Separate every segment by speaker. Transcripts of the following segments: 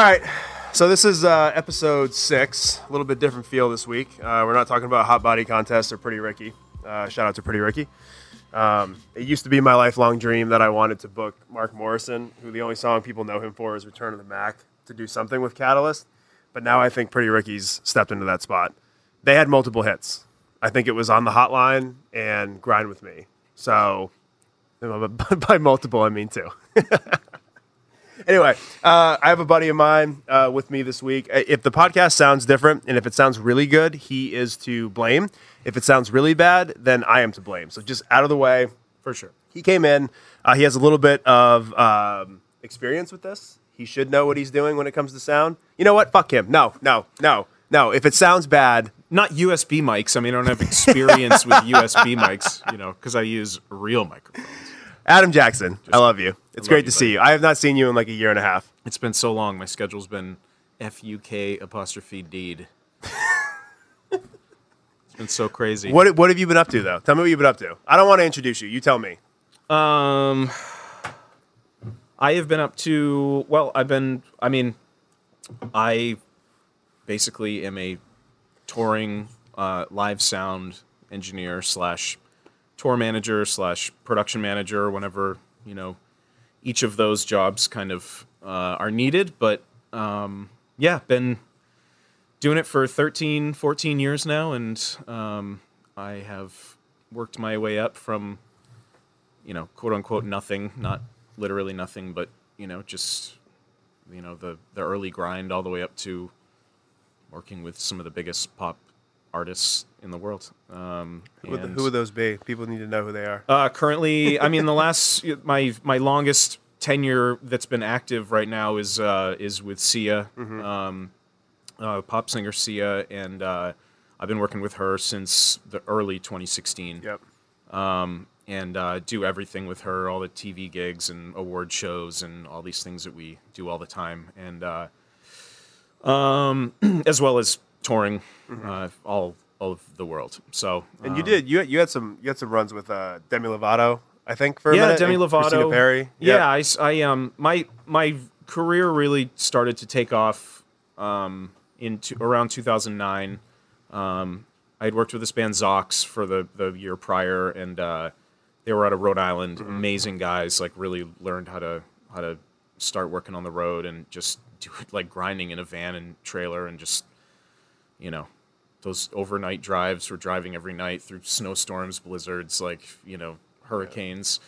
Speaker 1: All right. So this is uh, episode six. A little bit different feel this week. Uh, we're not talking about hot body contests or Pretty Ricky. Uh, shout out to Pretty Ricky. Um, it used to be my lifelong dream that I wanted to book Mark Morrison, who the only song people know him for is "Return of the Mack," to do something with Catalyst. But now I think Pretty Ricky's stepped into that spot. They had multiple hits. I think it was on the Hotline and Grind with Me. So by multiple, I mean two. anyway, uh, I have a buddy of mine uh, with me this week. Uh, If the podcast sounds different and if it sounds really good, he is to blame. If it sounds really bad, then I am to blame. So just out of the way,
Speaker 2: For sure.
Speaker 1: he came in. Uh, he has a little bit of um, experience with this. He should know what he's doing when it comes to sound. You know what? Fuck him. No, no, no, no. If it sounds bad,
Speaker 2: Not USB mics. I mean, I don't have experience with USB mics, you know, because I use real microphones.
Speaker 1: Adam Jackson, I love you. It's
Speaker 2: love
Speaker 1: great
Speaker 2: you,
Speaker 1: to see you. I have not seen you in like a year and a half.
Speaker 2: It's been so long. My schedule's been F U K apostrophe deed. it's been so crazy.
Speaker 1: What What have you been up to though? Tell me what you've been up to. I don't want to introduce you. You tell me.
Speaker 2: Um, I have been up to. Well, I've been. I mean, I basically am a touring uh, live sound engineer slash tour manager slash production manager. Whenever you know, each of those jobs kind of uh, are needed. But um, yeah, been doing it for 13, 14 years now, and um, I have worked my way up from you know, quote unquote nothing, not literally nothing, but you know, just you know, the the early grind all the way up to working with some of the biggest pop artists in the world. Um,
Speaker 1: Who would, who would those be? People need to know who they are.
Speaker 2: uh, currently, I mean, the last my my longest tenure that's been active right now is uh, is with Sia, um, uh, pop singer Sia, and uh, I've been working with her since the early 2016
Speaker 1: Yep.
Speaker 2: and uh, do everything with her, all the TV gigs and award shows and all these things that we do all the time, and uh, um, as well as touring uh, all all of the world. So
Speaker 1: And you
Speaker 2: um,
Speaker 1: did. You had, you had some you had some runs with uh, Demi Lovato, I think, for a
Speaker 2: yeah,
Speaker 1: minute.
Speaker 2: Demi
Speaker 1: and Christina
Speaker 2: Lovato.
Speaker 1: Perri.
Speaker 2: Yeah,
Speaker 1: Yep.
Speaker 2: I, I, um my my career really started to take off um in two, around 2009. Um, I had worked with this band Zox for the the year prior, and uh, they were out of Rhode Island.
Speaker 1: Mm-hmm.
Speaker 2: Amazing guys, like really learned how to how to start working on the road and just do it like grinding in a van and trailer and just you know those overnight drives we're driving every night through snowstorms blizzards like you know hurricanes.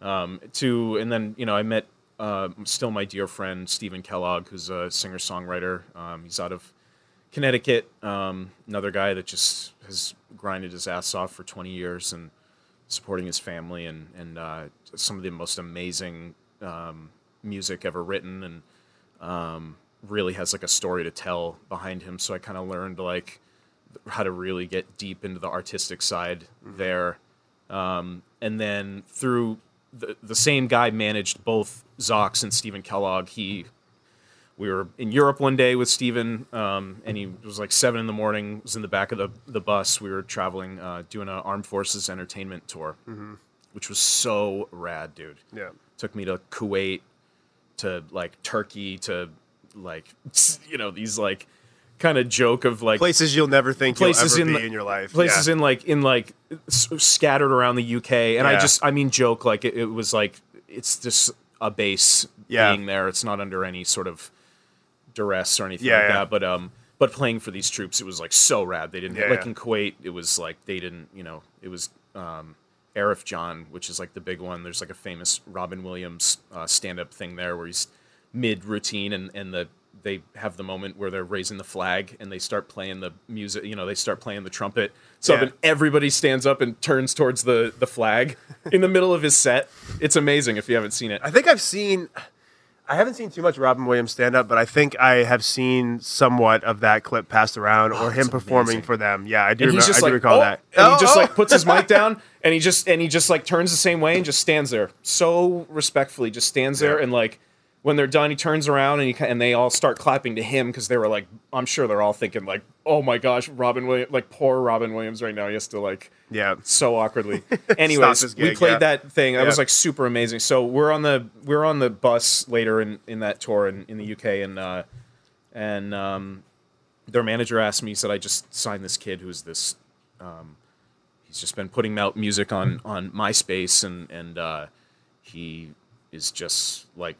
Speaker 2: Um, to and then you know i met uh, still my dear friend stephen kellogg who's a singer songwriter um, he's out of connecticut. Um, another guy that just has grinded his ass off for 20 years and supporting his family and and uh, some of the most amazing um, music ever written. And um, really has like a story to tell behind him so i kind of learned like how to really get deep into the artistic side there. Um, and then through the, the same guy managed both Zox and Stephen Kellogg. He, we were in Europe one day with Stephen, um, and he it was like seven in the morning. Was in the back of the, the bus. We were traveling, uh, doing an Armed Forces entertainment tour, which was so rad, dude
Speaker 1: Yeah.
Speaker 2: took me to Kuwait, to like Turkey, to like you know these like kind of joke of like
Speaker 1: Places you'll never think
Speaker 2: places in
Speaker 1: be in your life.
Speaker 2: places
Speaker 1: yeah.
Speaker 2: in like in like s- scattered around the UK, and I just I mean joke like it, it was like it's just a base
Speaker 1: Yeah.
Speaker 2: being there. It's not under any sort of duress or anything
Speaker 1: Yeah,
Speaker 2: like
Speaker 1: yeah.
Speaker 2: that. But um, but playing for these troops, it was like so rad. They didn't
Speaker 1: Yeah,
Speaker 2: like
Speaker 1: yeah.
Speaker 2: in Kuwait. It was like they didn't you know it was um, Arifjan, which is like the big one. There's like a famous Robin Williams uh, stand up thing there where he's mid routine and and the they have the moment where they're raising the flag and they start playing the music. You know, they start playing the trumpet. So
Speaker 1: Yeah.
Speaker 2: then everybody stands up and turns towards the the flag in the middle of his set. It's amazing if you haven't seen it.
Speaker 1: I think I've seen. I haven't seen too much Robin Williams stand up, but I think I have seen somewhat of that clip passed around or oh,
Speaker 2: him
Speaker 1: performing
Speaker 2: amazing.
Speaker 1: for them. Yeah, I do. Remember,
Speaker 2: just
Speaker 1: I do
Speaker 2: like,
Speaker 1: recall
Speaker 2: oh,
Speaker 1: that.
Speaker 2: and
Speaker 1: Oh,
Speaker 2: he just
Speaker 1: oh.
Speaker 2: like puts his oh. mic down, and he just and he just like turns the same way and just stands there, so respectfully, just stands there and like when they're done, he turns around and he, and they all start clapping to him because they were like, I'm sure they're all thinking like, oh my gosh, Robin Williams, like poor Robin Williams right now. He has to like
Speaker 1: Yeah.
Speaker 2: so awkwardly. Anyways,
Speaker 1: his
Speaker 2: we played
Speaker 1: yeah.
Speaker 2: that thing. That was like super amazing. So we're on the we're on the bus later in, in that tour in, in the UK and uh, and um, their manager asked me, he said I just signed this kid who's this um, he's just been putting out music on on MySpace and and uh, he is just like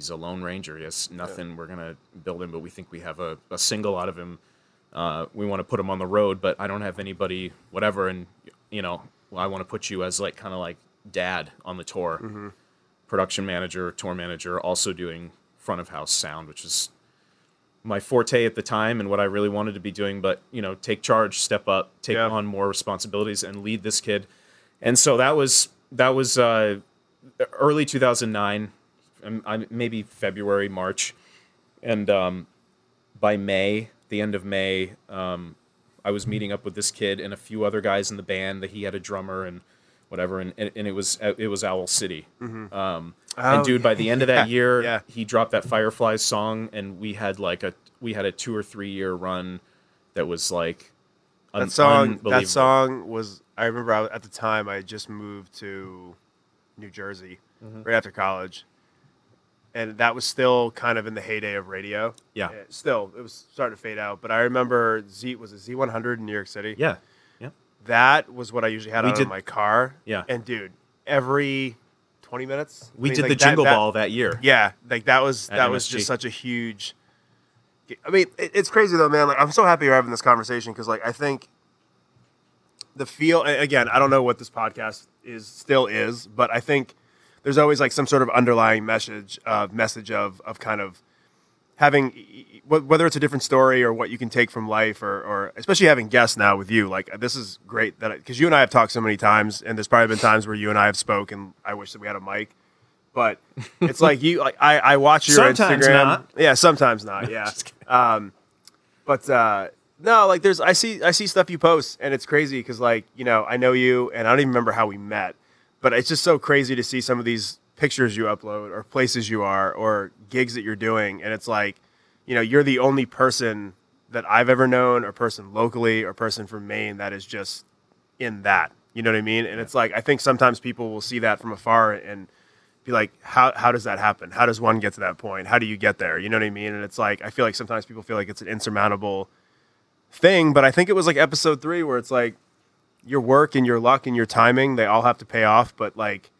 Speaker 2: he's a lone ranger. He has nothing. We're gonna build him, but we think we have a, a single out of him. Uh, we want to put him on the road, but I don't have anybody, whatever. And you know, I want to put you as like kind of like dad on the tour, production manager, tour manager, also doing front of house sound, which is my forte at the time and what I really wanted to be doing. But you know, take charge, step up, take
Speaker 1: Yeah.
Speaker 2: on more responsibilities, and lead this kid. And so that was that was uh, early 2009, um, I, maybe February, March, and um, by May, the end of May, um, I was meeting up with this kid and a few other guys in the band. That he had a drummer and whatever, and, and, and it was it was Owl City. Um,
Speaker 1: Oh,
Speaker 2: and dude, by the end of that
Speaker 1: yeah,
Speaker 2: year,
Speaker 1: yeah.
Speaker 2: he dropped that Fireflies song, and we had like a we had a two or three year run that was like un-
Speaker 1: That song. That song was. I remember I, at the time I had just moved to New Jersey
Speaker 2: Mm-hmm.
Speaker 1: right after college, and that was still kind of in the heyday of radio.
Speaker 2: Yeah.
Speaker 1: Uh, Still, it was starting to fade out. But I remember Z was it Z one hundred in New York City.
Speaker 2: Yeah, yeah.
Speaker 1: That was what I usually had
Speaker 2: We
Speaker 1: on
Speaker 2: did-
Speaker 1: in my car.
Speaker 2: Yeah.
Speaker 1: And dude, every twenty minutes.
Speaker 2: We
Speaker 1: I mean,
Speaker 2: did
Speaker 1: like
Speaker 2: the
Speaker 1: that-
Speaker 2: Jingle
Speaker 1: that-
Speaker 2: Ball that year.
Speaker 1: Yeah, like that was
Speaker 2: At
Speaker 1: that was just such a huge. I mean, it, it's crazy though, man. Like, I'm so happy you're having this conversation because, like, I think the feel again. I don't know what this podcast is still is, but I think there's always like some sort of underlying message, uh, message of of kind of having whether it's a different story or what you can take from life or, or especially having guests now with you like this is great that because you and i have talked so many times and there's probably been times where you and i have spoke and i wish that we had a mic but it's like you like i, I watch your
Speaker 2: Sometimes
Speaker 1: instagram.
Speaker 2: not.
Speaker 1: yeah sometimes not yeah. Um, but uh, no like there's i see i see stuff you post and it's crazy because like you know i know you and i don't even remember how we met but it's just so crazy to see some of these pictures you upload or places you are or gigs that you're doing and it's like you know you're the only person that i've ever known or person locally or person from maine that is just in that. You know what i mean? And it's like i think sometimes people will see that from afar and be like how, how does that happen? How does one get to that point? How do you get there? You know what i mean? And it's like i feel like sometimes people feel like it's an insurmountable thing but i think it was like episode three where it's like your work and your luck and your timing they all have to pay off but like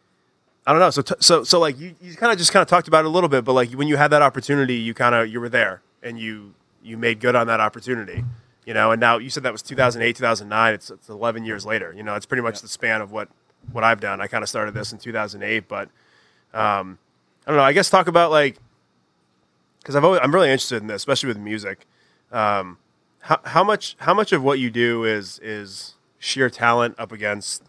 Speaker 1: i don't know. So t- so so like you, you kind of just kind of talked about it a little bit but like when you had that opportunity you kind of you were there and you you made good on that opportunity you know? And now you said that was 2008 2009 it's, it's 11 years later you know? It's pretty much the span of what what i've done. I kind of started this in 2008 but um i don't know. I guess talk about like because i've always i'm really interested in this especially with music. Um how, how much how much of what you do is is sheer talent up against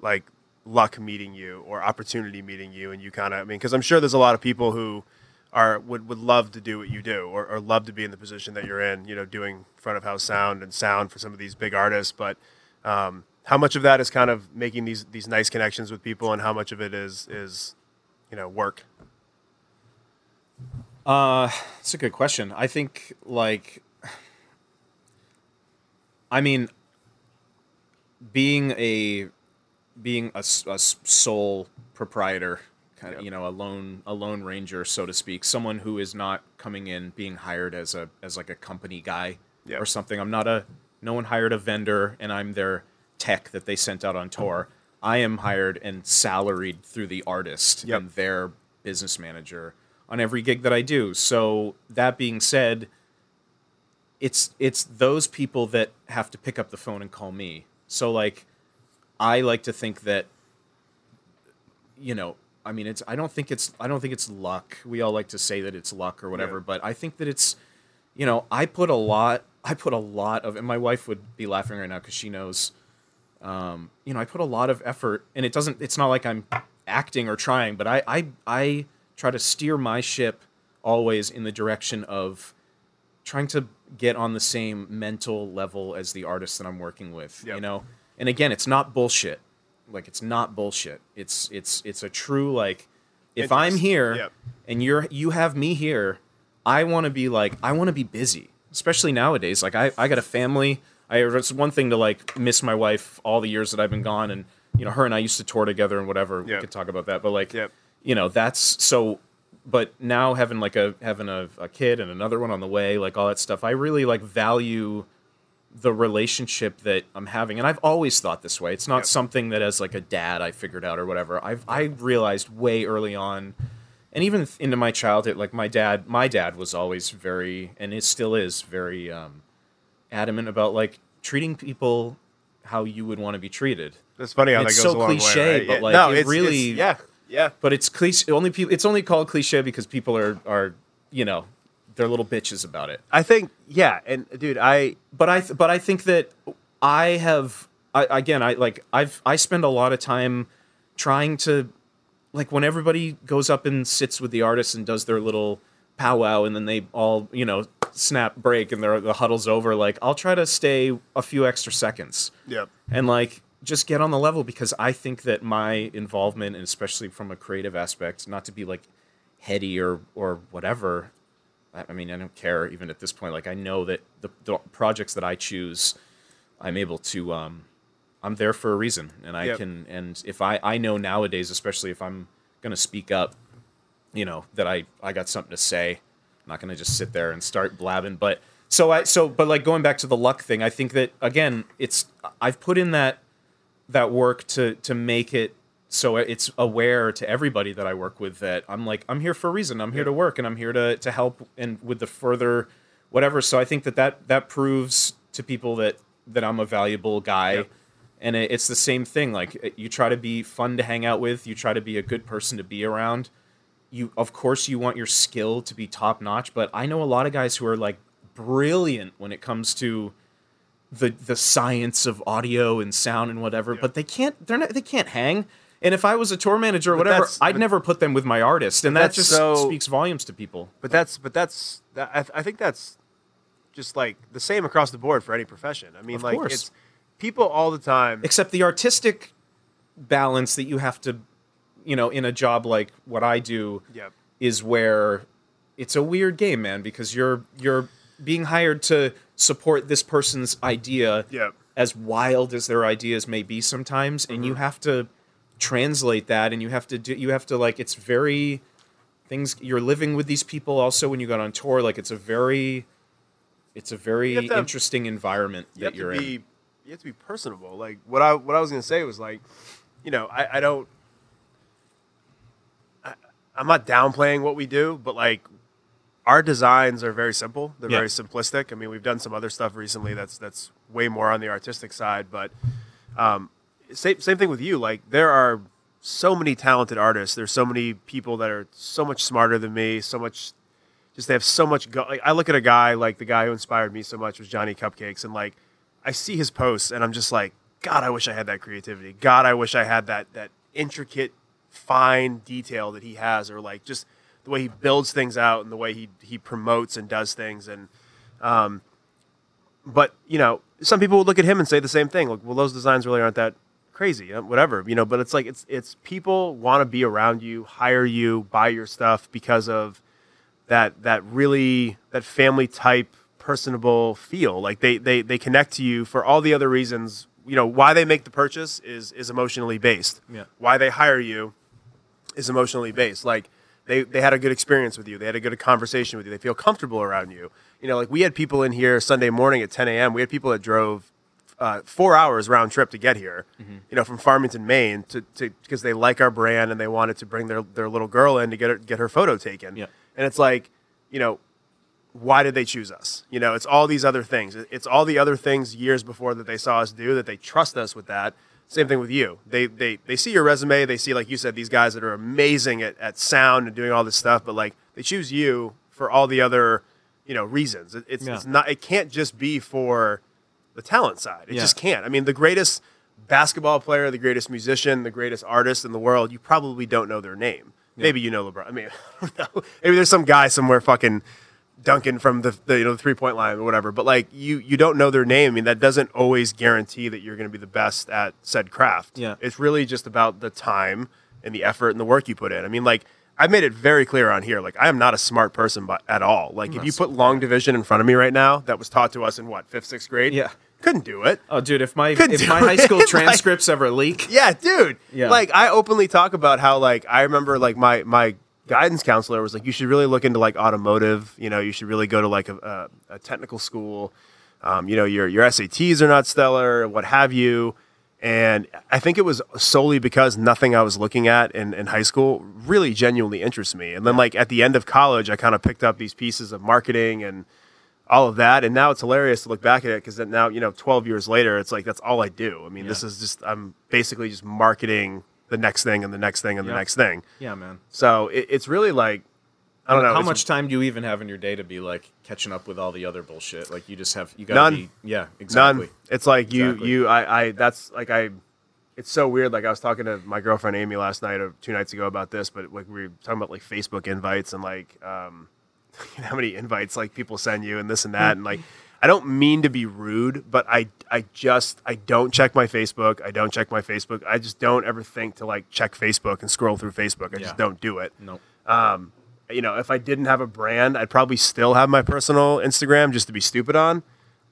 Speaker 1: like luck meeting you or opportunity meeting you and you kind of i mean because i'm sure there's a lot of people who are would, would love to do what you do or, or love to be in the position that you're in you know doing front of house sound and sound for some of these big artists but um, how much of that is kind of making these these nice connections with people and how much of it is is you know work
Speaker 2: Uh, that's a good question. I think like, I mean, being a being a, a sole proprietor, kind of
Speaker 1: Yep.
Speaker 2: you know, a lone a lone ranger, so to speak, someone who is not coming in being hired as a as like a company guy
Speaker 1: Yep.
Speaker 2: or something. I'm not a no one hired a vendor, and I'm their tech that they sent out on tour. I am hired and salaried through the artist
Speaker 1: Yep.
Speaker 2: and their business manager on every gig that I do. So that being said, it's it's those people that have to pick up the phone and call me. So like I like to think that you know, I mean it's I don't think it's I don't think it's luck. We all like to say that it's luck or whatever,
Speaker 1: Yeah.
Speaker 2: but I think that it's you know, I put a lot I put a lot of and my wife would be laughing right now cuz she knows um, you know, I put a lot of effort, and it doesn't. It's not like I'm acting or trying, but I, I, I try to steer my ship always in the direction of trying to get on the same mental level as the artist that I'm working with. You know, and again, it's not bullshit. Like it's not bullshit. It's it's it's a true like. If I'm here,
Speaker 1: Yep.
Speaker 2: and you're you have me here, I want to be like I want to be busy, especially nowadays. Like I I got a family. I it's one thing to like miss my wife all the years that I've been gone, and you know her and I used to tour together and whatever.
Speaker 1: Yeah.
Speaker 2: We could talk about that, but like
Speaker 1: Yep.
Speaker 2: you know that's so. But now having like a having a, a kid and another one on the way, like all that stuff, I really like value the relationship that I'm having, and I've always thought this way. It's not
Speaker 1: Yep.
Speaker 2: something that as like a dad I figured out or whatever. I've I realized way early on, and even th- into my childhood, like my dad, my dad was always very, and it still is very um, adamant about like treating people how you would want to be treated.
Speaker 1: That's funny how
Speaker 2: It's
Speaker 1: that goes
Speaker 2: so
Speaker 1: a long
Speaker 2: cliche,
Speaker 1: way, right?
Speaker 2: but, like,
Speaker 1: no,
Speaker 2: it really-
Speaker 1: yeah, yeah.
Speaker 2: But it's cliche. Only people. It's only called cliche because people are are you know they're little bitches about it.
Speaker 1: I think yeah, and dude, I
Speaker 2: but I but I think that I have I, again I like I've I spend a lot of time trying to like when everybody goes up and sits with the artist and does their little powwow and then they all you know snap break and their the huddle's over like I'll try to stay a few extra seconds
Speaker 1: yep.
Speaker 2: and like just get on the level because I think that my involvement and especially from a creative aspect not to be like heady or or whatever I mean I don't care even at this point like I know that the, the projects that I choose I'm able to um I'm there for a reason and I
Speaker 1: Yep.
Speaker 2: can and if I I know nowadays especially if I'm going to speak up you know that I I got something to say. I'm not gonna just sit there and start blabbing. But so I so but like going back to the luck thing, I think that again, it's I've put in that that work to to make it so it's aware to everybody that I work with that I'm like I'm here for a reason. I'm here to work and I'm here to to help and with the further whatever. So I think that that that proves to people that that I'm a valuable guy.
Speaker 1: Yep.
Speaker 2: And it, it's the same thing. Like you try to be fun to hang out with. You try to be a good person to be around you of course you want your skill to be top notch but i know a lot of guys who are like brilliant when it comes to the the science of audio and sound and whatever but they can't they're not they can't hang and if i was a tour manager or
Speaker 1: But
Speaker 2: whatever i'd
Speaker 1: but-
Speaker 2: never put them with my artist and that just
Speaker 1: so-
Speaker 2: speaks volumes to people
Speaker 1: But that's but that's that, I, th- I think that's just like the same across the board for any profession. I mean,
Speaker 2: Of
Speaker 1: like
Speaker 2: course.
Speaker 1: it's people all the time.
Speaker 2: except the artistic balance that you have to you know in a job like what i do
Speaker 1: Yep.
Speaker 2: is where it's a weird game man because you're you're being hired to support this person's idea
Speaker 1: Yep.
Speaker 2: as wild as their ideas may be sometimes and you mm-hmm. have to translate that and you have to do you have to like it's very things you're living with these people also when you got on tour like it's a very it's a very
Speaker 1: have have-
Speaker 2: interesting environment
Speaker 1: you
Speaker 2: that you're
Speaker 1: be
Speaker 2: in
Speaker 1: you have to be personable. Like what I what I was gonna say was like, you know, I, I don't. I, I'm not downplaying what we do, but like our designs are very simple. They're
Speaker 2: Yeah.
Speaker 1: very simplistic. I mean, we've done some other stuff recently that's that's way more on the artistic side, but um, same same thing with you. Like there are so many talented artists. There's so many people that are so much smarter than me. So much, just they have so much. Go- like I look at a guy like the guy who inspired me so much was Johnny Cupcakes, and like I see his posts, and I'm just like, God, I wish I had that creativity. God, I wish I had that that intricate, fine detail that he has, or like just the way he builds things out and the way he he promotes and does things, and um, but you know, some people would look at him and say the same thing. Like, well, those designs really aren't that crazy, whatever, you know. But it's like it's it's people want to be around you, hire you, buy your stuff because of that that really that family type personable feel. Like they they they connect to you for all the other reasons. You know why they make the purchase is is emotionally based.
Speaker 2: Yeah.
Speaker 1: Why they hire you is emotionally based. Like they, they had a good experience with you. They had a good conversation with you. They feel comfortable around you. You know, like we had people in here Sunday morning at 10 a.m. We had people that drove uh, four hours round trip to get here. You know, from Farmington, Maine, to because they like our brand and they wanted to bring their their little girl in to get her get her photo taken.
Speaker 2: Yeah.
Speaker 1: And it's like, you know, why did they choose us? You know, it's all these other things. It's all the other things years before that they saw us do that they trust us with that. Same thing with you. They they they see your resume. They see like you said these guys that are amazing at, at sound and doing all this stuff, but like they choose you for all the other you know reasons. It, it's,
Speaker 2: Yeah.
Speaker 1: it's not. It can't just be for the talent side. It
Speaker 2: Yeah.
Speaker 1: just can't. I mean, the greatest basketball player, the greatest musician, the greatest artist in the world, you probably don't know their name. Maybe you know LeBron. I mean, I don't know. Maybe there's some guy somewhere fucking dunking from the, the you know the three point line or whatever. But like you you don't know their name. I mean, that doesn't always guarantee that you're going to be the best at said craft.
Speaker 2: Yeah.
Speaker 1: it's really just about the time and the effort and the work you put in. I mean, like I made it very clear on here. Like I am not a smart person, but at all. Like if you put long division in front of me right now, that was taught to us in what fifth, sixth grade.
Speaker 2: Yeah.
Speaker 1: couldn't do it.
Speaker 2: Oh, dude, if my
Speaker 1: Couldn't
Speaker 2: if my high
Speaker 1: it.
Speaker 2: school
Speaker 1: Like-
Speaker 2: transcripts ever leak,
Speaker 1: Yeah, dude.
Speaker 2: Yeah.
Speaker 1: Like I openly talk about how like I remember like my my guidance counselor was like you should really look into like automotive. You know, you should really go to like a, a, a technical school. Um, you know, your your SATs are not stellar, what have you. And I think it was solely because nothing I was looking at in, in high school really genuinely interests me. And then like at the end of college, I kind of picked up these pieces of marketing and all of that. And now it's hilarious to look back at it because now, you know, 12 years later, it's like that's all I do. I mean, this is just, I'm basically just marketing the next thing and the next thing and the next thing.
Speaker 2: yeah, man.
Speaker 1: So it, it's really like, I don't know.
Speaker 2: How much time do you even have in your day to be like catching up with all the other bullshit? Like you just have you got
Speaker 1: None.
Speaker 2: be yeah exactly.
Speaker 1: None. It's like you,
Speaker 2: Exactly.
Speaker 1: you, I, I, that's like I, it's so weird. Like I was talking to my girlfriend Amy last night or two nights ago about this, but like we were talking about like Facebook invites and like, um, you know, how many invites like people send you and this and that. and like, I don't mean to be rude, but I, I just, I don't check my Facebook. I don't check my Facebook. I just don't ever think to like check Facebook and scroll through Facebook. I
Speaker 2: Yeah.
Speaker 1: just don't do it
Speaker 2: No.
Speaker 1: Um, you know, if I didn't have a brand, I'd probably still have my personal Instagram just to be stupid on.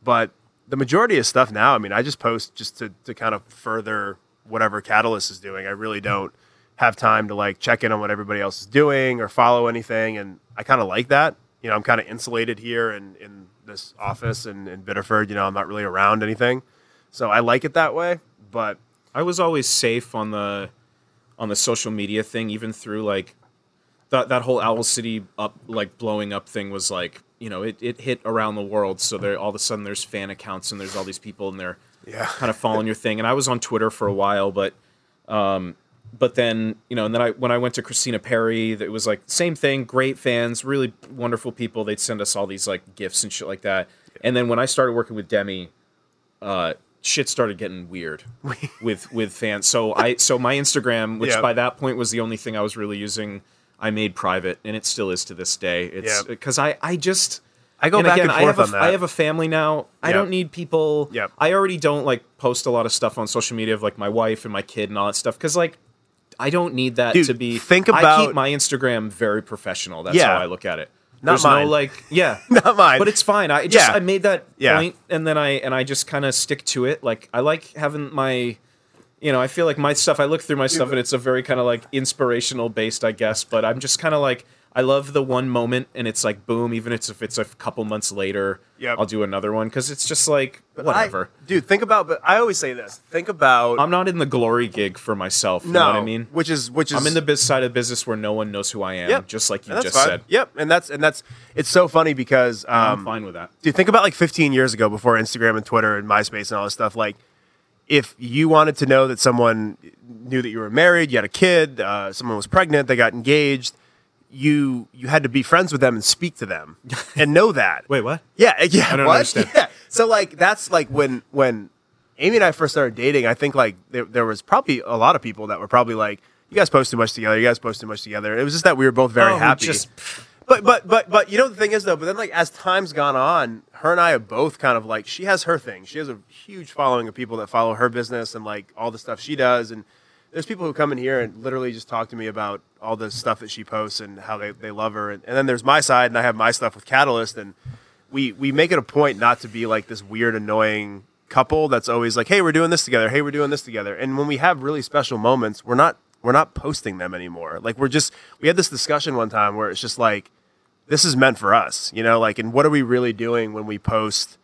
Speaker 1: But the majority of stuff now, I mean, I just post just to, to kind of further whatever Catalyst is doing. I really don't have time to like check in on what everybody else is doing or follow anything. And I kind of like that. You know, I'm kind of insulated here in, in this office in, in Biddeford. You know, I'm not really around anything. So I like it that way. But
Speaker 2: I was always safe on the on the social media thing, even through like that that whole Owl City up like blowing up thing was like you know it, it hit around the world. So there all of a sudden there's fan accounts and there's all these people and they're
Speaker 1: Yeah.
Speaker 2: kind of following your thing. And I was on Twitter for a while, but um, but then you know and then I when I went to Christina Perri, it was like same thing. Great fans, really wonderful people. They'd send us all these like gifts and shit like that. And then when I started working with Demi, uh, shit started getting weird with with fans. So I so my Instagram, which
Speaker 1: Yeah.
Speaker 2: by that point was the only thing I was really using, I made private, and it still is to this day. It's
Speaker 1: Yeah.
Speaker 2: because I I just
Speaker 1: I go
Speaker 2: and
Speaker 1: back
Speaker 2: again,
Speaker 1: and
Speaker 2: I
Speaker 1: forth
Speaker 2: have a,
Speaker 1: on that.
Speaker 2: I have a family now. I don't need people.
Speaker 1: Yep.
Speaker 2: I already don't like post a lot of stuff on social media of like my wife and my kid and all that stuff because like I don't need that
Speaker 1: Dude,
Speaker 2: to be.
Speaker 1: think about.
Speaker 2: I keep my Instagram very professional. That's
Speaker 1: Yeah.
Speaker 2: how I look at it.
Speaker 1: Not
Speaker 2: There's
Speaker 1: mine.
Speaker 2: no like yeah.
Speaker 1: Not mine.
Speaker 2: But it's fine. I just
Speaker 1: Yeah.
Speaker 2: I made that
Speaker 1: Yeah.
Speaker 2: point and then I and I just kind of stick to it. Like I like having my you know, I feel like my stuff I look through my stuff and it's a very kind of like inspirational based, I guess, but I'm just kind of like I love the one moment and it's like boom, even if it's if it's a couple months later,
Speaker 1: Yep.
Speaker 2: I'll do another one cuz it's just like
Speaker 1: I-
Speaker 2: whatever.
Speaker 1: dude, think about, but I always say this. Think about,
Speaker 2: I'm not in the glory gig for myself, you
Speaker 1: no,
Speaker 2: know what I mean?
Speaker 1: which is, which is,
Speaker 2: I'm in the biz side of business where no one knows who I am,
Speaker 1: Yep.
Speaker 2: just like you just
Speaker 1: fine.
Speaker 2: said.
Speaker 1: Yep, and that's and that's it's so funny because
Speaker 2: I'm
Speaker 1: um,
Speaker 2: fine with that.
Speaker 1: dude, think about like 15 years ago before Instagram and Twitter and MySpace and all this stuff. Like, if you wanted to know that someone knew that you were married, you had a kid, uh, someone was pregnant, they got engaged, you you had to be friends with them and speak to them and know that.
Speaker 2: Wait, what?
Speaker 1: Yeah, yeah.
Speaker 2: I don't
Speaker 1: what?
Speaker 2: understand.
Speaker 1: Yeah. So like that's like when when Amy and I first started dating, I think like there, there was probably a lot of people that were probably like, "You guys post too much together. You guys post too much together." It was just that we were both very
Speaker 2: Oh,
Speaker 1: happy.
Speaker 2: just-
Speaker 1: but but but but you know the thing is though. But then like as time's gone on, her and I have both kind of like she has her thing. She has a huge following of people that follow her business and like all the stuff she does and. There's people who come in here and literally just talk to me about all the stuff that she posts and how they, they love her. And, and then there's my side, and I have my stuff with Catalyst. And we we make it a point not to be like this weird annoying couple that's always like hey we're doing this together hey we're doing this together and when we have really special moments we're not we're not posting them anymore like we're just we had this discussion one time where it's just like this is meant for us you know like and what are we really doing when we post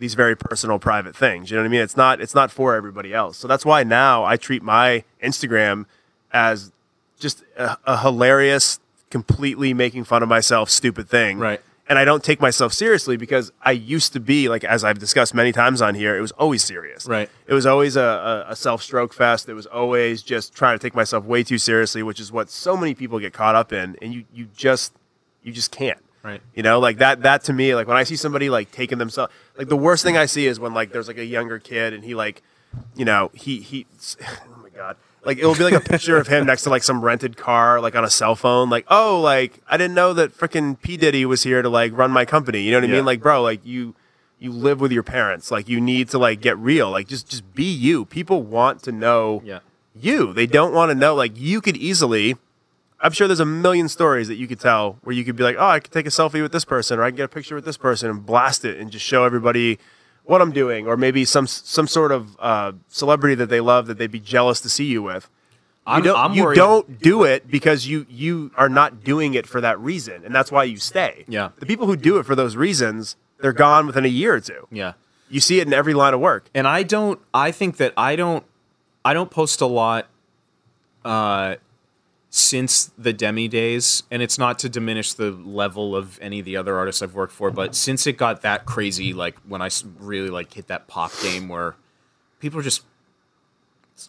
Speaker 1: these very personal private things you know what i mean it's not it's not for everybody else so that's why now i treat my instagram as just a, a hilarious completely making fun of myself stupid thing
Speaker 2: Right.
Speaker 1: and I don't take myself seriously because I used to be like as I've discussed many times on here, it was always serious.
Speaker 2: Right.
Speaker 1: It was always a, a, a self stroke fest. It was always just trying to take myself way too seriously, which is what so many people get caught up in, and you you just you just can't.
Speaker 2: Right.
Speaker 1: You know, like that that to me, like when I see somebody like taking themselves, like the worst thing I see is when like there's like a younger kid and he like, you know, he he. Oh my god. Like it will be like a picture of him next to like some rented car, like on a cell phone. Like, oh, like I didn't know that freaking P Diddy was here to like run my company. You know what I
Speaker 2: Yeah.
Speaker 1: mean? Like, bro, like you you live with your parents. Like you need to like get real. Like just just be you. People want to know
Speaker 2: Yeah.
Speaker 1: you. They don't want to know like you could easily I'm sure there's a million stories that you could tell where you could be like, oh, I could take a selfie with this person, or I can get a picture with this person and blast it and just show everybody what I'm doing, or maybe some some sort of uh, celebrity that they love that they'd be jealous to see you with. You
Speaker 2: I'm,
Speaker 1: don't,
Speaker 2: I'm
Speaker 1: you
Speaker 2: worried-
Speaker 1: don't do it because you you are not doing it for that reason, and that's why you stay.
Speaker 2: Yeah.
Speaker 1: the people who do it for those reasons, they're gone within a year or two.
Speaker 2: Yeah.
Speaker 1: You see it in every line of work.
Speaker 2: and I don't. I think that I don't. I don't post a lot. Uh, since the Demi days, and it's not to diminish the level of any of the other artists I've worked for, but since it got that crazy, like when I really like hit that pop game where people are just,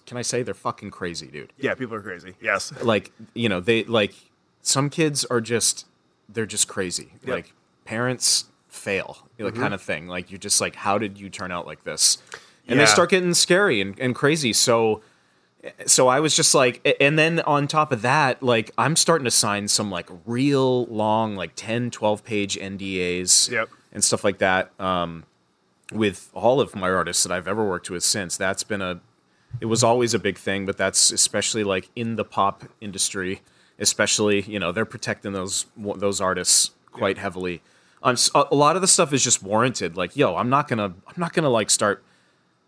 Speaker 2: can I say they're fucking crazy, dude?
Speaker 1: Yeah, people are crazy. Yes.
Speaker 2: like you know they like some kids are just they're just crazy
Speaker 1: Yep.
Speaker 2: like parents fail like
Speaker 1: Mm-hmm.
Speaker 2: kind of thing like you're just like how did you turn out like this and they start getting scary and, and crazy so so i was just like and then on top of that like i'm starting to sign some like real long like 10 12 page ndas
Speaker 1: Yep.
Speaker 2: and stuff like that um with all of my artists that I've ever worked with since. That's been a it was always a big thing, but that's especially like in the pop industry, especially, you know, they're protecting those those artists quite heavily. Um, s- a a lot of the stuff is just warranted. Like, yo, I'm not gonna I'm not gonna like start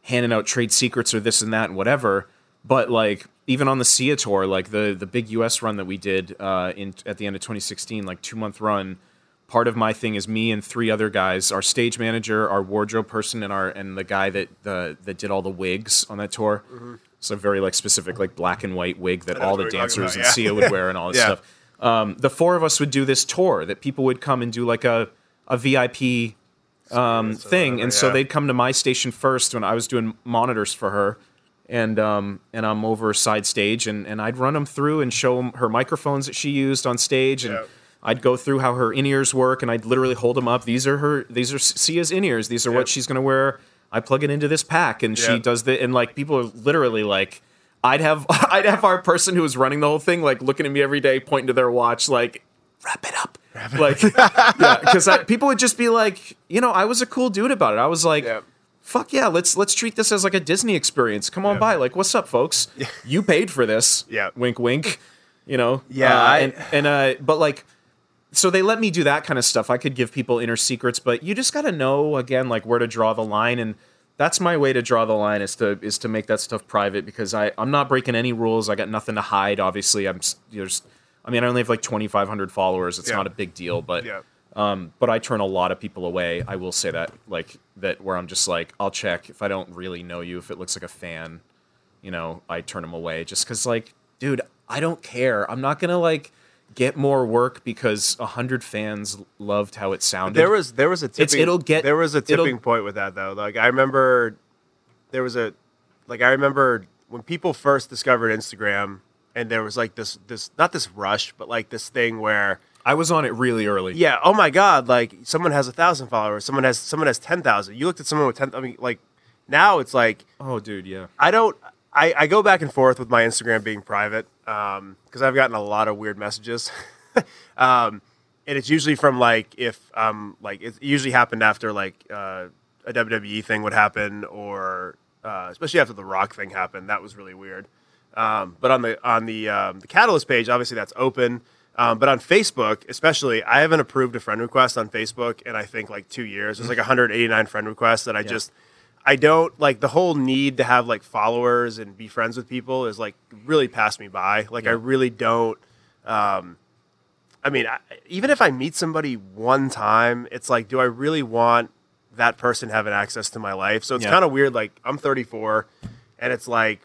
Speaker 2: handing out trade secrets or this and that and whatever. But like even on the SIA tour, like the the big US run that we did uh, in at the end of 2016, like two month run, part of my thing is me and three other guys, our stage manager, our wardrobe person, and our and the guy that the that did all the wigs on that tour. So very like specific like black and white wig that all the dancers
Speaker 1: about,
Speaker 2: and
Speaker 1: yeah.
Speaker 2: Sia would wear and all this
Speaker 1: Yeah.
Speaker 2: stuff. Um, the four of us would do this tour that people would come and do like a a VIP um, thing, and so they'd come to my station first when I was doing monitors for her, and um, and I'm over side stage, and, and I'd run them through and show them her microphones that she used on stage, and
Speaker 1: Yeah.
Speaker 2: I'd go through how her in ears work, and I'd literally hold them up. These are her. These are Sia's in ears. These are
Speaker 1: Yep.
Speaker 2: what she's gonna wear. I plug it into this pack, and she does the and like people are literally like. I'd have I'd have our person who was running the whole thing like looking at me every day, pointing to their watch, like wrap it up, wrap it like yeah, because people would just be like, you know, I was a cool dude about it. I was like,
Speaker 1: Yeah.
Speaker 2: Fuck yeah, let's let's treat this as like a Disney experience. Come on
Speaker 1: Yeah.
Speaker 2: by, like, what's up, folks? You paid for this.
Speaker 1: Yeah.
Speaker 2: wink, wink. You know.
Speaker 1: Yeah,
Speaker 2: Uh,
Speaker 1: I-
Speaker 2: and and uh, but like. So they let me do that kind of stuff. I could give people inner secrets, but you just got to know again, like where to draw the line, and that's my way to draw the line is to is to make that stuff private because I I'm not breaking any rules. I got nothing to hide. Obviously, I'm there's, I mean, I only have like 2,500 followers. It's
Speaker 1: Yeah.
Speaker 2: not a big deal, but
Speaker 1: Yeah.
Speaker 2: Um, but I turn a lot of people away. I will say that, like that, where I'm just like, I'll check if I don't really know you. If it looks like a fan, you know, I turn them away just because, like, dude, I don't care. I'm not gonna like get more work because a hundred fans loved how it sounded.
Speaker 1: There was there was a tipping,
Speaker 2: it'll get-
Speaker 1: there was a tipping point with that though. Like I remember there was a like I remember when people first discovered Instagram and there was like this this not this rush but like this thing where
Speaker 2: I was on it really early.
Speaker 1: yeah oh my god like someone has a thousand followers someone has someone has ten thousand you looked at someone with ten I mean like now it's like
Speaker 2: Oh, dude, yeah.
Speaker 1: I don't. I, I go back and forth with my Instagram being private because I've gotten a lot of weird messages, um, and it's usually from like if um like it usually happened after like uh, a WWE thing would happen or uh, especially after the Rock thing happened. That was really weird. Um, but on the on the um, the Catalyst page, obviously that's open. Um, but on Facebook, especially, I haven't approved a friend request on Facebook in I think like two years. There's like 189 friend requests that I just I don't like the whole need to have like followers and be friends with people is like really passed me by. Like I really don't. Um, I mean, I, even if I meet somebody one time, it's like, do I really want that person having access to my life? So it's
Speaker 2: Yeah.
Speaker 1: kind of weird. Like I'm 34, and it's like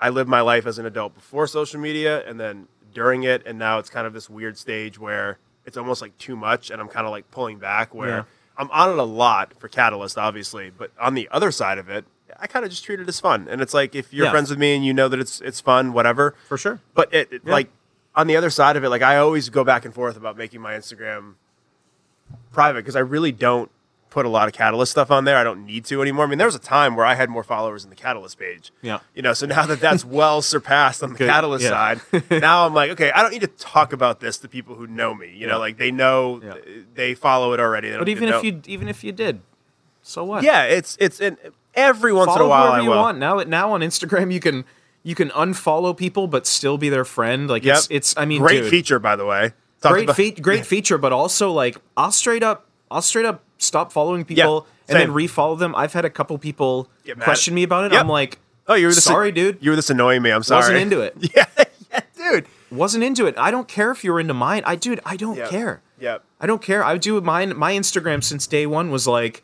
Speaker 1: I lived my life as an adult before social media, and then during it, and now it's kind of this weird stage where it's almost like too much, and I'm kind of like pulling back where.
Speaker 2: Yeah.
Speaker 1: I'm on it a lot for Catalyst, obviously, but on the other side of it, I kind of just treat it as fun. And it's like if you're
Speaker 2: Yeah.
Speaker 1: friends with me and you know that it's it's fun, whatever.
Speaker 2: For sure.
Speaker 1: But it, it-
Speaker 2: Yeah.
Speaker 1: like on the other side of it, like I always go back and forth about making my Instagram private because I really don't put a lot of Catalyst stuff on there. I don't need to anymore. I mean, there was a time where I had more followers in the Catalyst page.
Speaker 2: Yeah.
Speaker 1: You know, so now that that's well surpassed on the
Speaker 2: Good.
Speaker 1: Catalyst
Speaker 2: Yeah.
Speaker 1: side, now I'm like, okay, I don't need to talk about this to people who know me. You
Speaker 2: Yeah.
Speaker 1: know, like they know,
Speaker 2: Yeah.
Speaker 1: they follow it already.
Speaker 2: But even if you even if you did, so what?
Speaker 1: yeah, it's it's and every once
Speaker 2: follow
Speaker 1: in a while I
Speaker 2: you want. Now now on Instagram you can you can unfollow people but still be their friend. Like
Speaker 1: Yep.
Speaker 2: it's it's I mean
Speaker 1: great
Speaker 2: dude,
Speaker 1: feature, by the way.
Speaker 2: Great
Speaker 1: about-
Speaker 2: fe- great feature, but also like I'll straight up I'll straight up stop following people and then refollow them. I've had a couple people question me about it.
Speaker 1: Yep.
Speaker 2: I'm like,
Speaker 1: Oh, you were this
Speaker 2: sorry, dude.
Speaker 1: You were this annoying me. I'm sorry.
Speaker 2: Wasn't into it.
Speaker 1: yeah, yeah, dude.
Speaker 2: Wasn't into it. I don't care if you're into mine. I dude, I don't
Speaker 1: Yep.
Speaker 2: care.
Speaker 1: Yep.
Speaker 2: I don't care. I do mine. My Instagram since day one was like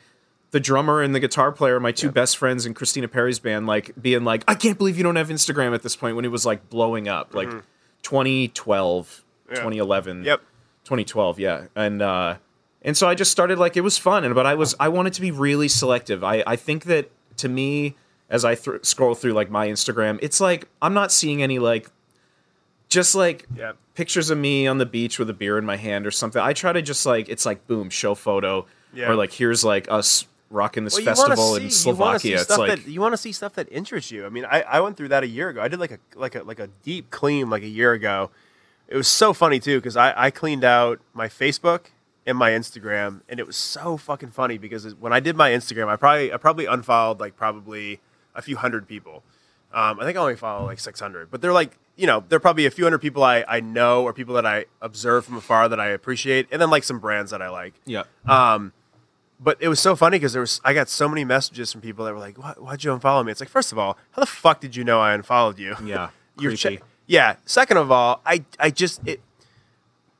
Speaker 2: the drummer and the guitar player, my two best friends in Christina Perri's band, like being like, I can't believe you don't have Instagram at this point when it was like blowing up, like 2012,
Speaker 1: Mm-hmm. Yeah.
Speaker 2: 2011,
Speaker 1: Yep.
Speaker 2: 2012, yeah, and uh, and so I just started like it was fun, and but I was I wanted to be really selective. I I think that to me as I thr scroll through like my Instagram, it's like I'm not seeing any like just like
Speaker 1: Yep.
Speaker 2: pictures of me on the beach with a beer in my hand or something. I try to just like it's like boom, show photo,
Speaker 1: Yeah.
Speaker 2: or like here's like us rocking this
Speaker 1: Well,
Speaker 2: festival
Speaker 1: see-
Speaker 2: in
Speaker 1: you wanna see
Speaker 2: Slovakia. It's like
Speaker 1: that, you want to see stuff that interests you. I mean, I, I went through that a year ago. I did like a like a like a deep clean like a year ago. It was so funny too because I, I cleaned out my Facebook and my Instagram, and it was so fucking funny because when I did my Instagram, I probably I probably unfollowed like probably a few hundred people. Um, I think I only follow like 600, but they're like, you know, they're probably a few hundred people I, I know or people that I observe from afar that I appreciate, and then like some brands that I like.
Speaker 2: yeah, Um,
Speaker 1: But it was so funny because there was I got so many messages from people that were like, Why, "Why'd you unfollow me?" It's like, first of all, how the fuck did you know I unfollowed you?
Speaker 2: yeah,
Speaker 1: You're che- yeah. Second of all, I I just it,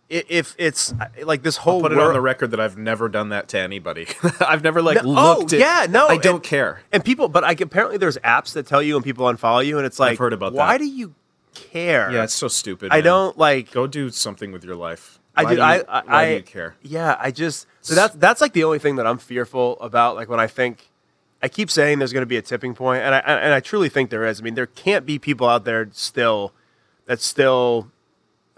Speaker 1: if it's uh, like this whole
Speaker 2: Put it
Speaker 1: world,
Speaker 2: on the record that I've never done that to anybody. I've never like
Speaker 1: No- oh,
Speaker 2: at,
Speaker 1: yeah, no,
Speaker 2: I don't
Speaker 1: and-
Speaker 2: care.
Speaker 1: and people, but like apparently there's apps that tell you when people unfollow you, and it's like, I've
Speaker 2: heard about
Speaker 1: why
Speaker 2: that.
Speaker 1: do you care?
Speaker 2: Yeah, it's so stupid.
Speaker 1: I
Speaker 2: man.
Speaker 1: don't like.
Speaker 2: go do something with your life.
Speaker 1: I
Speaker 2: Why
Speaker 1: do.
Speaker 2: do you,
Speaker 1: I, I,
Speaker 2: why
Speaker 1: I
Speaker 2: do you care?
Speaker 1: Yeah, I just so that's that's like the only thing that I'm fearful about. Like when I think, I keep saying there's going to be a tipping point, and I and I truly think there is. I mean, there can't be people out there still that still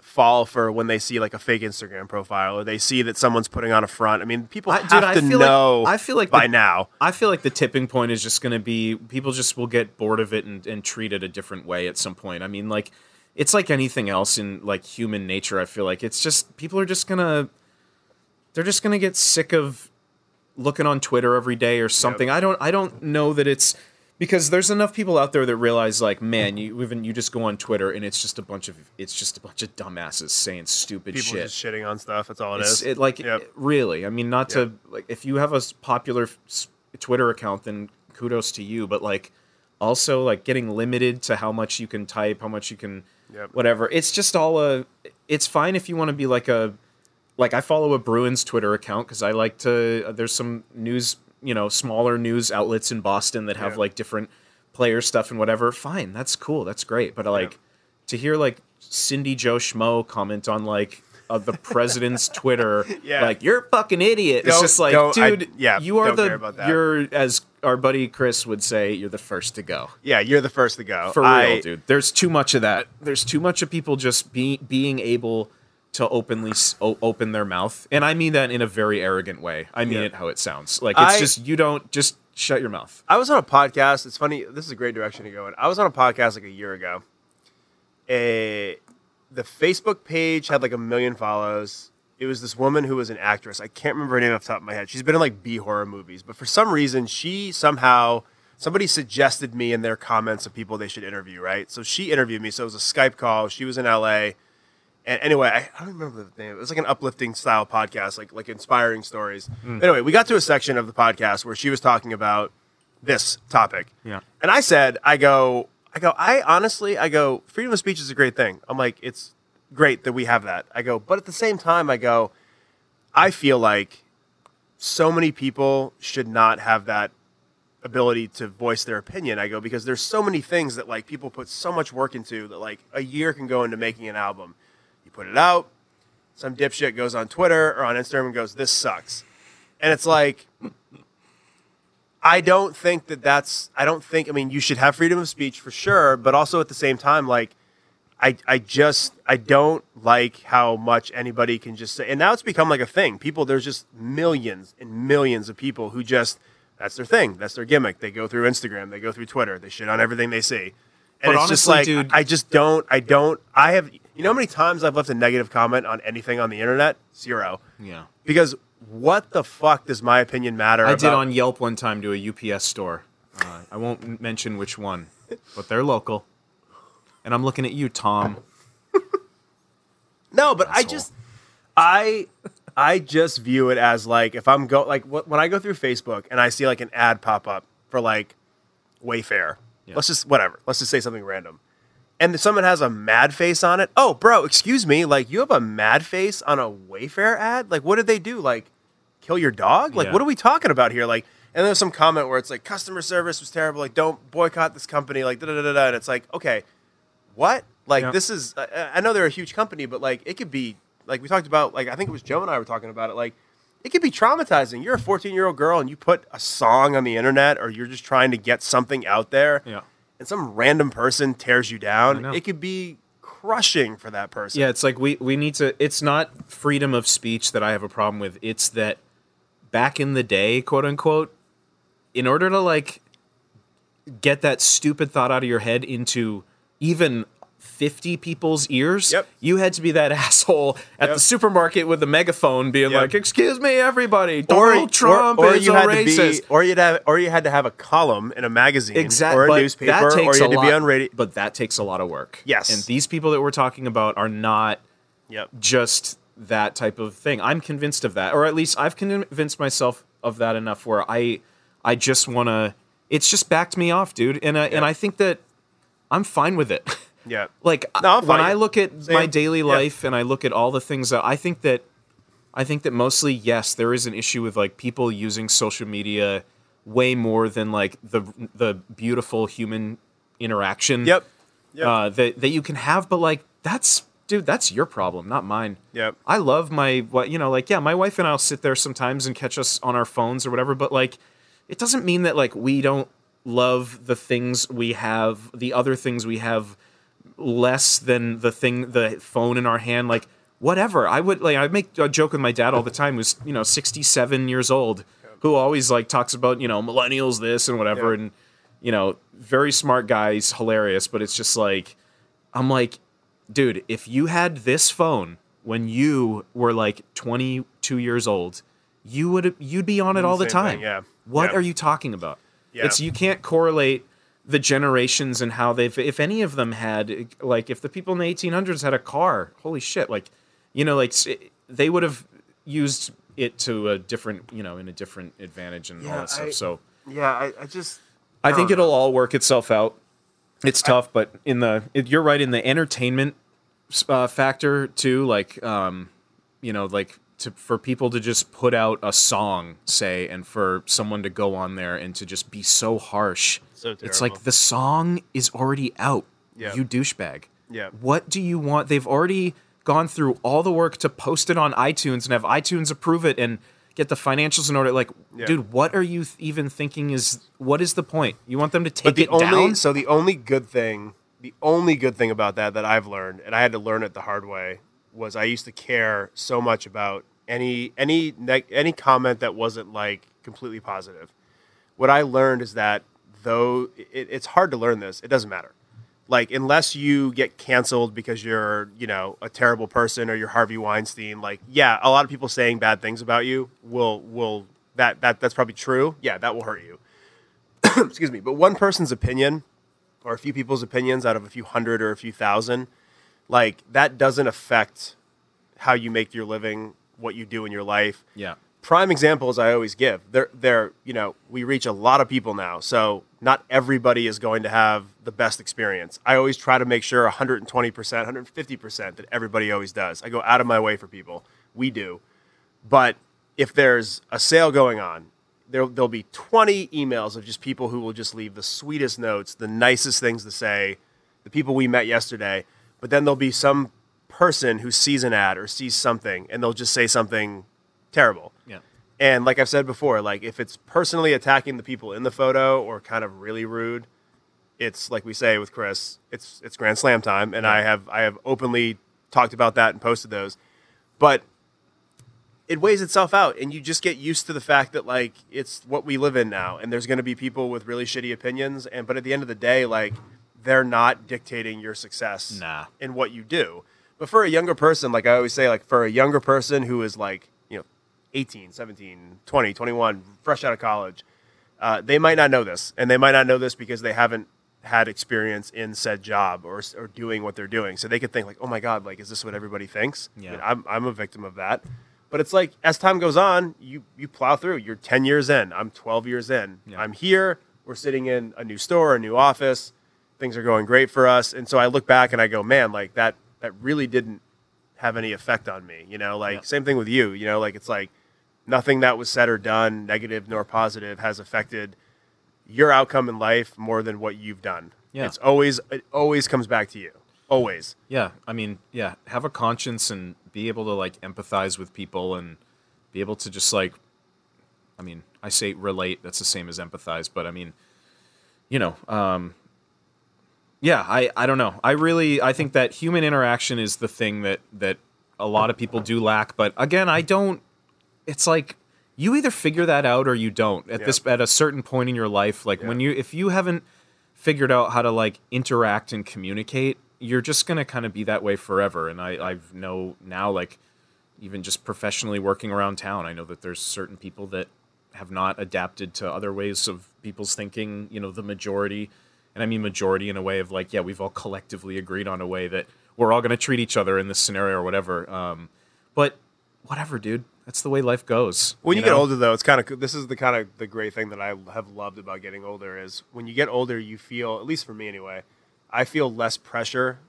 Speaker 1: fall for when they see like a fake Instagram profile or they see that someone's putting on a front. I mean, people
Speaker 2: I-
Speaker 1: have
Speaker 2: dude, I
Speaker 1: to
Speaker 2: feel like-
Speaker 1: know.
Speaker 2: I feel like
Speaker 1: by
Speaker 2: the-
Speaker 1: now.
Speaker 2: I feel like the tipping point is just going to be people just will get bored of it and, and treat it a different way at some point. I mean, like it's like anything else in like human nature. I feel like it's just people are just gonna they're just gonna get sick of looking on Twitter every day or something. I don't I don't know that it's because there's enough people out there that realize like man you even you just go on Twitter and it's just a bunch of it's just a bunch of dumbasses saying stupid shit.
Speaker 1: People
Speaker 2: shit.
Speaker 1: just shitting on stuff. That's all it
Speaker 2: It's
Speaker 1: is.
Speaker 2: it, like
Speaker 1: Yep.
Speaker 2: it- really. I mean, not to like if you have a popular Twitter account, then kudos to you. But like, also like getting limited to how much you can type, how much you can,
Speaker 1: Yep.
Speaker 2: whatever. It's just all a. It's fine if you want to be like a, like I follow a Bruins Twitter account because I like to. uh, There's some news, you know, smaller news outlets in Boston that have
Speaker 1: Yeah.
Speaker 2: like different player stuff and whatever. Fine, that's cool, that's great. But like to hear like Cindy Joe Schmo comment on like uh, the president's Twitter,
Speaker 1: Yeah.
Speaker 2: like you're a fucking idiot. It's
Speaker 1: Don't-
Speaker 2: just like,
Speaker 1: don't- I-
Speaker 2: dude,
Speaker 1: yeah,
Speaker 2: you are the
Speaker 1: care about that.
Speaker 2: you're as our buddy Chris would say, you're the first to go.
Speaker 1: yeah, you're the first to go.
Speaker 2: For real, dude. There's too much of that. There's too much of people just be, being able to openly s- o- open their mouth, and I mean that in a very arrogant way. I mean
Speaker 1: Yeah.
Speaker 2: it how it sounds. Like it's
Speaker 1: I-
Speaker 2: just you don't just shut your mouth.
Speaker 1: I was on a podcast. It's funny. This is a great direction to go in. I was on a podcast like a year ago. A the Facebook page had like a million follows. It was this woman who was an actress. I can't remember her name off the top of my head. She's been in like B horror movies, but for some reason, she somehow somebody suggested me in their comments of people they should interview. Right, so she interviewed me. So it was a Skype call. She was in LA. And anyway, I, I don't remember the name. It was like an uplifting style podcast, like like inspiring stories. Hmm. Anyway, we got to a section of the podcast where she was talking about this topic.
Speaker 2: Yeah.
Speaker 1: And I said, I go, I go, I honestly, I go, freedom of speech is a great thing. I'm like, it's great that we have that. I go, but at the same time, I go, I feel like so many people should not have that ability to voice their opinion. I go, because there's so many things that like people put so much work into that like a year can go into making an album. You put it out, some dipshit goes on Twitter or on Instagram and goes, this sucks. And it's like, I don't think that that's. I don't think. I mean, you should have freedom of speech for sure, but also at the same time, like, I I just I don't like how much anybody can just say. And now it's become like a thing. People, there's just millions and millions of people who just that's their thing. That's their gimmick. They go through Instagram. They go through Twitter. They shit on everything they see. And
Speaker 2: But
Speaker 1: it's just
Speaker 2: honestly,
Speaker 1: like
Speaker 2: dude-
Speaker 1: I just don't. I don't. I have. You know how many times I've left a negative comment on anything on the internet? Zero.
Speaker 2: Yeah.
Speaker 1: Because what the fuck does my opinion matter?
Speaker 2: I did on Yelp one time to a UPS store. Uh, I won't mention which one, but they're local. and I'm looking at you, Tom.
Speaker 1: No, but I just I I just view it as like if I'm go like wh- when I go through Facebook and I see like an ad pop up for like Wayfair.
Speaker 2: Yeah.
Speaker 1: Let's just whatever. Let's just say something random. And someone has a mad face on it. Oh, bro, excuse me. Like you have a mad face on a Wayfair ad? Like what did they do? Like kill your dog? Like
Speaker 2: Yeah.
Speaker 1: what are we talking about here? Like and there's some comment where it's like customer service was terrible. Like don't boycott this company. Like da da da da. And it's like okay, what? Like
Speaker 2: Yeah.
Speaker 1: this is I, I know they're a huge company, but like it could be like we talked about like I think it was Joe and I were talking about it like it could be traumatizing. You're a 14-year-old girl and you put a song on the internet or you're just trying to get something out there
Speaker 2: Yeah.
Speaker 1: And some random person tears you down. It could be crushing for that person.
Speaker 2: Yeah, it's like we we need to. It's not freedom of speech that I have a problem with. It's that back in the day, quote unquote, in order to like get that stupid thought out of your head into even 50 people's ears,
Speaker 1: Yep.
Speaker 2: you had to be that asshole at
Speaker 1: Yep.
Speaker 2: the supermarket with the megaphone being
Speaker 1: Yep.
Speaker 2: like, "Excuse me, everybody,
Speaker 1: Or,
Speaker 2: Donald Trump
Speaker 1: or, or
Speaker 2: is
Speaker 1: you
Speaker 2: a
Speaker 1: had
Speaker 2: racist."
Speaker 1: to be, or you'd have, or you had to have a column in a magazine,
Speaker 2: Exactly,
Speaker 1: or a newspaper,
Speaker 2: that takes
Speaker 1: or you had
Speaker 2: a
Speaker 1: to
Speaker 2: lot,
Speaker 1: be on radio.
Speaker 2: But that takes a lot of work.
Speaker 1: Yes.
Speaker 2: and these people that we're talking about are not
Speaker 1: Yep.
Speaker 2: just that type of thing. I'm convinced of that, or at least I've convinced myself of that enough where I, I just want to. It's just backed me off, dude, and I, and I think that I'm fine with it.
Speaker 1: Yeah.
Speaker 2: like
Speaker 1: No,
Speaker 2: when. I look at
Speaker 1: Same.
Speaker 2: my daily
Speaker 1: Yeah.
Speaker 2: life and I look at all the things that I think that, I think that mostly yes, there is an issue with like people using social media way more than like the the beautiful human interaction.
Speaker 1: Yep. Yep.
Speaker 2: Uh, that that you can have, but like that's dude, that's your problem, not mine.
Speaker 1: Yep.
Speaker 2: I love my what you know, like yeah, my wife and I'll sit there sometimes and catch us on our phones or whatever, but like it doesn't mean that like we don't love the things we have, the other things we have less than the thing the phone in our hand like whatever. I would like I make a joke with my dad all the time who's, you know, 67 years old who always like talks about, you know, millennials this and whatever
Speaker 1: Yeah.
Speaker 2: and you know, very smart guys, hilarious, but it's just like I'm like, dude, if you had this phone when you were like 22 years old, you would you'd be on it mm, all the time.
Speaker 1: thing, yeah.
Speaker 2: What
Speaker 1: Yeah.
Speaker 2: are you talking about?
Speaker 1: Yeah.
Speaker 2: It's you can't correlate the generations and how they've if any of them had like if the people in the 1800s had a car, holy shit, like you know like they would have used it to a different, you know, in a different advantage and all that stuff.
Speaker 1: I-
Speaker 2: so
Speaker 1: Yeah. I, I just.
Speaker 2: I think
Speaker 1: know.
Speaker 2: it'll all work itself out. It's tough, but in the it, you're right in the entertainment uh, factor too. Like, um, you know, like to for people to just put out a song, say, and for someone to go on there and to just be so harsh.
Speaker 1: So
Speaker 2: It's like the song is already out.
Speaker 1: Yeah.
Speaker 2: You douchebag.
Speaker 1: Yeah.
Speaker 2: What do you want? They've already gone through all the work to post it on iTunes and have iTunes approve it and get the financials in order. Like,
Speaker 1: Yeah.
Speaker 2: dude, what are you th- even thinking? Is what is the point? You want them to take it
Speaker 1: only
Speaker 2: down?
Speaker 1: so the only good thing, the only good thing about that that I've learned, and I had to learn it the hard way, was I used to care so much about any any any comment that wasn't like completely positive. What I learned is that though it, it's hard to learn this, it doesn't matter. Like unless you get canceled because you're you know a terrible person or you're Harvey Weinstein, like yeah, a lot of people saying bad things about you will will that that that's probably true. Yeah, that will hurt you excuse me, but one person's opinion or a few people's opinions out of a few hundred or a few thousand, like that doesn't affect how you make your living, what you do in your life.
Speaker 2: yeah.
Speaker 1: Prime examples I always give. They're, they're, you know, we reach a lot of people now, so not everybody is going to have the best experience. I always try to make sure 120%, 150% that everybody always does. I go out of my way for people. We do. But if there's a sale going on, there, there'll be 20 emails of just people who will just leave the sweetest notes, the nicest things to say, the people we met yesterday. But then there'll be some person who sees an ad or sees something and they'll just say something terrible.
Speaker 2: Yeah.
Speaker 1: And like I've said before, like if it's personally attacking the people in the photo or kind of really rude, it's like we say with Chris, it's it's Grand Slam time, and I have I have openly talked about that and posted those. But it weighs itself out, and you just get used to the fact that like it's what we live in now, and there's going to be people with really shitty opinions, and but at the end of the day, like they're not dictating your success
Speaker 2: Nah.
Speaker 1: in what you do. But for a younger person, like I always say, like for a younger person who is like, you know, 18, 17, 20, 21, fresh out of college, uh, they might not know this. And they might not know this because they haven't had experience in said job or or doing what they're doing, so they could think like, oh my god, like is this what everybody thinks? I
Speaker 2: Yeah.
Speaker 1: mean, I'm I'm a victim of that. But it's like as time goes on, you you plow through. You're 10 years in. I'm 12 years in.
Speaker 2: Yeah.
Speaker 1: I'm here. We're sitting in a new store, a new office. Things are going great for us. And so I look back and I go, man, like that that really didn't have any effect on me. You know, like
Speaker 2: Yeah.
Speaker 1: same thing with you. You know, like it's like nothing that was said or done, negative nor positive, has affected your outcome in life more than what you've done.
Speaker 2: Yeah.
Speaker 1: It's always it always comes back to you. Always.
Speaker 2: Yeah, I mean, yeah, have a conscience and be able to like empathize with people and be able to just like I mean, I say relate, that's the same as empathize, but I mean, you know, um yeah, I I don't know. I really I think that human interaction is the thing that that a lot of people do lack, but again, I don't it's like you either figure that out or you don't at
Speaker 1: Yeah.
Speaker 2: this at a certain point in your life like when you if you haven't figured out how to like interact and communicate you're just gonna kind of be that way forever and i i know now like even just professionally working around town i know that there's certain people that have not adapted to other ways of people's thinking you know the majority and i mean majority in a way of like yeah we've all collectively agreed on a way that we're all going to treat each other in this scenario or whatever um, but whatever dude that's the way life goes
Speaker 1: When you, get
Speaker 2: know?
Speaker 1: older, though, it's kind of this is the kind of the great thing that I have loved about getting older is when you get older, you feel at least for me anyway, I feel less pressure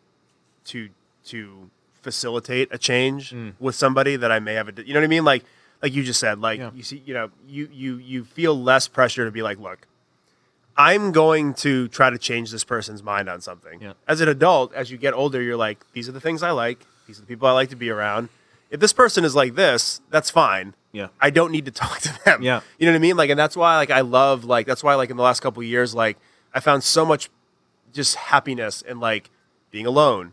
Speaker 1: to to facilitate a change
Speaker 2: Mm.
Speaker 1: with somebody that I may have a you know what I mean like like you just said like
Speaker 2: Yeah.
Speaker 1: you see you know you you you feel less pressure to be like look I'm going to try to change this person's mind on something.
Speaker 2: Yeah.
Speaker 1: As an adult, as you get older, you're like, these are the things I like. These are the people I like to be around. If this person is like this, that's fine.
Speaker 2: Yeah.
Speaker 1: I don't need to talk to them.
Speaker 2: Yeah.
Speaker 1: You know what I mean? Like, and that's why, like, I love, like, that's why, like, in the last couple of years, like, I found so much just happiness in, like, being alone,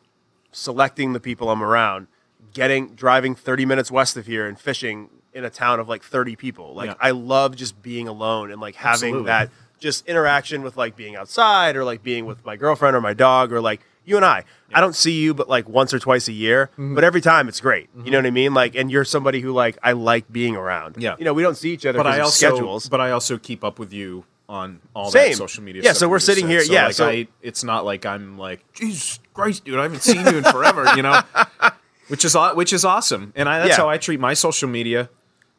Speaker 1: selecting the people I'm around, getting, driving 30 minutes west of here and fishing in a town of like 30 people. Like,
Speaker 2: Yeah.
Speaker 1: I love just being alone and, like, having
Speaker 2: Absolutely.
Speaker 1: that just interaction with, like, being outside or, like, being with my girlfriend or my dog or, like, you and I. I don't see you but like once or twice a year,
Speaker 2: Mm-hmm.
Speaker 1: but every time it's great. You know what I mean? Like, and you're somebody who like I like being around.
Speaker 2: Yeah.
Speaker 1: You know, we don't see each other
Speaker 2: but I also
Speaker 1: schedules.
Speaker 2: but I also keep up with you on all
Speaker 1: Same.
Speaker 2: that social media.
Speaker 1: Yeah, so we're sitting
Speaker 2: said.
Speaker 1: here-
Speaker 2: So,
Speaker 1: yeah,
Speaker 2: like,
Speaker 1: so-
Speaker 2: I, it's not like I'm like Jesus Christ, dude, I haven't seen you in forever, you know, which is which is awesome, and I, that's
Speaker 1: Yeah.
Speaker 2: how I treat my social media.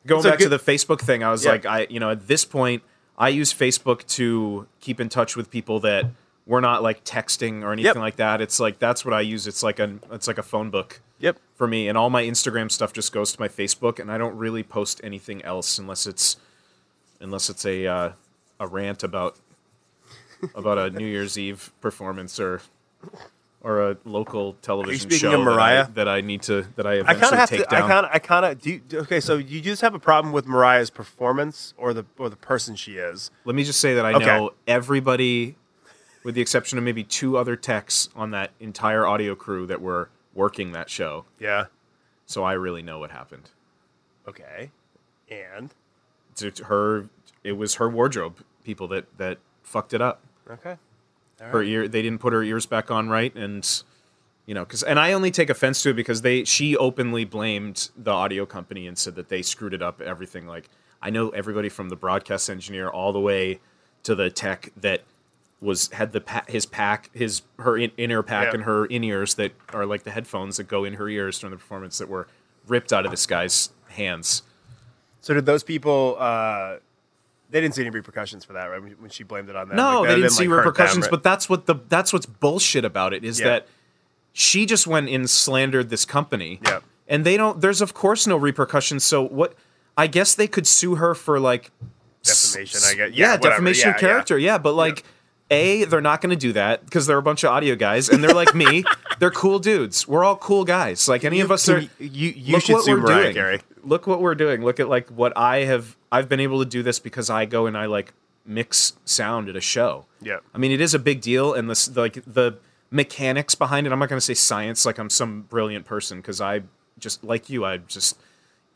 Speaker 2: Going back to the Facebook thing, I was
Speaker 1: Yeah.
Speaker 2: like, I you know, at this point, I use Facebook to keep in touch with people that we're not like texting or anything
Speaker 1: Yep.
Speaker 2: like that. It's like that's what I use. It's like a it's like a phone book
Speaker 1: yep.
Speaker 2: for me and all my instagram stuff just goes to my facebook and i don't really post anything else unless it's unless it's a uh, a rant about about a new year's eve performance or or a local television
Speaker 1: speaking
Speaker 2: show
Speaker 1: of
Speaker 2: that I-
Speaker 1: Mariah?
Speaker 2: that I, need to that i
Speaker 1: I
Speaker 2: eventually
Speaker 1: kind of have
Speaker 2: take
Speaker 1: to. I
Speaker 2: down
Speaker 1: kind of. I kind of. Do you, okay, so you just have a problem with Mariah's performance or the or the person she is.
Speaker 2: let me just say that i
Speaker 1: Okay.
Speaker 2: know everybody with the exception of maybe two other techs on that entire audio crew that were working that show
Speaker 1: Yeah.
Speaker 2: so i really know what happened
Speaker 1: Okay. And
Speaker 2: to to her it was her wardrobe people that that fucked it up
Speaker 1: okay.
Speaker 2: Her ear they didn't put her ears back on right and you know because and i only take offense to it because they she openly blamed the audio company and said that they screwed it up everything like i know everybody from the broadcast engineer all the way to the tech that was had the pa- his pack his her in, in-ear pack
Speaker 1: Yeah.
Speaker 2: and her in-ears that are like the headphones that go in her ears during the performance that were ripped out of this guy's hands
Speaker 1: So did those people? uh They didn't see any repercussions for that, right? When, she blamed it on them.
Speaker 2: No,
Speaker 1: Like,
Speaker 2: they
Speaker 1: didn't,
Speaker 2: didn't see
Speaker 1: like,
Speaker 2: repercussions,
Speaker 1: right?
Speaker 2: but that's what the that's what's bullshit about it is
Speaker 1: Yeah.
Speaker 2: that she just went and slandered this company.
Speaker 1: Yeah.
Speaker 2: And they don't there's of course no repercussions. So what I guess they could sue her for like
Speaker 1: Defamation, I guess.
Speaker 2: Yeah,
Speaker 1: Yeah,
Speaker 2: defamation
Speaker 1: Yeah,
Speaker 2: of character. Yeah, but like A, they're not going to do that because they're a bunch of audio guys, and they're like me. They're cool dudes. We're all cool guys. Like any of us are.
Speaker 1: You you, you should sue Mariah
Speaker 2: doing.
Speaker 1: Carey.
Speaker 2: Look what we're doing. Look at like what I have. I've been able to do this because I go and I like mix sound at a show.
Speaker 1: Yeah.
Speaker 2: I mean, it is a big deal, and this like the mechanics behind it. I'm not going to say science like I'm some brilliant person because I just like you. I just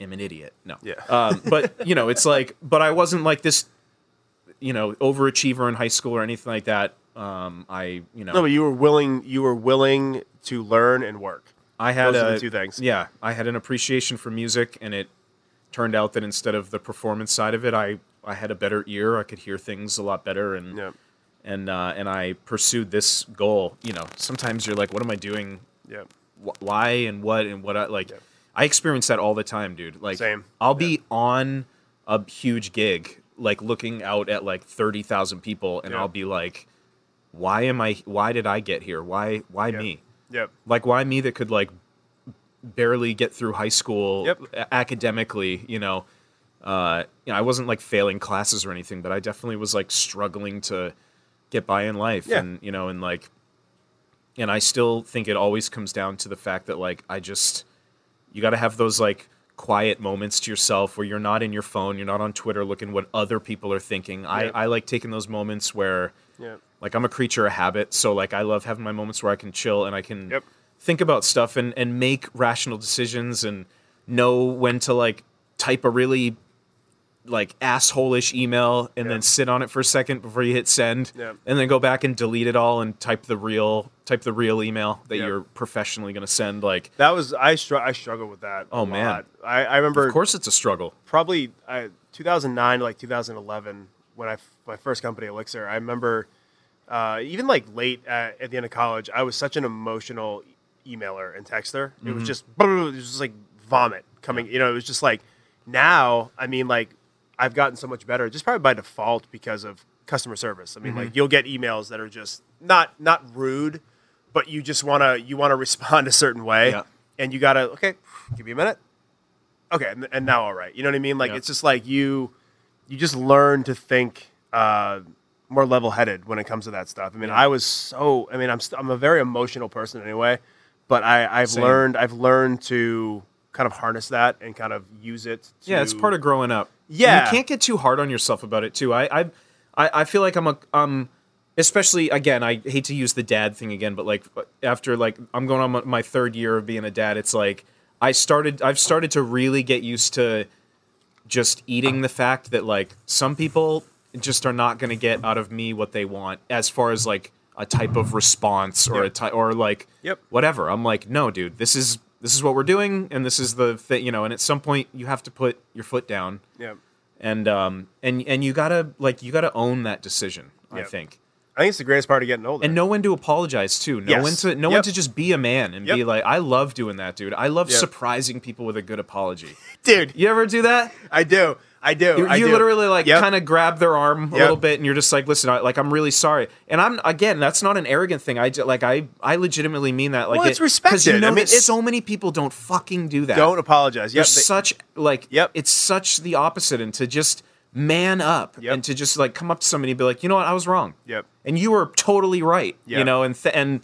Speaker 2: am an idiot. No.
Speaker 1: Yeah.
Speaker 2: Um, but you know, it's like, but I wasn't like this, you know, overachiever in high school or anything like that. Um, I, you know,
Speaker 1: No, but you were willing. You were willing to learn and work.
Speaker 2: I had
Speaker 1: Those
Speaker 2: a,
Speaker 1: two things.
Speaker 2: Yeah, I had an appreciation for music, and it turned out that instead of the performance side of it, I I had a better ear. I could hear things a lot better, and
Speaker 1: Yeah.
Speaker 2: and uh, and I pursued this goal. You know, sometimes you're like, what am I doing?
Speaker 1: Yeah.
Speaker 2: Wh- Why and what and what? I, like,
Speaker 1: Yeah.
Speaker 2: I experience that all the time, dude. Like,
Speaker 1: Same.
Speaker 2: I'll be on a huge gig, like looking out at like thirty thousand people, and
Speaker 1: Yeah.
Speaker 2: I'll be like, why am I? Why did I get here? Why? Why
Speaker 1: Yeah.
Speaker 2: me?
Speaker 1: Yep.
Speaker 2: like why me that could like barely get through high school
Speaker 1: Yep.
Speaker 2: academically you know uh you know i wasn't like failing classes or anything but i definitely was like struggling to get by in life
Speaker 1: Yeah.
Speaker 2: and you know and like and i still think it always comes down to the fact that like i just you got to have those like quiet moments to yourself where you're not in your phone you're not on twitter looking what other people are thinking
Speaker 1: Yeah.
Speaker 2: i i like taking those moments where
Speaker 1: Yeah.
Speaker 2: like I'm a creature of habit, so like I love having my moments where I can chill and I can
Speaker 1: Yep.
Speaker 2: think about stuff and and make rational decisions and know when to like type a really like asshole-ish email and
Speaker 1: Yeah.
Speaker 2: then sit on it for a second before you hit send
Speaker 1: Yeah.
Speaker 2: and then go back and delete it all and type the real type the real email that
Speaker 1: Yeah.
Speaker 2: you're professionally going to send like
Speaker 1: That was I str- I struggle with that. a
Speaker 2: Oh, man.
Speaker 1: I, I remember
Speaker 2: of course it's a struggle
Speaker 1: probably I, 2009 to like 2011 when I my first company Elixir. I remember uh, even like late at, at the end of college, I was such an emotional emailer and texter. It
Speaker 2: Mm-hmm.
Speaker 1: was just it was just like vomit coming. You know, it was just like now. I mean, like I've gotten so much better, just probably by default because of customer service. I mean,
Speaker 2: Mm-hmm.
Speaker 1: like you'll get emails that are just not not rude, but you just wanna you wanna respond a certain way,
Speaker 2: Yeah.
Speaker 1: and you gotta okay, give me a minute okay and, and now all right you know what i mean like
Speaker 2: Yeah.
Speaker 1: it's just like you you just learn to think uh more level-headed when it comes to that stuff i mean
Speaker 2: Yeah.
Speaker 1: i was so i mean i'm st- i'm a very emotional person anyway but i i've
Speaker 2: Same.
Speaker 1: learned i've learned to kind of harness that and kind of use it to,
Speaker 2: Yeah, it's part of growing up. And
Speaker 1: Yeah.
Speaker 2: you can't get too hard on yourself about it too. I, I, I I feel like I'm a um, especially again. I hate to use the dad thing again, but like after like I'm going on my third year of being a dad, it's like I started. I've started to really get used to just eating the fact that like some people just are not going to get out of me what they want as far as like a type of response or a type or like
Speaker 1: Yep.
Speaker 2: whatever. I'm like, no, dude, this is this is what we're doing, and this is the thing, you know. And at some point, you have to put your foot down,
Speaker 1: yeah
Speaker 2: and um, and and you gotta like you gotta own that decision. I think,
Speaker 1: i think it's the greatest part of getting older
Speaker 2: and know when to apologize too. Know
Speaker 1: Yes.
Speaker 2: when to when
Speaker 1: Yep.
Speaker 2: to just be a man and be like, I love doing that, dude. I love
Speaker 1: Yep.
Speaker 2: surprising people with a good apology.
Speaker 1: dude
Speaker 2: You ever do that?
Speaker 1: i do i do
Speaker 2: You,
Speaker 1: I
Speaker 2: you
Speaker 1: do.
Speaker 2: literally like
Speaker 1: Yep.
Speaker 2: kind of grab their arm a
Speaker 1: Yep.
Speaker 2: little bit, and you're just like, "Listen, I, like I'm really sorry." And I'm again, that's not an arrogant thing. I like I I legitimately mean that. Like
Speaker 1: Well, it's
Speaker 2: because you
Speaker 1: respected.
Speaker 2: know
Speaker 1: I mean, it's-
Speaker 2: so many people don't fucking do that.
Speaker 1: don't apologize yep
Speaker 2: There's
Speaker 1: they-
Speaker 2: such like
Speaker 1: Yep.
Speaker 2: it's such the opposite, and to just man up
Speaker 1: Yep.
Speaker 2: and to just like come up to somebody and be like, you know what, I was wrong.
Speaker 1: Yep.
Speaker 2: And you were totally right. You know, and th- and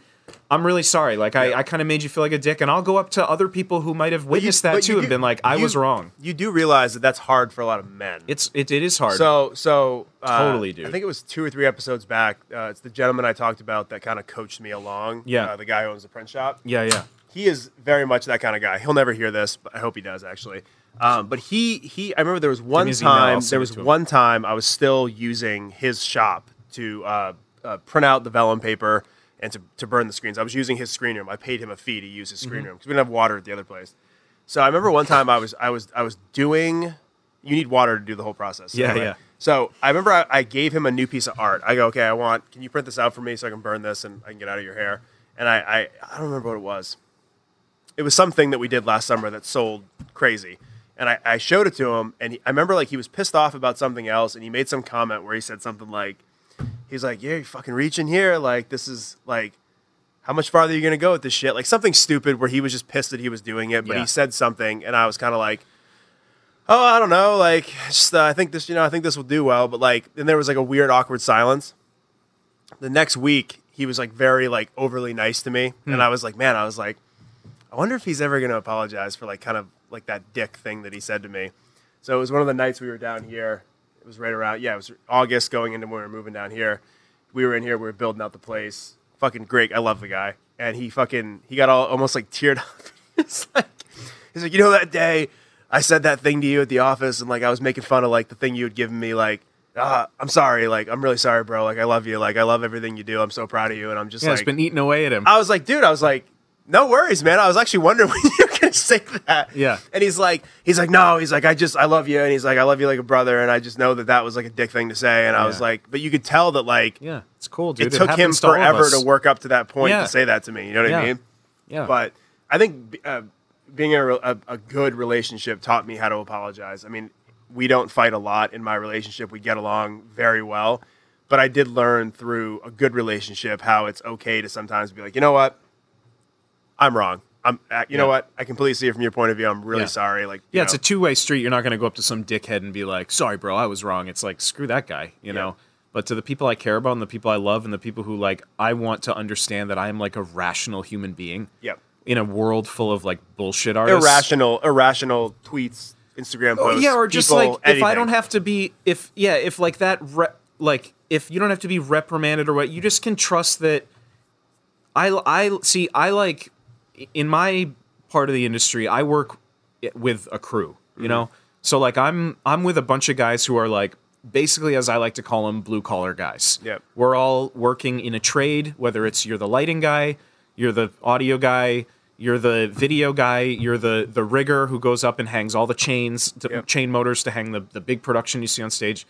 Speaker 2: I'm really sorry. Like
Speaker 1: Yep.
Speaker 2: I, I kind of made you feel like a dick, and I'll go up to other people who might have
Speaker 1: But you-
Speaker 2: witnessed that too and been like, I
Speaker 1: you-
Speaker 2: was wrong.
Speaker 1: you do realize that that's hard for a lot of men
Speaker 2: It's it, it is hard.
Speaker 1: So, so uh,
Speaker 2: Totally, dude.
Speaker 1: I think it was two or three episodes back. Uh, it's the gentleman I talked about that kind of coached me along.
Speaker 2: Yeah.
Speaker 1: uh, the guy who owns the print shop.
Speaker 2: yeah, yeah.
Speaker 1: He is very much that kind of guy. He'll never hear this, but I hope he does actually. Um, but he he, I remember there was one
Speaker 2: his email, I'll
Speaker 1: time.
Speaker 2: send
Speaker 1: There
Speaker 2: it
Speaker 1: was
Speaker 2: to him.
Speaker 1: one time I was still using his shop to uh, uh, print out the vellum paper and to, to burn the screens. I was using his screen room. I paid him a fee to use his
Speaker 2: Mm-hmm.
Speaker 1: screen room because we didn't have water at the other place. So I remember one time I was I was I was doing. You need water to do the whole process.
Speaker 2: Yeah, yeah.
Speaker 1: So I remember I, I gave him a new piece of art. I go, okay, I want. Can you print this out for me so I can burn this and I can get out of your hair? And I I, I don't remember what it was. It was something that we did last summer that sold crazy. And I, I showed it to him, and he, I remember like he was pissed off about something else, and he made some comment where he said something like, "He's like, yeah, you're fucking reaching here. Like this is like, how much farther are you gonna go with this shit? Like something stupid where he was just pissed that he was doing it, but
Speaker 2: Yeah.
Speaker 1: he said something, and I was kind of like, oh, I don't know, like just uh, I think this, you know, I think this will do well, but like, then there was like a weird awkward silence. The next week, he was like very like overly nice to me, and I was like, man, I was like, I wonder if he's ever gonna apologize for like kind of like that dick thing that he said to me. So it was one of the nights we were down here. It was right around, yeah, it was August going into when we were moving down here. We were in here, we were building out the place. Fucking great. I love the guy. And he fucking, he got all almost like teared up. it's like, he's like, you know, that day I said that thing to you at the office and like I was making fun of like the thing you had given me. Like, ah, I'm sorry. Like, I'm really sorry, bro. Like, I love you. Like, I love everything you do. I'm so proud of you. And I'm just
Speaker 2: Yeah,
Speaker 1: like,
Speaker 2: it's been eating away at him.
Speaker 1: I was like, dude, I was like, no worries, man. I was actually wondering when you were gonna say that.
Speaker 2: Yeah.
Speaker 1: And he's like, he's like, no, he's like, I just, I love you, and he's like, I love you like a brother, and I just know that that was like a dick thing to say, and I was
Speaker 2: Yeah.
Speaker 1: like, but you could tell that like
Speaker 2: Yeah, it's cool, dude.
Speaker 1: it took him
Speaker 2: happens to all of
Speaker 1: forever
Speaker 2: us.
Speaker 1: to work up to that point
Speaker 2: Yeah.
Speaker 1: to say that to me. You know what I
Speaker 2: Yeah.
Speaker 1: mean?
Speaker 2: Yeah,
Speaker 1: But I think uh, being in a, re- a, a good relationship taught me how to apologize. I mean, we don't fight a lot in my relationship. We get along very well. But I did learn through a good relationship how it's okay to sometimes be like, you know what? I'm wrong. I'm, uh, you know what? I completely see it from your point of view. I'm really
Speaker 2: Yeah.
Speaker 1: sorry. Like, you
Speaker 2: yeah, it's a two way street. You're not going to go up to some dickhead and be like, "Sorry, bro, I was wrong." It's like, screw that guy, you know. But to the people I care about and the people I love and the people who like, I want to understand that I am like a rational human being
Speaker 1: Yep.
Speaker 2: in a world full of like bullshit artists.
Speaker 1: irrational, irrational tweets, Instagram
Speaker 2: Oh,
Speaker 1: posts.
Speaker 2: yeah, or just
Speaker 1: people,
Speaker 2: like if I don't have to be, if yeah, if like that, re- like if you don't have to be reprimanded or what, you just can trust that. I I see. I like in my part of the industry, I work with a crew. You
Speaker 1: Mm-hmm.
Speaker 2: know, so like I'm I'm with a bunch of guys who are like basically, as I like to call them, blue collar guys.
Speaker 1: Yep.
Speaker 2: We're all working in a trade, whether it's you're the lighting guy, you're the audio guy, you're the video guy, you're the the rigger who goes up and hangs all the chains, to,
Speaker 1: Yep.
Speaker 2: chain motors to hang the, the big production you see on stage,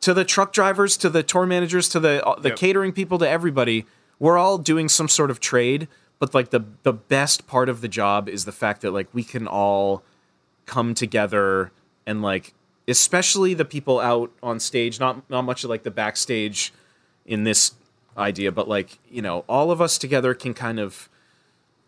Speaker 2: to the truck drivers, to the tour managers, to the uh, the
Speaker 1: Yep.
Speaker 2: catering people, to everybody. We're all doing some sort of trade, but like the the best part of the job is the fact that like we can all come together and like especially the people out on stage not not much of like the backstage in this idea but like you know all of us together can kind of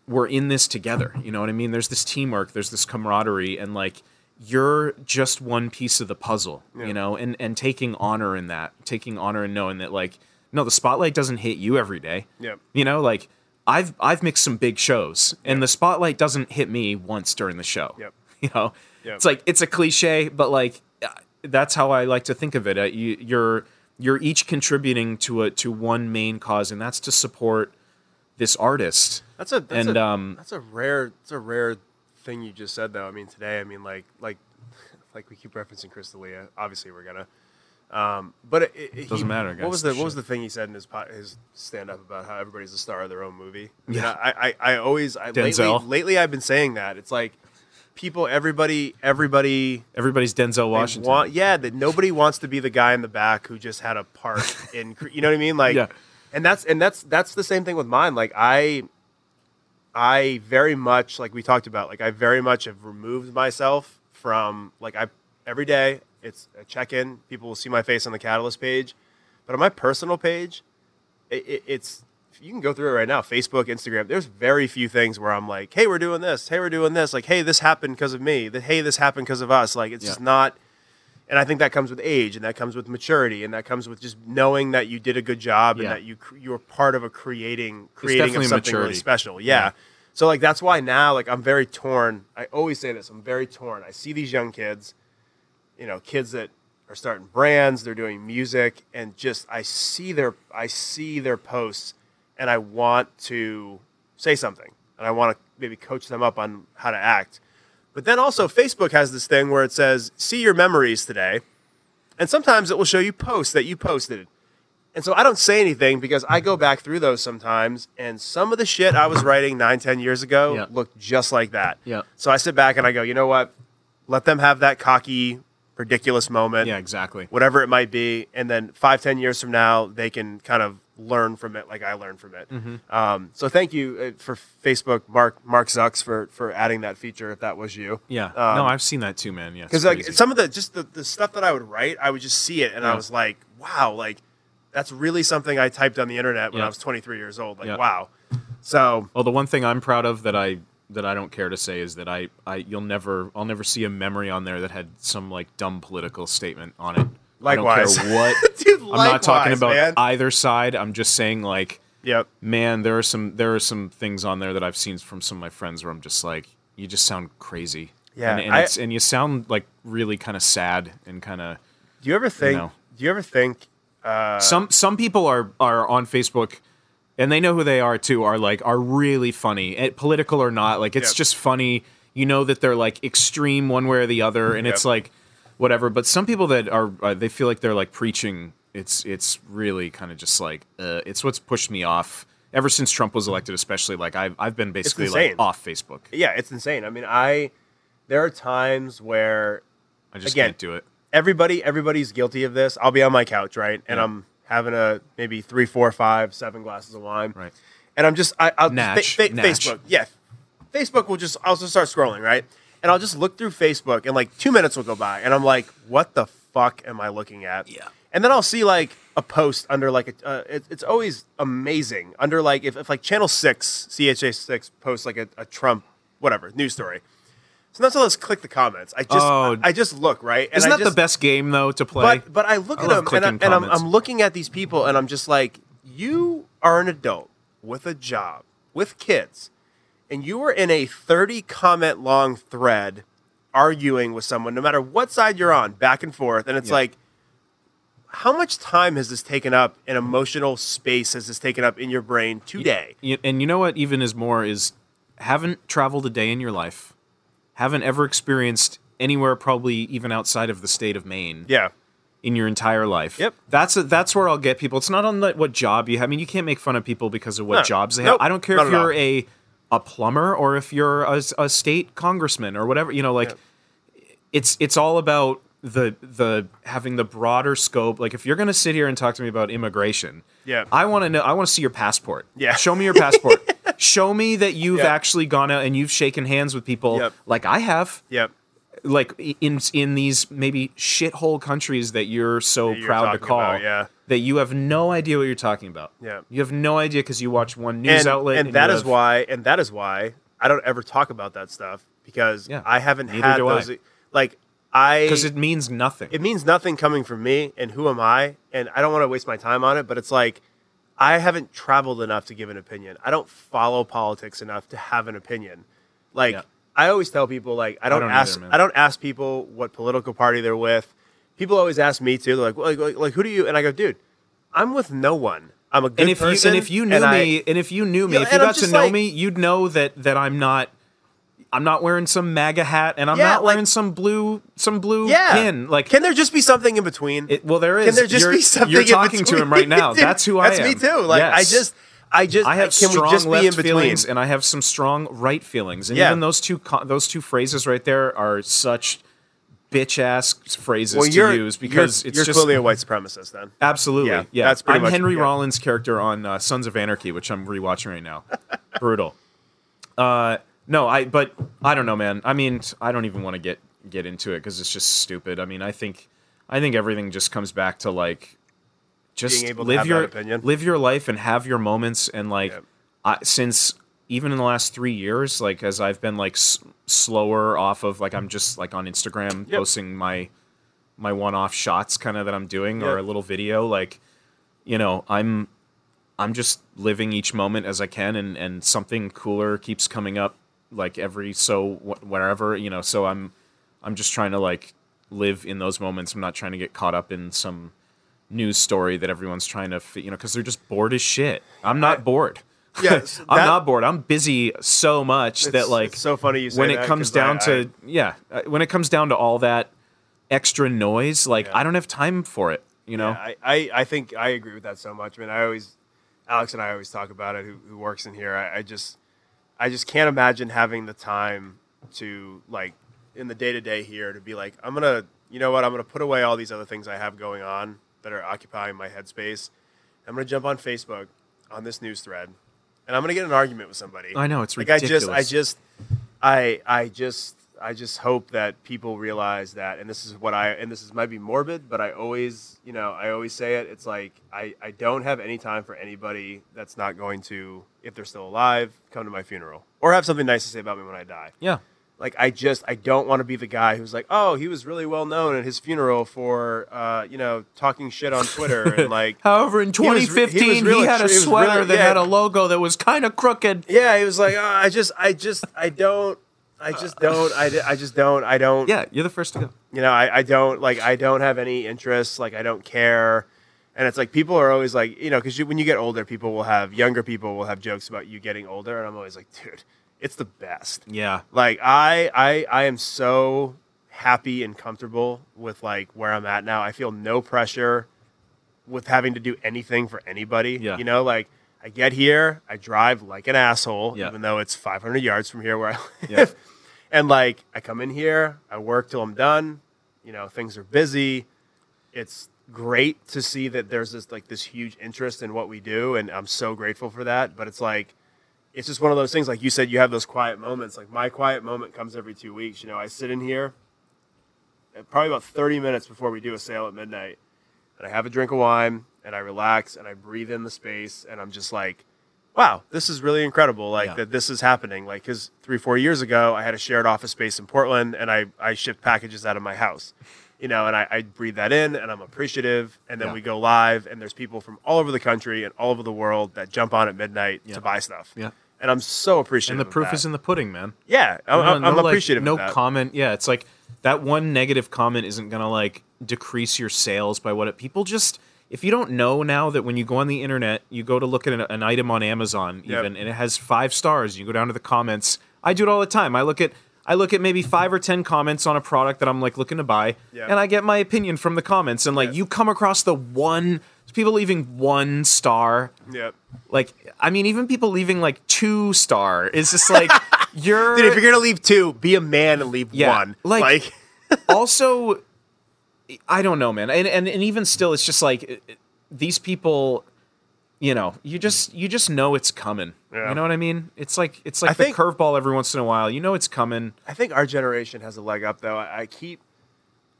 Speaker 2: we're in this together you know what i mean? There's this teamwork there's this camaraderie and like you're just one piece of the puzzle you know? And and taking honor in that taking honor in knowing that like no the spotlight doesn't hit you every day
Speaker 1: Yep.
Speaker 2: you know? Like i've i've mixed some big shows and the spotlight doesn't hit me once during the show
Speaker 1: Yep.
Speaker 2: you know
Speaker 1: Yep.
Speaker 2: it's like it's a cliche but like uh, that's how i like to think of it uh, you, you're you're each contributing to a to one main cause and that's to support this artist
Speaker 1: That's a that's
Speaker 2: And,
Speaker 1: a,
Speaker 2: um,
Speaker 1: that's a rare that's a rare thing you just said though. I mean today, I mean like like like we keep referencing Chris D'Elia. Obviously, we're gonna. Um, but it, it,
Speaker 2: Doesn't
Speaker 1: he-
Speaker 2: matter,
Speaker 1: What was the what was the thing he said in his po- his stand up about how everybody's the star of their own movie? Mean,
Speaker 2: Yeah.
Speaker 1: I, I I always I, lately,
Speaker 2: Denzel.
Speaker 1: lately I've been saying that it's like people everybody everybody
Speaker 2: everybody's denzel washington
Speaker 1: want yeah that nobody wants to be the guy in the back who just had a part in you know what I mean like
Speaker 2: Yeah.
Speaker 1: and that's and that's that's the same thing with mine like I I very much like we talked about like I very much have removed myself from like I every day it's a check in people will see my face on the catalyst page. But on my personal page it, it, it's you can go through it right now. Facebook instagram there's very few things where i'm like hey we're doing this. Hey we're doing this. Like hey this happened because of me. That hey this happened because of us. Like it's just not and i think that comes with age and that comes with maturity and that comes with just knowing that you did a good job and that you you're part of a creating creating of something really
Speaker 2: maturity.
Speaker 1: special. Yeah. so like that's why now like i'm very torn. I always say this i'm very torn. I see these young kids you know kids that are starting brands they're doing music and just i see their i see their posts and i want to say something and i want to maybe coach them up on how to act but then also facebook has this thing where it says see your memories today and sometimes it will show you posts that you posted and so i don't say anything because i go back through those sometimes and some of the shit i was writing nine ten years ago
Speaker 2: Yeah.
Speaker 1: looked just like that
Speaker 2: Yeah.
Speaker 1: so i sit back and i go you know what let them have that cocky ridiculous moment
Speaker 2: yeah exactly
Speaker 1: whatever it might be, and then five, ten years from now, they can kind of learn from it, like I learned from it.
Speaker 2: Mm-hmm.
Speaker 1: Um, so thank you uh, for Facebook, Mark Mark Zucks, for for adding that feature. If that was you,
Speaker 2: yeah
Speaker 1: Um,
Speaker 2: no i've seen that too man yeah
Speaker 1: because like some of the just the, the stuff that I would write, I would just see it, and I was like, wow, like that's really something I typed on the internet when
Speaker 2: Yeah.
Speaker 1: I was 23 years old. Like,
Speaker 2: Yeah.
Speaker 1: wow. So
Speaker 2: Well, the one thing I'm proud of that I that I don't care to say is that I, I you'll never I'll never see a memory on there that had some like dumb political statement on it.
Speaker 1: Likewise.
Speaker 2: I don't care what.
Speaker 1: Dude,
Speaker 2: I'm not talking about
Speaker 1: man.
Speaker 2: either side. I'm just saying like,
Speaker 1: yep.
Speaker 2: man, there are some there are some things on there that I've seen from some of my friends where I'm just like, you just sound crazy.
Speaker 1: Yeah,
Speaker 2: and, and,
Speaker 1: I-
Speaker 2: it's, and you sound like really kind of sad and kind of
Speaker 1: Do you ever think?
Speaker 2: know.
Speaker 1: Do you ever think? Uh,
Speaker 2: some some people are are on Facebook and they know who they are too are like are really funny eh, political or not like it's
Speaker 1: Yep.
Speaker 2: just funny you know that they're like extreme one way or the other and it's like whatever but some people that are uh, they feel like they're like preaching it's it's really kind of just like uh, it's what's pushed me off ever since Trump was elected, especially like I've I've been basically like off Facebook.
Speaker 1: Yeah, it's insane. I mean, I there are times where
Speaker 2: I just
Speaker 1: Again,
Speaker 2: can't do it.
Speaker 1: everybody everybody's guilty of this. I'll be on my couch, right, and
Speaker 2: Yeah.
Speaker 1: I'm having a maybe three, four, five, seven glasses of wine,
Speaker 2: Right.
Speaker 1: and I'm just I, I'll
Speaker 2: Natch,
Speaker 1: fa- fa-
Speaker 2: natch.
Speaker 1: Facebook, yeah, Facebook will just I'll just start scrolling, right, and I'll just look through Facebook, and like two minutes will go by, and I'm like, what the fuck am I looking at?
Speaker 2: Yeah.
Speaker 1: And then I'll see like a post under like a, uh, it, it's always amazing under like if, if like Channel Six CHA Six posts like a, a Trump whatever news story. Not so that's all. Let's click the comments. I just
Speaker 2: Oh.
Speaker 1: I just look right. And
Speaker 2: Isn't
Speaker 1: I
Speaker 2: that
Speaker 1: just,
Speaker 2: the best game though to play?
Speaker 1: but but I look
Speaker 2: I
Speaker 1: at them and, I, and I'm. I'm looking at these people and I'm just like, you are an adult with a job with kids, and you are in a 30 comment long thread arguing with someone, no matter what side you're on, back and forth, and it's
Speaker 2: Yeah.
Speaker 1: like. How much time has this taken up and emotional space has this taken up in your brain today?
Speaker 2: And you know what even is more is haven't traveled a day in your life, haven't ever experienced anywhere probably even outside of the state of Maine
Speaker 1: Yeah.
Speaker 2: in your entire life.
Speaker 1: Yep.
Speaker 2: That's a, that's where I'll get people. It's not on the, what job you have. I mean, you can't make fun of people because of what
Speaker 1: No.
Speaker 2: jobs they have. I don't care if you're a a plumber or if you're a, a state congressman or whatever. You know, like it's it's all about the the having the broader scope. Like if you're going to sit here and talk to me about immigration,
Speaker 1: Yeah.
Speaker 2: I want to know. I want to see your passport.
Speaker 1: Yeah.
Speaker 2: show me your passport. show me that you've
Speaker 1: Yeah.
Speaker 2: actually gone out and you've shaken hands with people
Speaker 1: Yep.
Speaker 2: like I have
Speaker 1: Yep.
Speaker 2: like in in these maybe shithole countries that you're so
Speaker 1: you're
Speaker 2: proud to call
Speaker 1: about, yeah.
Speaker 2: that you have no idea what you're talking about.
Speaker 1: Yeah.
Speaker 2: You have no idea because you watch one news
Speaker 1: and,
Speaker 2: outlet
Speaker 1: and that
Speaker 2: you
Speaker 1: is
Speaker 2: have-
Speaker 1: why and that is why I don't ever talk about that stuff because
Speaker 2: Yeah,
Speaker 1: I haven't
Speaker 2: neither
Speaker 1: had
Speaker 2: do I.
Speaker 1: those like I
Speaker 2: because it means nothing.
Speaker 1: it means nothing coming from me and who am I and I don't want to waste my time on it but it's like I haven't traveled enough to give an opinion. I don't follow politics enough to have an opinion. Like
Speaker 2: Yeah.
Speaker 1: I always tell people like I don't,
Speaker 2: don't
Speaker 1: ask
Speaker 2: either.
Speaker 1: I don't ask people what political party they're with. People always ask me too. They're like, like, like, like, who do you? And I go, dude, I'm with no one. I'm a good
Speaker 2: and if
Speaker 1: person.
Speaker 2: you and if you knew
Speaker 1: and I-
Speaker 2: me and if you knew me,
Speaker 1: Yeah,
Speaker 2: if you got to know
Speaker 1: like-
Speaker 2: me, you'd know that that I'm not. I'm not wearing some MAGA hat, and I'm
Speaker 1: Yeah,
Speaker 2: not
Speaker 1: like-
Speaker 2: wearing some blue some blue
Speaker 1: yeah,
Speaker 2: pin. Like,
Speaker 1: can there just be something in between?
Speaker 2: it, well, there is.
Speaker 1: Can there just
Speaker 2: you're,
Speaker 1: be something?
Speaker 2: You're
Speaker 1: in
Speaker 2: talking to him right now. That's who I
Speaker 1: That's
Speaker 2: am.
Speaker 1: That's me too. Like I just, I just,
Speaker 2: I have
Speaker 1: can
Speaker 2: strong
Speaker 1: we just
Speaker 2: left
Speaker 1: be in between?
Speaker 2: feelings, and I have some strong right feelings, and
Speaker 1: Yeah.
Speaker 2: even those two those two phrases right there are such bitch ass phrases
Speaker 1: well,
Speaker 2: to use because
Speaker 1: you're,
Speaker 2: it's
Speaker 1: you're
Speaker 2: just
Speaker 1: clearly a white supremacist then.
Speaker 2: absolutely
Speaker 1: Yeah,
Speaker 2: yeah.
Speaker 1: that's pretty
Speaker 2: I'm
Speaker 1: much-
Speaker 2: Henry
Speaker 1: yeah.
Speaker 2: Rollins' character on uh, Sons of Anarchy, which I'm rewatching right now. Brutal. Uh, no, I but I don't know, man. I mean, I don't even want to get get into it because it's just stupid. I mean, I think I think everything just comes back to like just
Speaker 1: Being able
Speaker 2: live your
Speaker 1: opinion.
Speaker 2: live your life and have your moments and like
Speaker 1: Yep.
Speaker 2: I, since even in the last three years like as i've been like s- slower off of like i'm just like on instagram
Speaker 1: Yep.
Speaker 2: posting my my one-off shots kind of that i'm doing or a little video like you know i'm i'm just living each moment as i can and and something cooler keeps coming up like every so wh- wherever you know so i'm i'm just trying to like live in those moments i'm not trying to get caught up in some news story that everyone's trying to you know because they're just bored as shit i'm not
Speaker 1: I-
Speaker 2: bored
Speaker 1: Yes,
Speaker 2: i'm
Speaker 1: that-
Speaker 2: not bored i'm busy so much that like
Speaker 1: it's so funny you say
Speaker 2: when it comes down
Speaker 1: I-
Speaker 2: to yeah uh, when it comes down to all that extra noise like
Speaker 1: Yeah.
Speaker 2: i don't have time for it you know
Speaker 1: Yeah, I, I, I think I agree with that so much. I mean, I always, Alex and I always talk about it. Who, who works in here? I, I just, I just can't imagine having the time to like in the day to day here to be like, I'm gonna, you know what? I'm gonna put away all these other things I have going on that are occupying my headspace. I'm gonna jump on Facebook on this news thread, and I'm gonna get an argument with somebody.
Speaker 2: I know, it's
Speaker 1: like I just, I just, I, I just, I just hope that people realize that, and this is what I, and this is might be morbid, but I always, you know, I always say it. It's like I, I don't have any time for anybody that's not going to, if they're still alive, come to my funeral or have something nice to say about me when I die.
Speaker 2: yeah
Speaker 1: Like I just, I don't want to be the guy who's like, oh, he was really well known at his funeral for, uh, you know, talking shit on Twitter and like.
Speaker 2: However, in
Speaker 1: He was re- he was
Speaker 2: 2015, he, had a sweater
Speaker 1: really-
Speaker 2: that
Speaker 1: yeah.
Speaker 2: had a logo that was kind of crooked.
Speaker 1: Yeah, he was like, oh, I just, I just, I don't, I just uh, don't, I, I just don't, I don't.
Speaker 2: Yeah, you're the first to go.
Speaker 1: you know I, I don't like i don't have any interest like i don't care and it's like people are always like you know because you, when you get older people will have younger people will have jokes about you getting older and i'm always like dude it's the best
Speaker 2: Yeah,
Speaker 1: like i i i am so happy and comfortable with like where i'm at now i feel no pressure with having to do anything for anybody
Speaker 2: Yeah.
Speaker 1: you know like I get here, I drive like an asshole,
Speaker 2: Yeah.
Speaker 1: even though it's 500 yards from here where I live.
Speaker 2: Yeah.
Speaker 1: And like, I come in here, I work till I'm done. You know, things are busy. It's great to see that there's this like this huge interest in what we do, and I'm so grateful for that. But it's like, it's just one of those things. Like you said, you have those quiet moments. Like my quiet moment comes every two weeks. You know, I sit in here, uh, probably about 30 minutes before we do a sale at midnight, and I have a drink of wine, and I relax, and I breathe in the space, and I'm just like, wow, this is really incredible. Like
Speaker 2: Yeah.
Speaker 1: that this is happening. Like because three, four years ago, I had a shared office space in Portland, and I I shipped packages out of my house. You know, and I, I breathe that in, and I'm appreciative. And then
Speaker 2: Yeah.
Speaker 1: we go live, and there's people from all over the country and all over the world that jump on at midnight
Speaker 2: Yeah.
Speaker 1: to buy stuff.
Speaker 2: Yeah.
Speaker 1: And I'm so appreciative.
Speaker 2: And the
Speaker 1: of
Speaker 2: proof is in the pudding, man.
Speaker 1: Yeah, I'm,
Speaker 2: No-
Speaker 1: I'm, I'm
Speaker 2: no, like,
Speaker 1: appreciative.
Speaker 2: No
Speaker 1: of that.
Speaker 2: comment. Yeah, it's like that one negative comment isn't gonna like decrease your sales by what it. People just if you don't know now that when you go on the internet, you go to look at an, an item on Amazon,
Speaker 1: Yep.
Speaker 2: even, and it has five stars. You go down to the comments. I do it all the time. I look at I look at maybe five or ten comments on a product that I'm like looking to buy,
Speaker 1: Yeah.
Speaker 2: and I get my opinion from the comments. And like
Speaker 1: Yeah.
Speaker 2: you come across the one people leaving one star.
Speaker 1: Yep.
Speaker 2: Like I mean, even people leaving like two star is just like you're
Speaker 1: Dude, if you're gonna leave two, be a man and leave
Speaker 2: Yeah,
Speaker 1: one.
Speaker 2: like-
Speaker 1: like
Speaker 2: also i don't know man and, and and even still it's just like it- these people you know you just you just know it's coming
Speaker 1: Yeah.
Speaker 2: you know what i mean it's like it's like
Speaker 1: I
Speaker 2: the curveball every once in a while you know it's coming
Speaker 1: I think our generation has a leg up, though. I, I keep.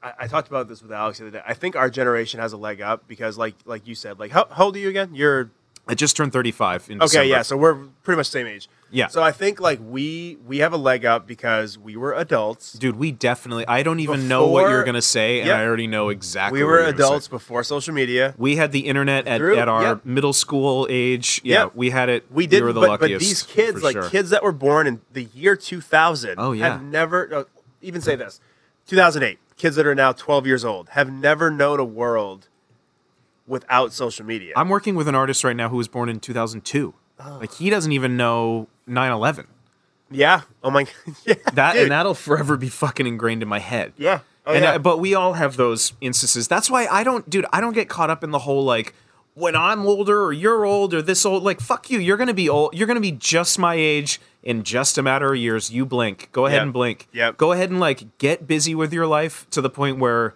Speaker 1: I, I talked about this with Alex the other day. I think our generation has a leg up because, like, like you said, like, how, how old are you again? You're
Speaker 2: i just turned 35 in
Speaker 1: okay,
Speaker 2: December.
Speaker 1: yeah. So we're pretty much the same age.
Speaker 2: Yeah.
Speaker 1: So I think like we we have a leg up because we were adults.
Speaker 2: dude we definitely i don't even know what you're gonna say and
Speaker 1: Yep.
Speaker 2: i already know exactly
Speaker 1: We
Speaker 2: what
Speaker 1: were
Speaker 2: you're gonna say.
Speaker 1: adults before social media.
Speaker 2: we had the internet at,
Speaker 1: Through-
Speaker 2: at our
Speaker 1: yep.
Speaker 2: middle school age yeah
Speaker 1: Yep.
Speaker 2: we had it
Speaker 1: We did,
Speaker 2: were the
Speaker 1: but,
Speaker 2: luckiest
Speaker 1: but these kids,
Speaker 2: for
Speaker 1: like
Speaker 2: sure.
Speaker 1: kids that were born in the year 2000,
Speaker 2: Oh, yeah.
Speaker 1: have never uh, even say this. 2008, kids that are now 12 years old have never known a world without social media.
Speaker 2: I'm working with an artist right now who was born in 2002.
Speaker 1: Oh.
Speaker 2: Like he doesn't even know 9/11.
Speaker 1: yeah. Oh my. yeah.
Speaker 2: That
Speaker 1: dude.
Speaker 2: and that'll forever be fucking ingrained in my head.
Speaker 1: Yeah. Oh,
Speaker 2: and
Speaker 1: yeah.
Speaker 2: I- but we all have those instances. That's why I don't, dude. I don't get caught up in the whole like when I'm older or you're old or this old. Like fuck you. You're gonna be old. You're gonna be just my age in just a matter of years. You blink. Go ahead
Speaker 1: Yep.
Speaker 2: and blink.
Speaker 1: Yep.
Speaker 2: Go ahead and like get busy with your life to the point where.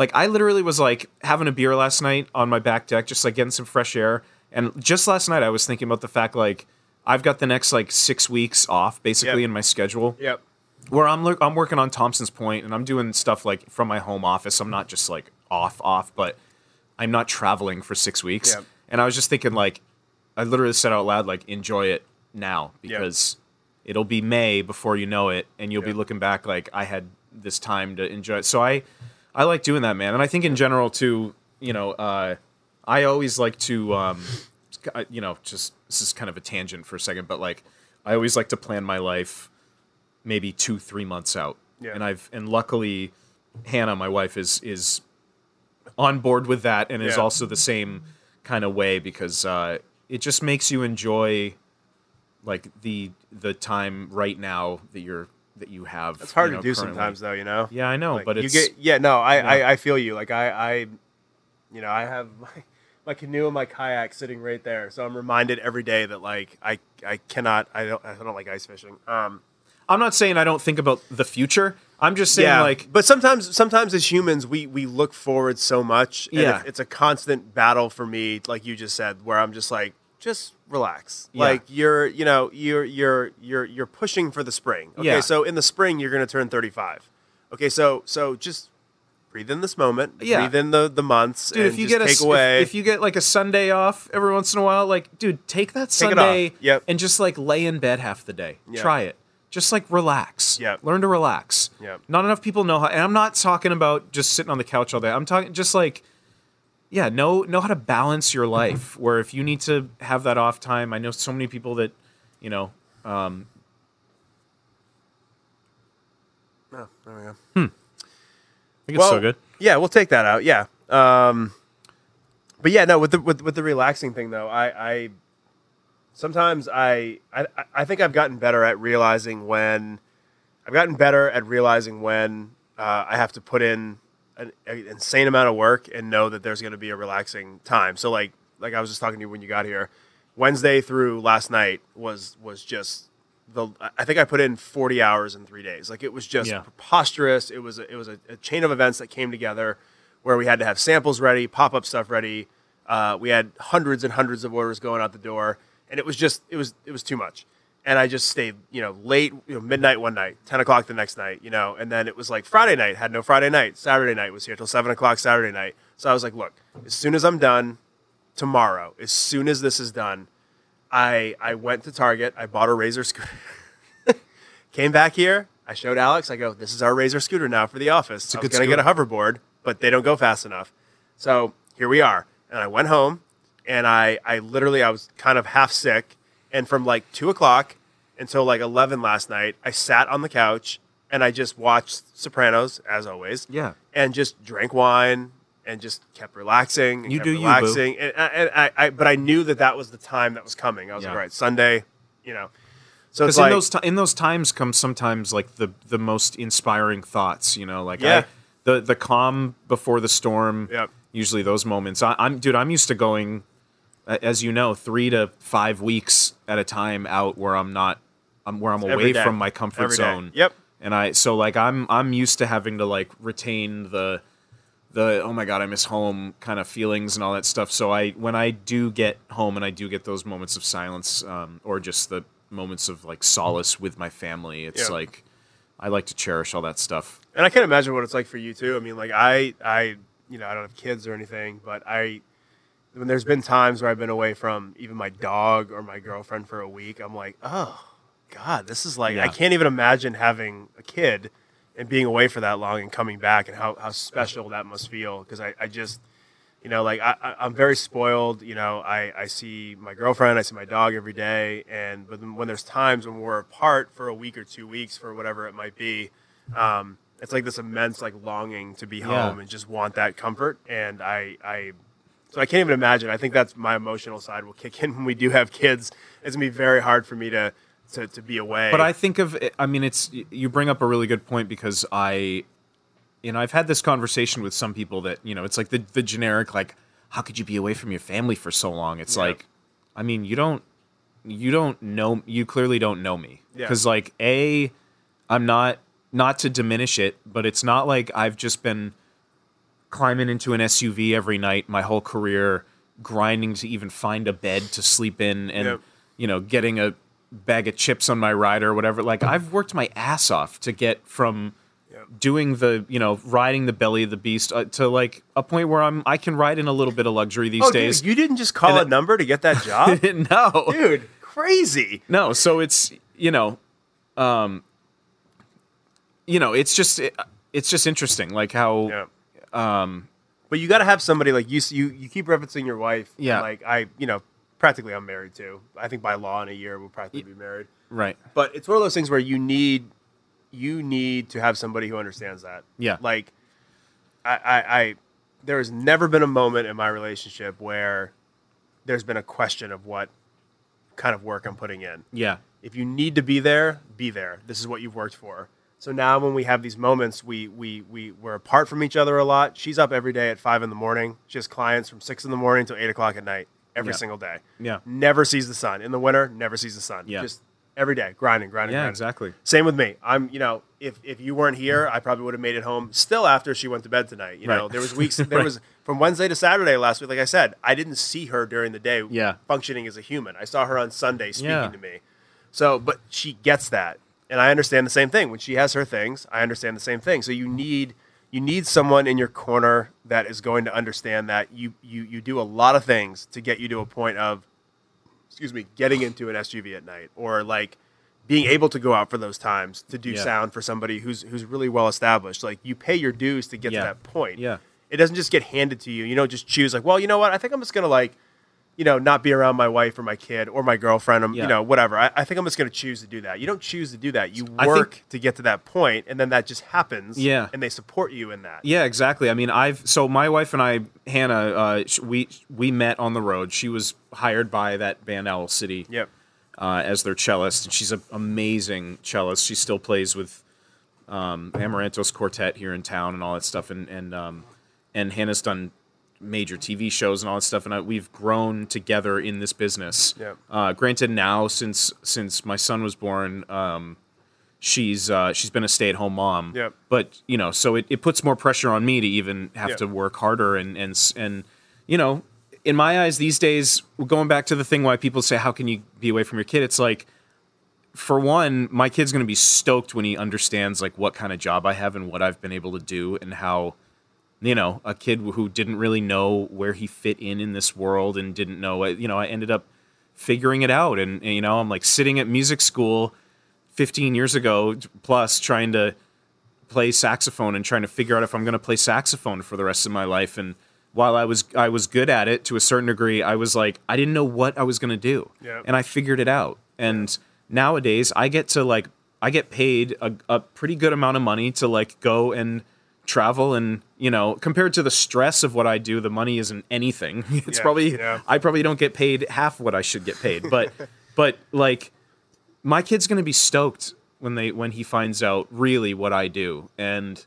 Speaker 2: Like I literally was like having a beer last night on my back deck, just like getting some fresh air. And just last night, I was thinking about the fact like I've got the next like six weeks off basically
Speaker 1: Yep.
Speaker 2: in my schedule
Speaker 1: Yep.
Speaker 2: where I'm look, I'm working on Thompson's Point and I'm doing stuff like from my home office. I'm not just like off off, but I'm not traveling for six weeks.
Speaker 1: Yep.
Speaker 2: And I was just thinking like I literally said out loud like enjoy it now because it'll be May before you know it, and you'll be looking back like I had this time to enjoy it. So I I like doing that, man. And I think in general too, you know, uh, I always like to um, you know, just this is kind of a tangent for a second, but like I always like to plan my life maybe two, three months out.
Speaker 1: Yeah.
Speaker 2: And I've and luckily Hannah, my wife, is is on board with that and is also the same kind of way because uh, it just makes you enjoy like the the time right now that you're that you have.
Speaker 1: It's hard
Speaker 2: you
Speaker 1: to do
Speaker 2: currently.
Speaker 1: sometimes, though. You know.
Speaker 2: Yeah, I know,
Speaker 1: Like,
Speaker 2: but
Speaker 1: you get yeah. No, I,
Speaker 2: Yeah.
Speaker 1: I I feel you. Like I I, you know, I have my, my canoe and my kayak sitting right there, so I'm reminded every day that like I I cannot I don't I don't like ice fishing. Um.
Speaker 2: I'm not saying I don't think about the future. I'm just saying
Speaker 1: yeah,
Speaker 2: like
Speaker 1: but sometimes sometimes as humans we we look forward so much. And
Speaker 2: Yeah.
Speaker 1: it's a constant battle for me, like you just said, where I'm just like, just relax.
Speaker 2: Yeah.
Speaker 1: Like you're, you know, you're you're you're you're pushing for the spring. Okay,
Speaker 2: Yeah.
Speaker 1: so in the spring you're gonna turn 35. Okay, so so just breathe in this moment.
Speaker 2: Yeah.
Speaker 1: breathe in the the months.
Speaker 2: dude,
Speaker 1: and
Speaker 2: if you
Speaker 1: just
Speaker 2: get a
Speaker 1: take
Speaker 2: s-
Speaker 1: away,
Speaker 2: if, if you get like a Sunday off every once in a while, like dude, take that
Speaker 1: Take
Speaker 2: Sunday.
Speaker 1: Yep.
Speaker 2: and just like lay in bed half the day.
Speaker 1: Yep.
Speaker 2: Try it. Just like relax.
Speaker 1: Yeah.
Speaker 2: Learn to relax.
Speaker 1: Yeah.
Speaker 2: Not enough people know how and I'm not talking about just sitting on the couch all day. I'm talking just like yeah, know know how to balance your life. Where if you need to have that off time, I know so many people that, you know, um,
Speaker 1: Oh, there we go.
Speaker 2: I think it's so good.
Speaker 1: Yeah, we'll take that out. Yeah. Um, but yeah, no, with the with, with the relaxing thing though, I, I sometimes I, I I think I've gotten better at realizing when I've gotten better at realizing when uh, I have to put in an, an insane amount of work and know that there's going to be a relaxing time. So like like I was just talking to you when you got here, Wednesday through last night was was just the. I think I put in 40 hours in three days. Like it was just
Speaker 2: Yeah.
Speaker 1: preposterous. It was a, it was a, a chain of events that came together where we had to have samples ready, pop up stuff ready. Uh, we had hundreds and hundreds of orders going out the door, and it was just it was it was too much. And I just stayed, you know, late, you know, midnight one night, ten o'clock the next night, you know, and then it was like Friday night had no Friday night. Saturday night was here till seven o'clock Saturday night. So I was like, look, as soon as I'm done tomorrow, as soon as this is done, I I went to Target. I bought a Razor scooter. Came back here. I showed Alex. I go, this is our Razor scooter now for the office. I was gonna get a hoverboard, but they don't go fast enough. So here we are. And I went home, and I I literally I was kind of half sick, and from like two o'clock until like eleven last night, I sat on the couch and I just watched Sopranos as always.
Speaker 2: Yeah.
Speaker 1: And just drank wine and just kept relaxing. And
Speaker 2: You
Speaker 1: kept
Speaker 2: do you, boo.
Speaker 1: relaxing. And, I- and I, I, but I knew that that was the time that was coming. I was like,
Speaker 2: Yeah.
Speaker 1: all right, Sunday, you know. So it's
Speaker 2: Because
Speaker 1: like,
Speaker 2: in those ti in those times comes sometimes like the the most inspiring thoughts. You know, like
Speaker 1: Yeah.
Speaker 2: I, the the calm before the storm.
Speaker 1: Yep.
Speaker 2: Usually those moments. I, I'm dude. I'm used to going, as you know, three to five weeks at a time out where I'm not. I'm where I'm
Speaker 1: Every
Speaker 2: away
Speaker 1: day.
Speaker 2: from my comfort
Speaker 1: Every day.
Speaker 2: zone.
Speaker 1: Yep.
Speaker 2: And I so like I'm I'm used to having to like retain the the oh my god I miss home kind of feelings and all that stuff. So I when I do get home and I do get those moments of silence um, or just the moments of like solace with my family, it's
Speaker 1: Yeah.
Speaker 2: like I like to cherish all that stuff.
Speaker 1: and I can't imagine what it's like for you too. I mean, like I, I, you know, I don't have kids or anything, but I, when there's been times where I've been away from even my dog or my girlfriend for a week, I'm like, oh God, this is like I can't even imagine having a kid and being away for that long and coming back and how, how special that must feel because I, I just you know like I, i'm very spoiled you know I, I see my girlfriend i see my dog every day and but when there's times when we're apart for a week or two weeks for whatever it might be um, it's like this immense like longing to be
Speaker 2: Yeah.
Speaker 1: home and just want that comfort and i i so i can't even imagine i think that's my emotional side will kick in when we do have kids it's gonna be very hard for me to to, to be away
Speaker 2: But I think of I mean it's you bring up a really good point because I you know I've had this conversation with some people that you know it's like the the generic like how could you be away from your family for so long? It's
Speaker 1: Yeah.
Speaker 2: like I mean you don't you don't know you clearly don't know me
Speaker 1: Yeah.
Speaker 2: because like a I'm not not to diminish it but it's not like I've just been climbing into an SUV every night my whole career grinding to even find a bed to sleep in and
Speaker 1: Yep.
Speaker 2: you know getting a bag of chips on my rider or whatever like I've worked my ass off to get from
Speaker 1: Yep.
Speaker 2: doing the you know riding the belly of the beast uh, to like a point where I'm I can ride in a little bit of luxury these
Speaker 1: oh,
Speaker 2: days
Speaker 1: dude, you didn't just call
Speaker 2: And
Speaker 1: a
Speaker 2: it-
Speaker 1: number to get that job
Speaker 2: no
Speaker 1: dude crazy
Speaker 2: no so it's you know um you know it's just it, it's just interesting like how.
Speaker 1: Um, but you got to have somebody like you. You you keep referencing your wife.
Speaker 2: Yeah.
Speaker 1: Like I, you know, practically I'm married too. I think by law in a year we'll practically be married.
Speaker 2: right
Speaker 1: But it's one of those things where you need you need to have somebody who understands that.
Speaker 2: Yeah.
Speaker 1: Like I I, I there has never been a moment in my relationship where there's been a question of what kind of work I'm putting in
Speaker 2: yeah
Speaker 1: if you need to be there, be there. This is what you've worked for. So now when we have these moments, we we we we're apart from each other a lot. She's up every day at five in the morning. She has clients from six in the morning till eight o'clock at night every
Speaker 2: Yeah.
Speaker 1: single day.
Speaker 2: Yeah.
Speaker 1: Never sees the sun in the winter. Never sees the sun.
Speaker 2: Yeah.
Speaker 1: Just every day, grinding, grinding,
Speaker 2: Yeah,
Speaker 1: grinding.
Speaker 2: exactly.
Speaker 1: Same with me. I'm, you know, if if you weren't here, I probably would have made it home still after she went to bed tonight. You know, there was weeks, there
Speaker 2: Right.
Speaker 1: was from Wednesday to Saturday last week. Like I said, I didn't see her during the day.
Speaker 2: Yeah.
Speaker 1: functioning as a human. I saw her on Sunday speaking
Speaker 2: Yeah.
Speaker 1: to me. So, but she gets that, and I understand the same thing. When she has her things, I understand the same thing. So you need you need someone in your corner that is going to understand that you you you do a lot of things to get you to a point of excuse me, getting into an SUV at night or like being able to go out for those times to do
Speaker 2: Yeah.
Speaker 1: sound for somebody who's who's really well established. Like you pay your dues to get
Speaker 2: Yeah.
Speaker 1: to that point.
Speaker 2: Yeah.
Speaker 1: It doesn't just get handed to you. You don't just choose like, well, you know what? I think I'm just gonna like, you know, not be around my wife or my kid or my girlfriend. um,
Speaker 2: Yeah.
Speaker 1: You know, whatever. I, I think I'm just gonna choose to do that. You don't choose to do that. You work
Speaker 2: think-
Speaker 1: to get to that point, and then that just happens.
Speaker 2: Yeah.
Speaker 1: And they support you in that.
Speaker 2: Yeah, exactly. I mean, I've so my wife and I, Hannah, uh, we we met on the road. She was hired by that band Owl City
Speaker 1: Yep.
Speaker 2: uh, as their cellist, and she's an amazing cellist. She still plays with um, Amarantos Quartet here in town and all that stuff. And and um, and Hannah's done major TV shows and all that stuff, and I, we've grown together in this business.
Speaker 1: Yep.
Speaker 2: Uh, granted, now since since my son was born, um, she's uh, she's been a stay at home mom.
Speaker 1: Yep.
Speaker 2: But you know, so it, it puts more pressure on me to even have
Speaker 1: Yep.
Speaker 2: to work harder and and and you know, in my eyes these days, going back to the thing why people say how can you be away from your kid? It's like for one, my kid's going to be stoked when he understands like what kind of job I have and what I've been able to do and how you know, a kid who didn't really know where he fit in in this world and didn't know, uh, you know, I ended up figuring it out and, and, you know, I'm like sitting at music school 15 years ago plus trying to play saxophone and trying to figure out if I'm going to play saxophone for the rest of my life and while I was I was good at it to a certain degree, I was like I didn't know what I was going to do.
Speaker 1: Yeah.
Speaker 2: And I figured it out. And nowadays I get to like I get paid a, a pretty good amount of money to like go and travel and you know compared to the stress of what I do the money isn't anything. It's
Speaker 1: Yeah,
Speaker 2: probably
Speaker 1: yeah.
Speaker 2: I probably don't get paid half what I should get paid but but like my kid's going to be stoked when they when he finds out really what I do. And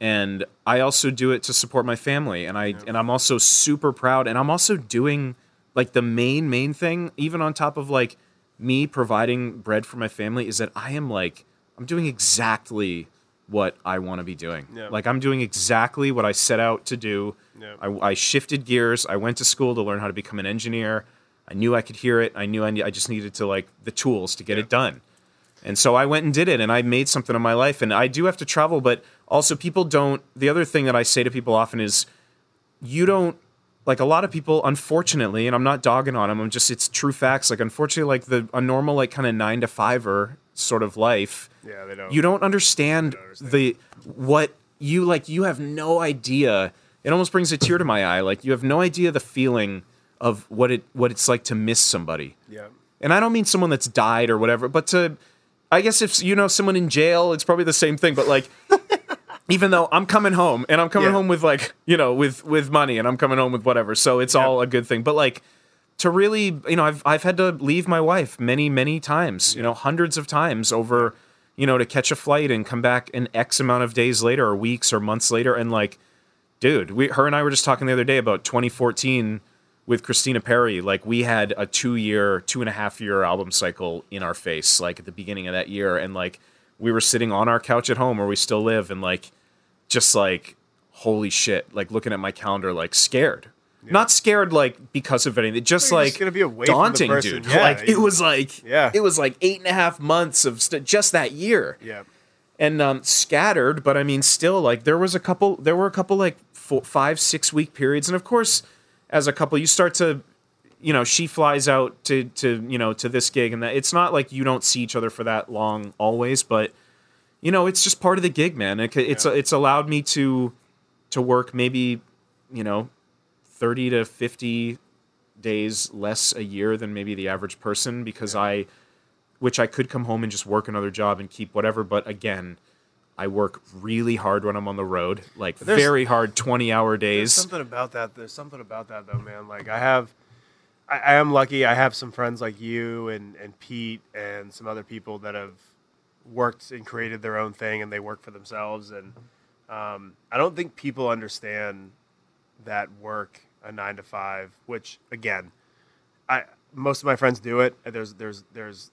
Speaker 2: and I also do it to support my family. And I and I'm also super proud. And I'm also doing like the main main thing even on top of like me providing bread for my family is that I am like I'm doing exactly what I want to be doing.
Speaker 1: Yeah.
Speaker 2: Like I'm doing exactly what I set out to do.
Speaker 1: Yeah.
Speaker 2: I, I shifted gears. I went to school to learn how to become an engineer. I knew I could hear it. I knew I, ne- I just needed to like the tools to get it done. And so I went and did it and I made something of my life. And I do have to travel, but also people don't. The other thing that I say to people often is you don't like a lot of people unfortunately and i'm not dogging on them i'm just it's true facts like unfortunately like the a normal like kind of nine to fiver sort of life
Speaker 1: Yeah, they don't.
Speaker 2: you don't understand,
Speaker 1: understand.
Speaker 2: the what you like you have no idea it almost brings a tear to my eye like you have no idea the feeling of what it what it's like to miss somebody
Speaker 1: Yeah.
Speaker 2: and i don't mean someone that's died or whatever but to i guess if you know someone in jail it's probably the same thing but like even though i'm coming home and i'm coming
Speaker 1: Yeah.
Speaker 2: home with like you know with with money and i'm coming home with whatever so it's all a good thing but like to really you know I've I've had to leave my wife many many times you know hundreds of times over you know to catch a flight and come back an x amount of days later or weeks or months later. And like dude we her and I were just talking the other day about 2014 with Christina Perri. Like we had a 2 year two and a half year album cycle in our face like at the beginning of that year. And like we were sitting on our couch at home where we still live and like just like holy shit like looking at my calendar like scared not scared like because of anything just
Speaker 1: You're
Speaker 2: like
Speaker 1: just gonna be away
Speaker 2: daunting dude
Speaker 1: Yeah,
Speaker 2: like it was like
Speaker 1: Yeah.
Speaker 2: it was like eight and a half months of st- just that year
Speaker 1: Yeah.
Speaker 2: and um, scattered but i mean still like there was a couple there were a couple like four, five six week periods and of course as a couple you start to you know she flies out to to you know to this gig and that it's not like you don't see each other for that long always but you know it's just part of the gig man it, it's
Speaker 1: Yeah.
Speaker 2: it's allowed me to to work maybe you know 30 to 50 days less a year than maybe the average person because I which I could come home and just work another job and keep whatever but again I work really hard when I'm on the road like very hard 20 hour
Speaker 1: There's
Speaker 2: days
Speaker 1: something about that. There's something about that though, man. Like I have, I, I am lucky. I have some friends like you and and Pete and some other people that have worked and created their own thing and they work for themselves. And um, I don't think people understand that work a nine to five. Which again, I most of my friends do it. There's there's there's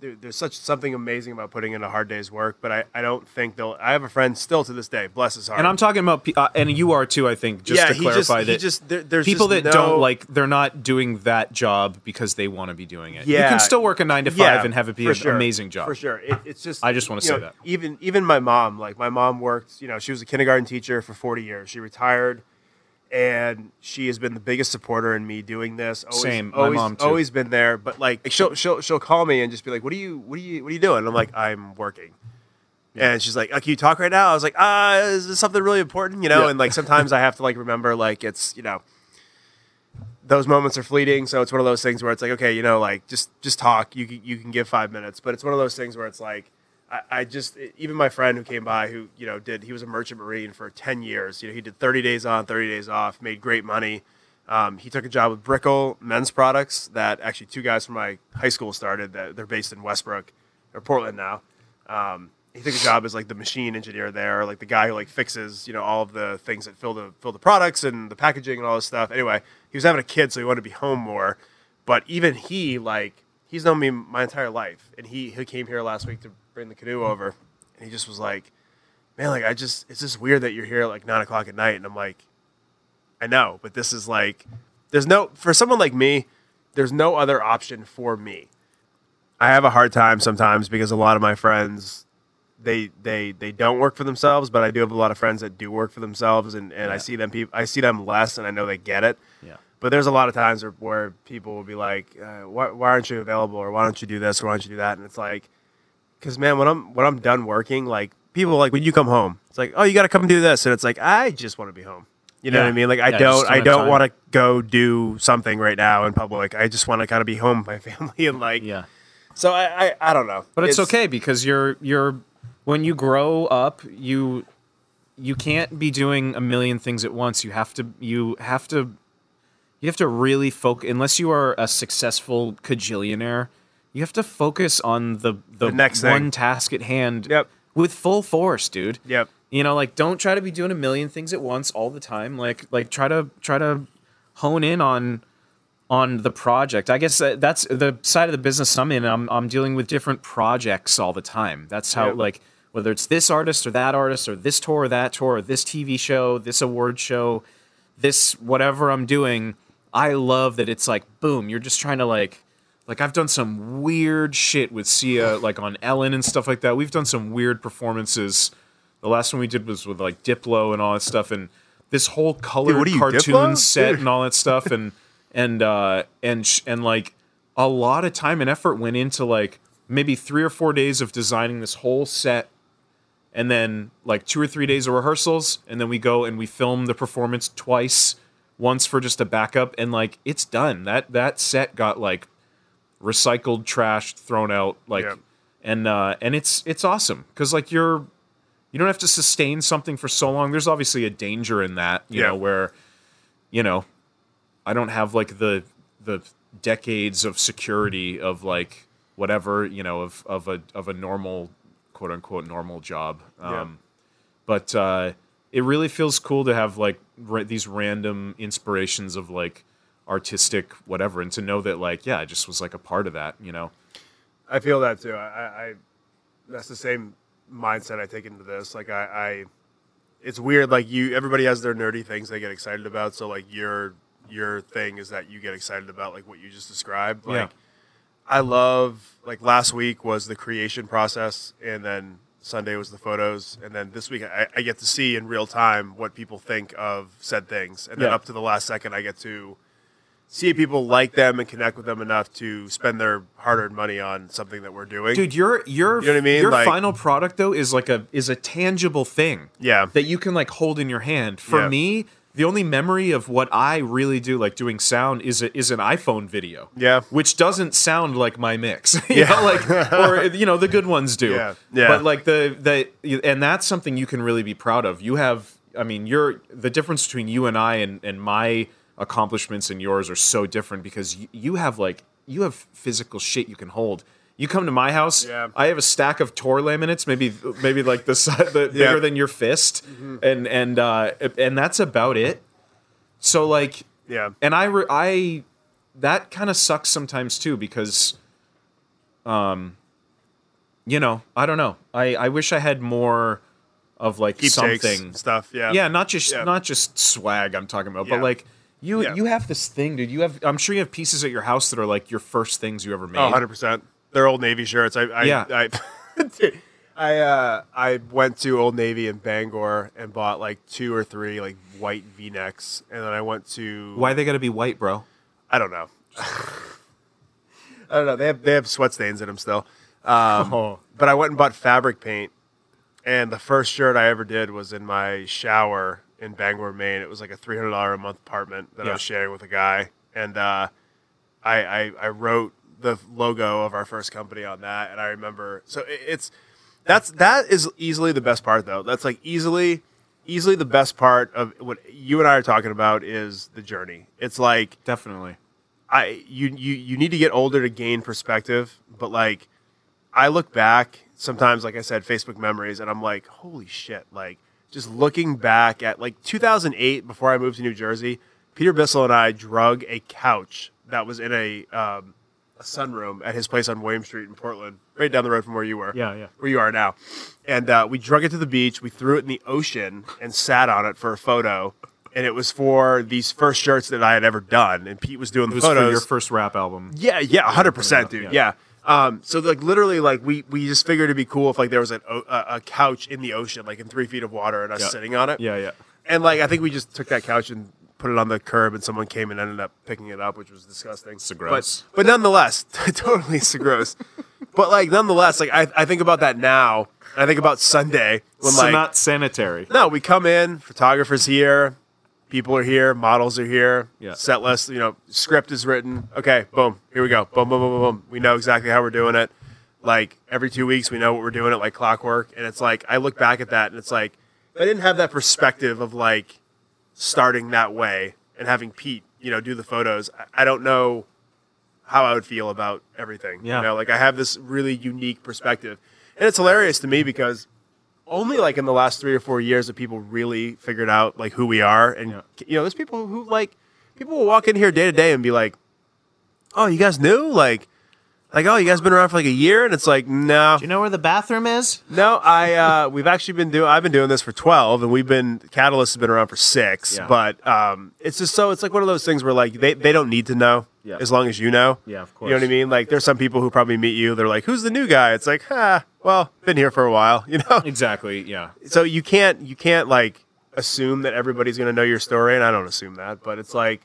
Speaker 1: there, there's such something amazing about putting in a hard day's work, but I, I don't think they'll. I have a friend still to this day, bless his heart.
Speaker 2: and I'm talking about uh, and you are too I think just to
Speaker 1: he just,
Speaker 2: clarify
Speaker 1: he
Speaker 2: that
Speaker 1: just there, there's
Speaker 2: people
Speaker 1: just
Speaker 2: that
Speaker 1: no-
Speaker 2: don't like they're not doing that job because they want to be doing it
Speaker 1: Yeah, you
Speaker 2: can still work a 9 to 5
Speaker 1: Yeah,
Speaker 2: and have it be an
Speaker 1: sure,
Speaker 2: amazing job
Speaker 1: for sure. It, it's just
Speaker 2: I just wanna say
Speaker 1: know,
Speaker 2: that.
Speaker 1: even even my mom, like my mom worked. You know, she was a kindergarten teacher for 40 years. She retired, and she has been the biggest supporter in me doing this. Always,
Speaker 2: Same, my
Speaker 1: always,
Speaker 2: mom, too.
Speaker 1: always been there. But like she'll she'll she'll call me and just be like, "What are you what are you what are you doing?" And I'm like, "I'm working." And she's like, uh, "Can you talk right now?" I was like, "Ah, is this something really important?" You know.
Speaker 2: Yeah.
Speaker 1: And like sometimes I have to like remember like it's you know those moments are fleeting. So it's one of those things where it's like, okay, you know, like just just talk. You you can give five minutes, but it's one of those things where it's like, I, I just even my friend who came by, who you know did he was a merchant marine for ten years. You know, he did thirty days on, thirty days off, made great money. Um, he took a job with Brickell Men's Products that actually two guys from my high school started. That they're based in Westbrook or Portland now. Um, he took a job as like the machine engineer there, like the guy who like fixes you know all of the things that fill the fill the products and the packaging and all this stuff. Anyway, he was having a kid, so he wanted to be home more. But even he like he's known me my entire life, and he he came here last week to bring the canoe over, and he just was like, man, like I just it's just weird that you're here at like nine o'clock at night, and I'm like, I know, but this is like, there's no for someone like me, there's no other option for me. I have a hard time sometimes because a lot of my friends they they they don't work for themselves, but I do have a lot of friends that do work for themselves, and, and I see them people I see them less, and I know they get it.
Speaker 2: Yeah.
Speaker 1: But there's a lot of times where, where people will be like, uh, why, "Why aren't you available?" or "Why don't you do this?" or "Why don't you do that?" And it's like, because man, when I'm when I'm done working, like people like when you come home, it's like, "Oh, you got to come do this," and it's like, I just want to be home. You know what I mean? Like I
Speaker 2: Yeah,
Speaker 1: don't I don't want to go do something right now in public. I just want to kind of be home with my family and like.
Speaker 2: Yeah.
Speaker 1: So I I, I don't know.
Speaker 2: But it's, okay because you're you're when you grow up, you you can't be doing a million things at once. You have to you have to you have to really focus unless you are a successful cajillionaire. You have to focus on the the,
Speaker 1: The next
Speaker 2: one
Speaker 1: thing.
Speaker 2: task at hand
Speaker 1: Yep.
Speaker 2: with full force, dude.
Speaker 1: Yep.
Speaker 2: You know, like don't try to be doing a million things at once all the time. Like like try to try to hone in on on the project. I guess that's the side of the business I'm in. I'm I'm dealing with different projects all the time. That's how
Speaker 1: Yep.
Speaker 2: like whether it's this artist or that artist or this tour or that tour or this TV show, this award show, this whatever I'm doing, I love that it's like boom, you're just trying to like like I've done some weird shit with Sia like on Ellen and stuff like that. We've done some weird performances. The last one we did was with like Diplo and all that stuff and this whole colored
Speaker 1: you,
Speaker 2: cartoon
Speaker 1: Diplo?
Speaker 2: set
Speaker 1: Dude.
Speaker 2: and all that stuff and and uh and sh- and like a lot of time and effort went into like maybe 3 or 4 days of designing this whole set and then like 2 or 3 days of rehearsals and then we go and we film the performance twice once for just a backup and like it's done that that set got like recycled trash thrown out like and uh and it's it's awesome cuz like you're you don't have to sustain something for so long there's obviously a danger in that you
Speaker 1: Yeah.
Speaker 2: know where you know I don't have like the the decades of security of like whatever you know of of a of a normal quote unquote normal job.
Speaker 1: Yeah.
Speaker 2: Um, But uh, it really feels cool to have like ra- these random inspirations of like artistic whatever, and to know that like yeah, I just was like a part of that. You know.
Speaker 1: I feel that too. I, I, that's the same mindset I take into this. Like I, I, it's weird. Like you, everybody has their nerdy things they get excited about. So like your your thing is that you get excited about like what you just described. Like
Speaker 2: Yeah.
Speaker 1: I love like last week was the creation process, and then Sunday was the photos, and then this week I, I get to see in real time what people think of said things, and then
Speaker 2: Yeah.
Speaker 1: up to the last second I get to see people like them and connect with them enough to spend their hard-earned money on something that we're doing.
Speaker 2: Dude, your your
Speaker 1: You know what I mean?
Speaker 2: your
Speaker 1: Like-
Speaker 2: final product though is like a is a tangible thing.
Speaker 1: Yeah.
Speaker 2: That you can like hold in your hand. For
Speaker 1: Yeah.
Speaker 2: me, the only memory of what I really do, like doing sound, is a, is an iPhone video.
Speaker 1: Yeah.
Speaker 2: Which doesn't sound like my mix.
Speaker 1: Yeah.
Speaker 2: know, like or you know, the good ones do.
Speaker 1: Yeah. Yeah.
Speaker 2: But like the the and that's something you can really be proud of. You have I mean, you're the difference between you and I and, and my accomplishments and yours are so different because you, you have like you have physical shit you can hold. You come to my house,
Speaker 1: Yeah.
Speaker 2: I have a stack of Tor laminates, maybe maybe like the size the
Speaker 1: Yeah.
Speaker 2: bigger than your fist, and and uh, and that's about it. So like,
Speaker 1: Yeah.
Speaker 2: and I re- I that kind of sucks sometimes too because, um, you know, I don't know. I I wish I had more of like
Speaker 1: Keepsakes
Speaker 2: something.
Speaker 1: stuff. Yeah.
Speaker 2: Yeah, not just
Speaker 1: Yeah.
Speaker 2: not just swag. I'm talking about, but like. You,
Speaker 1: Yeah.
Speaker 2: you have this thing, dude. You have I'm sure you have pieces at your house that are like your first things you ever made.
Speaker 1: Oh, 100 percent. They're Old Navy shirts. I, I,
Speaker 2: Yeah.
Speaker 1: I, I, uh, I went to Old Navy in Bangor and bought like two or three like white V necks, and then I went to
Speaker 2: Why they got to be white, bro?
Speaker 1: I don't know. I don't know. They have they have sweat stains in them still. Um,
Speaker 2: Oh.
Speaker 1: But I went and bought fabric paint, and the first shirt I ever did was in my shower in Bangor, Maine. It was like a three hundred dollar a month apartment that I was sharing with a guy, and uh, I, I I wrote the logo of our first company on that, and I remember. So it, it's that's that is easily the best part though. That's like easily easily the best part of what you and I are talking about is the journey. It's like
Speaker 2: Definitely.
Speaker 1: I you you you need to get older to gain perspective, but like I look back sometimes, like I said, Facebook memories, and I'm like, holy shit! Like just looking back at like 2008, before I moved to New Jersey, Peter Bissell and I drug a couch that was in a um, a sunroom at his place on William Street in Portland, right down the road from where you were.
Speaker 2: Yeah, yeah.
Speaker 1: Where you are now, and uh, we drug it to the beach. We threw it in the ocean and sat on it for a photo. And it was for these first shirts that I had ever done, and Pete was doing the
Speaker 2: It was
Speaker 1: photos.
Speaker 2: for your first rap album.
Speaker 1: Yeah, yeah, hundred percent, dude.
Speaker 2: Yeah.
Speaker 1: Yeah. Um, so like literally, like we we just figured it'd be cool if like there was an, o- a, a couch in the ocean, like in three feet of water, and us
Speaker 2: Yeah.
Speaker 1: sitting on it.
Speaker 2: Yeah, yeah.
Speaker 1: And like I think we just took that couch and put it on the curb, and someone came and ended up picking it up, which was disgusting.
Speaker 2: So gross.
Speaker 1: But but nonetheless, totally so gross. But like nonetheless, like I, I think about that now. and I think about Sunday when
Speaker 2: so
Speaker 1: like
Speaker 2: not sanitary.
Speaker 1: no, we come in, photographers here, people are here, models are here,
Speaker 2: Yeah.
Speaker 1: set list, you know, script is written. Okay, boom, here we go. Boom, boom, boom, boom, boom. We know exactly how we're doing it. Like every two weeks, we know what we're doing it like clockwork. And it's like, I look back at that and it's like, if I didn't have that perspective of like starting that way and having Pete, you know, do the photos, I, I don't know how I would feel about everything.
Speaker 2: Yeah.
Speaker 1: You know, like I have this really unique perspective. And it's hilarious to me because only like in the last three or four years that people really figured out like who we are. And
Speaker 2: Yeah.
Speaker 1: you know, there's people who like people will walk in here day to day and be like, "Oh, you guys knew?" Like, like, "Oh, you guys been around for like a year?" And it's like, no,
Speaker 3: Do you know where the bathroom is?
Speaker 1: no. I uh, we've actually been doing. I've been doing this for twelve, and we've been Catalyst has been around for six.
Speaker 2: Yeah.
Speaker 1: But um, it's just so it's like one of those things where like they they don't need to know
Speaker 2: Yeah.
Speaker 1: as long as you know.
Speaker 2: Yeah, of course.
Speaker 1: You know what I
Speaker 2: course.
Speaker 1: mean? Like, there's some people who probably meet you. They're like, "Who's the new guy?" It's like, "Ah, well, been here for a while." You know.
Speaker 2: Exactly. Yeah.
Speaker 1: so you can't you can't like assume that everybody's going to know your story and i don't assume that but it's like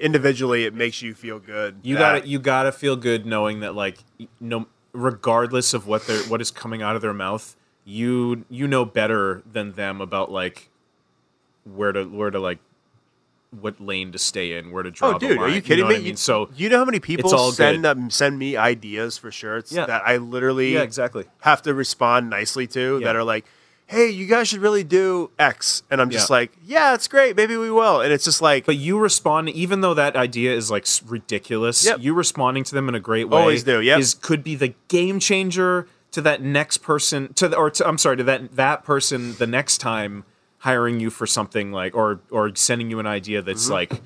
Speaker 1: individually it makes you feel good
Speaker 2: You
Speaker 1: that-
Speaker 2: got to you got to feel good knowing that like no regardless of what they're what is coming out of their mouth, you you know better than them about like where to where to like what lane to stay in, where to draw
Speaker 1: Oh,
Speaker 2: the
Speaker 1: dude,
Speaker 2: line.
Speaker 1: are you kidding
Speaker 2: know
Speaker 1: me?
Speaker 2: I mean? So
Speaker 1: you know how many people send um, send me ideas for shirts
Speaker 2: Yeah.
Speaker 1: that I literally
Speaker 2: yeah, exactly.
Speaker 1: have to respond nicely to
Speaker 2: Yeah.
Speaker 1: that are like, "Hey, you guys should really do X," and I'm just
Speaker 2: Yeah.
Speaker 1: like, "Yeah, it's great. Maybe we will." And it's just like,
Speaker 2: But you respond, even though that idea is like ridiculous.
Speaker 1: Yep.
Speaker 2: You responding to them in a great way
Speaker 1: Always do,
Speaker 2: is could be the game changer to that next person to the, or to, I'm sorry to that that person the next time hiring you for something like or or sending you an idea that's
Speaker 1: Mm-hmm.
Speaker 2: like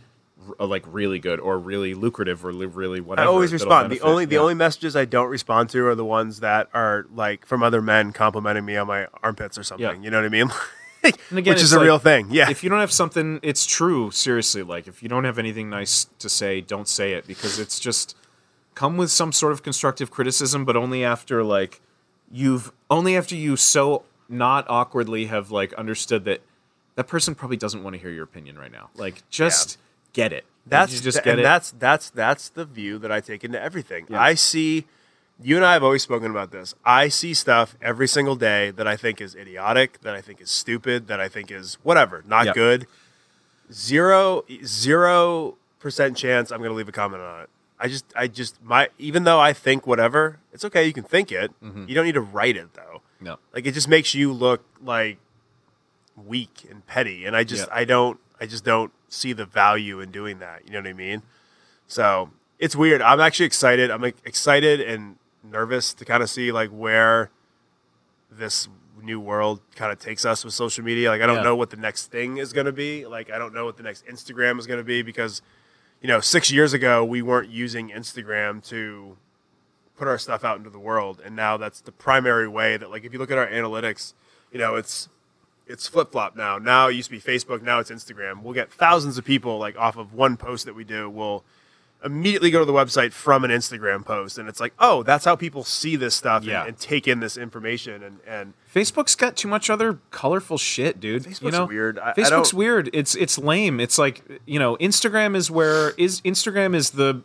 Speaker 2: like really good or really lucrative or really whatever.
Speaker 1: I
Speaker 2: always
Speaker 1: respond. The only the
Speaker 2: Yeah.
Speaker 1: only messages I don't respond to are the ones that are like from other men complimenting me on my armpits or something.
Speaker 2: Yeah.
Speaker 1: You know what I mean?
Speaker 2: Again,
Speaker 1: Which is a
Speaker 2: like,
Speaker 1: real thing. Yeah.
Speaker 2: If you don't have something, it's true. Seriously, like if you don't have anything nice to say, don't say it because it's just come with some sort of constructive criticism, but only after like you've only after you so not awkwardly have like understood that that person probably doesn't want to hear your opinion right now. Like just get it.
Speaker 1: That's
Speaker 2: just
Speaker 1: th-
Speaker 2: get
Speaker 1: and
Speaker 2: it.
Speaker 1: that's that's that's the view that I take into everything.
Speaker 2: Yeah.
Speaker 1: I see you and I have always spoken about this. I see stuff every single day that I think is idiotic, that I think is stupid, that I think is whatever, not
Speaker 2: Yeah.
Speaker 1: good. Zero zero percent chance I'm gonna leave a comment on it. I just I just my even though I think whatever, it's okay, you can think it.
Speaker 2: Mm-hmm.
Speaker 1: You don't need to write it though.
Speaker 2: no.
Speaker 1: Like it just makes you look like weak and petty, and I just
Speaker 2: Yeah.
Speaker 1: I don't I just don't see the value in doing that. You know what I mean? So it's weird. I'm actually excited. I'm like, excited and nervous to kind of see like where this new world kind of takes us with social media. Like I don't
Speaker 2: Yeah.
Speaker 1: know what the next thing is going to be. Like I don't know what the next Instagram is going to be because you know, 6 years ago we weren't using Instagram to put our stuff out into the world and now that's the primary way that like if you look at our analytics, you know, it's it's flip flop now. Now it used to be Facebook, now it's Instagram. We'll get thousands of people like off of one post that we do. We'll immediately go to the website from an Instagram post, and it's like, oh, that's how people see this stuff
Speaker 2: Yeah.
Speaker 1: and, and take in this information. And and
Speaker 2: Facebook's got too much other colorful shit, dude. you
Speaker 1: Facebook's
Speaker 2: know?
Speaker 1: weird. I- I
Speaker 2: Facebook's
Speaker 1: don't-
Speaker 2: weird. It's it's lame. It's like you know, Instagram is where is Instagram is the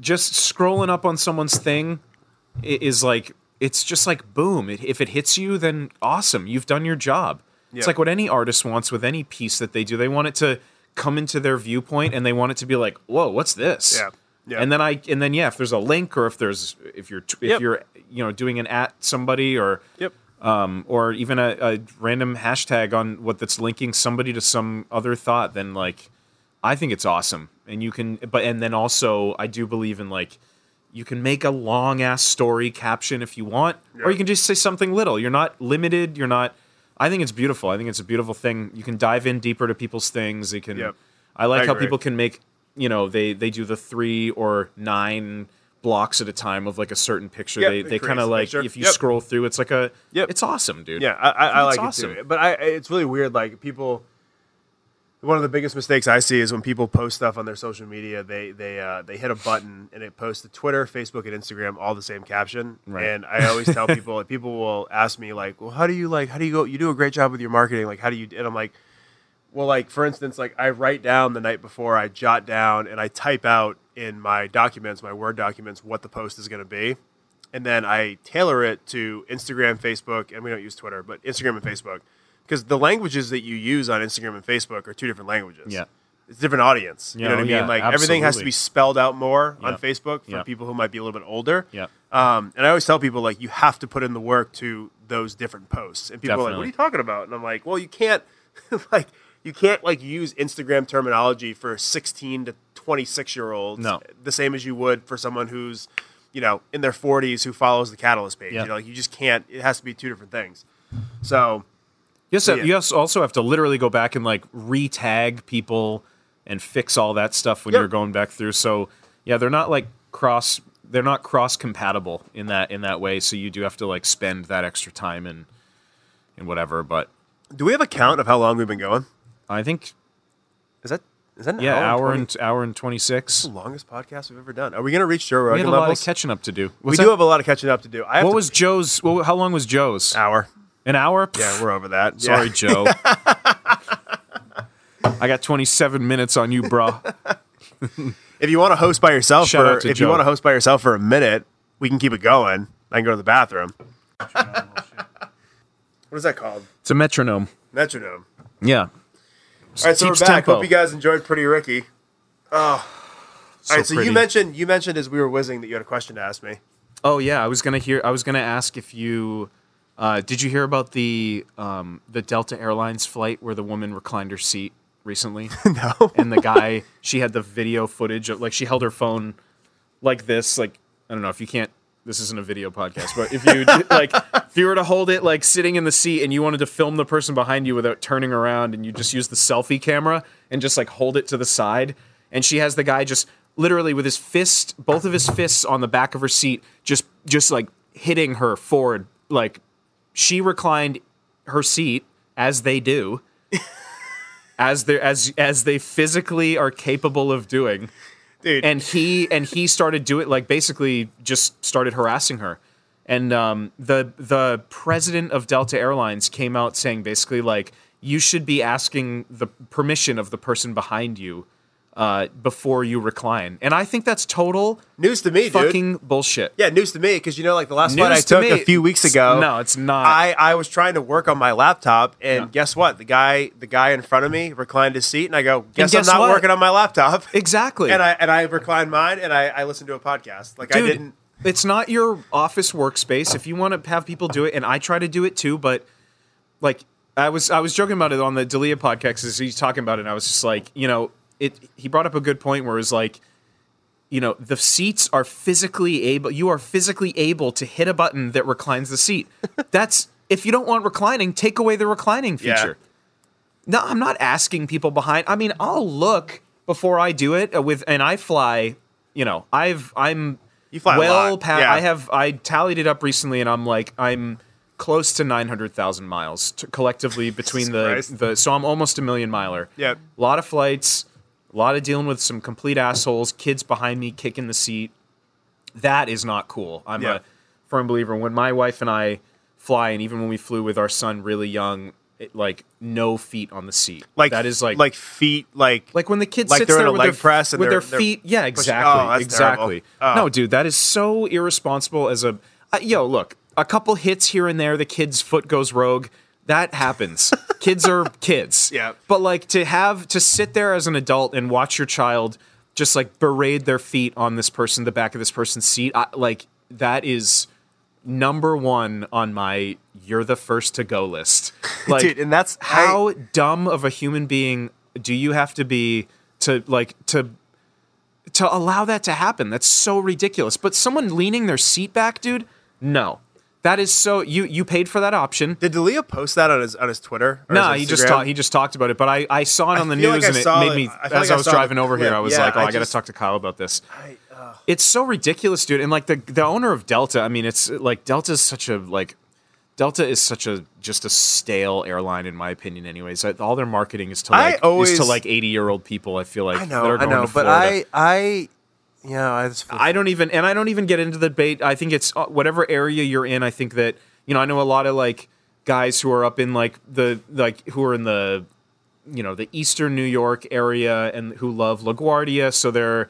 Speaker 2: just scrolling up on someone's thing is like it's just like boom. It, if it hits you, then awesome. You've done your job. It's like what any artist wants with any piece that they do. They want it to come into their viewpoint and they want it to be like, whoa, what's this?
Speaker 1: Yeah. Yeah.
Speaker 2: And then I and then yeah, if there's a link or if there's if you're if
Speaker 1: Yep.
Speaker 2: you're you know doing an at somebody or
Speaker 1: yep,
Speaker 2: um, or even a, a random hashtag on what that's linking somebody to some other thought, then like I think it's awesome. And you can, but and then also I do believe in like You can make a long ass story caption if you want, or you can just say something little. You're not limited. You're not. I think it's beautiful. I think it's a beautiful thing. You can dive in deeper to people's things. They can.
Speaker 1: Yep.
Speaker 2: I like
Speaker 1: I
Speaker 2: how
Speaker 1: agree.
Speaker 2: people can make. You know, they they do the three or nine blocks at a time of like a certain picture.
Speaker 1: Yep,
Speaker 2: they they kind of like
Speaker 1: picture.
Speaker 2: if you
Speaker 1: Yep.
Speaker 2: scroll through, it's like a.
Speaker 1: Yep.
Speaker 2: It's awesome, dude.
Speaker 1: Yeah, I, I, I like
Speaker 2: it's
Speaker 1: it too. But I, it's really weird. Like people, one of the biggest mistakes I see is when people post stuff on their social media. They they uh, they hit a button and it posts to Twitter, Facebook, and Instagram all the same caption.
Speaker 2: Right.
Speaker 1: And I always tell people, people will ask me like, "Well, how do you like? How do you go? You do a great job with your marketing. Like, how do you?" And I'm like, well, like for instance, like I write down the night before, I jot down and I type out in my documents, my Word documents, what the post is going to be, and then I tailor it to Instagram, Facebook, and we don't use Twitter, but Instagram and Facebook, because the languages that you use on Instagram and Facebook are two different languages.
Speaker 2: Yeah.
Speaker 1: It's a different audience. You
Speaker 2: Yeah,
Speaker 1: know what I
Speaker 2: oh,
Speaker 1: mean?
Speaker 2: yeah,
Speaker 1: like everything has to be spelled out more on Facebook for people who might be a little bit older.
Speaker 2: Yeah.
Speaker 1: Um, and I always tell people like you have to put in the work to those different posts. And people are like, "What are you talking about?" And I'm like, "Well, you can't like you can't like use Instagram terminology for 16 to 26 year olds
Speaker 2: No.
Speaker 1: the same as you would for someone who's you know in their 40s who follows the Catalyst page.
Speaker 2: Yeah.
Speaker 1: You know, like you just can't. It has to be two different things. So
Speaker 2: Yes, uh,
Speaker 1: Yeah.
Speaker 2: you also- have to literally go back and like re-tag people and fix all that stuff when
Speaker 1: Yep.
Speaker 2: you're going back through. So yeah, they're not like cross. They're not cross compatible in that in that way. So you do have to like spend that extra time and and whatever. But
Speaker 1: do we have a count of how long we've been going?
Speaker 2: I think
Speaker 1: Is that is that an
Speaker 2: yeah,
Speaker 1: hour,
Speaker 2: hour
Speaker 1: and
Speaker 2: hour and twenty six.
Speaker 1: 20 longest podcast we've ever done? Are we going to reach Joe
Speaker 2: We
Speaker 1: Rogan
Speaker 2: had a lot of catching up to do.
Speaker 1: we
Speaker 2: What's
Speaker 1: do have a lot of catching up to do. I have
Speaker 2: What was Joe's? What, how long was Joe's?
Speaker 1: hour?
Speaker 2: An hour?
Speaker 1: Yeah, we're over that.
Speaker 2: Sorry,
Speaker 1: Yeah.
Speaker 2: Joe. I got 27 minutes on you, bro.
Speaker 1: If you want to host by yourself
Speaker 2: Shout
Speaker 1: for
Speaker 2: out to
Speaker 1: if you want to host by yourself for a minute, we can keep it going. I can go to the bathroom. what is that called?
Speaker 2: It's a metronome.
Speaker 1: Metronome.
Speaker 2: Yeah.
Speaker 1: All right, so we're back.
Speaker 2: tempo.
Speaker 1: Hope you guys enjoyed Pretty Ricky. Oh. All right, so
Speaker 2: pretty.
Speaker 1: you mentioned you mentioned as we were whizzing that you had a question to ask me.
Speaker 2: Oh yeah, I was gonna hear. I was gonna ask if you uh, did you hear about the um, the Delta Airlines flight where the woman reclined her seat recently?
Speaker 1: no.
Speaker 2: and the guy she had the video footage of like she held her phone like this like i don't know if you can't this isn't a video podcast but if you like if you were to hold it like sitting in the seat and you wanted to film the person behind you without turning around and you just use the selfie camera and just like hold it to the side and she has the guy just literally with his fist both of his fists on the back of her seat just just like hitting her forward like she reclined her seat as they do as they as as they physically are capable of doing.
Speaker 1: Dude,
Speaker 2: and he and he started doing like basically just started harassing her. And um, the the president of delta airlines came out saying basically like you should be asking the permission of the person behind you uh, before you recline and i think that's total
Speaker 1: news to me, dude.
Speaker 2: fucking bullshit
Speaker 1: Yeah, news to me because you know, like the last flight I
Speaker 2: News to
Speaker 1: took
Speaker 2: me.
Speaker 1: a few weeks ago.
Speaker 2: no it's not
Speaker 1: I, I was trying to work on my laptop, and
Speaker 2: Yeah.
Speaker 1: guess what? The guy the guy in front of me reclined his seat, and I go, "Guess,
Speaker 2: guess
Speaker 1: I'm not
Speaker 2: what?
Speaker 1: working on my laptop."
Speaker 2: exactly
Speaker 1: and I and I reclined mine, and I, I listened to a podcast. Like I didn't.
Speaker 2: It's not your office workspace. If you want to have people do it, and I try to do it too, but like I was, I was joking about it on the Dalia podcast. Because he's talking about it, and I was just like, you know, it. He brought up a good point where it's like, you know, the seats are physically able. You are physically able to hit a button that reclines the seat. That's if you don't want reclining, take away the reclining
Speaker 1: Yeah.
Speaker 2: feature. No, I'm not asking people behind. I mean, I'll look before I do it with, and I fly. You know, I've I'm
Speaker 1: You fly
Speaker 2: well past.
Speaker 1: Yeah.
Speaker 2: I have I tallied it up recently, and I'm like I'm close to nine hundred thousand miles to, collectively between the
Speaker 1: Christ.
Speaker 2: the. So I'm almost a million miler.
Speaker 1: Yep.
Speaker 2: A lot of flights, a lot of dealing with some complete assholes, kids behind me kicking the seat. That is not cool. I'm
Speaker 1: Yeah.
Speaker 2: a firm believer. When my wife and I fly, and even when we flew with our son really young, it, like no feet on the seat.
Speaker 1: Like
Speaker 2: that is like
Speaker 1: like feet like
Speaker 2: like when the kid
Speaker 1: like
Speaker 2: sits
Speaker 1: they're in
Speaker 2: there
Speaker 1: a
Speaker 2: with their,
Speaker 1: press
Speaker 2: with their feet. Yeah, exactly,
Speaker 1: Oh,
Speaker 2: exactly.
Speaker 1: Oh.
Speaker 2: No, dude, that is so irresponsible. As a uh, yo, look, a couple hits here and there, the kid's foot goes rogue. That happens. kids are kids.
Speaker 1: Yeah.
Speaker 2: But like to have to sit there as an adult and watch your child just like berate their feet on this person, the back of this person's seat, I, like that is number one on my "you're the first to go" list. Like,
Speaker 1: Dude, and that's-
Speaker 2: how dumb of a human being do you have to be to like to to allow that to happen. That's so ridiculous. But someone leaning their seat back, dude, no. That is so you you paid for that option.
Speaker 1: Did Dalia post that on his on his Twitter?
Speaker 2: No,
Speaker 1: his
Speaker 2: he just talked. He just talked about it. But I, I saw it on the news
Speaker 1: like
Speaker 2: and it made me
Speaker 1: I
Speaker 2: as
Speaker 1: like I
Speaker 2: was driving over here. I was
Speaker 1: Yeah,
Speaker 2: like, oh,
Speaker 1: I
Speaker 2: I, got to talk to Kyle about this.
Speaker 1: I, uh,
Speaker 2: It's so ridiculous, dude. And like the the owner of Delta, I mean, it's like Delta is such a like Delta is such a just a stale airline in my opinion. Anyways, all their marketing is to like is to like eighty year old people. I feel like
Speaker 1: I know, I know, but I, I, know, I,
Speaker 2: I don't even, and I don't even get into the debate. I think it's uh, whatever area you're in. I think that you know, I know a lot of like guys who are up in like the like who are in the you know the eastern New York area and who love LaGuardia, so they're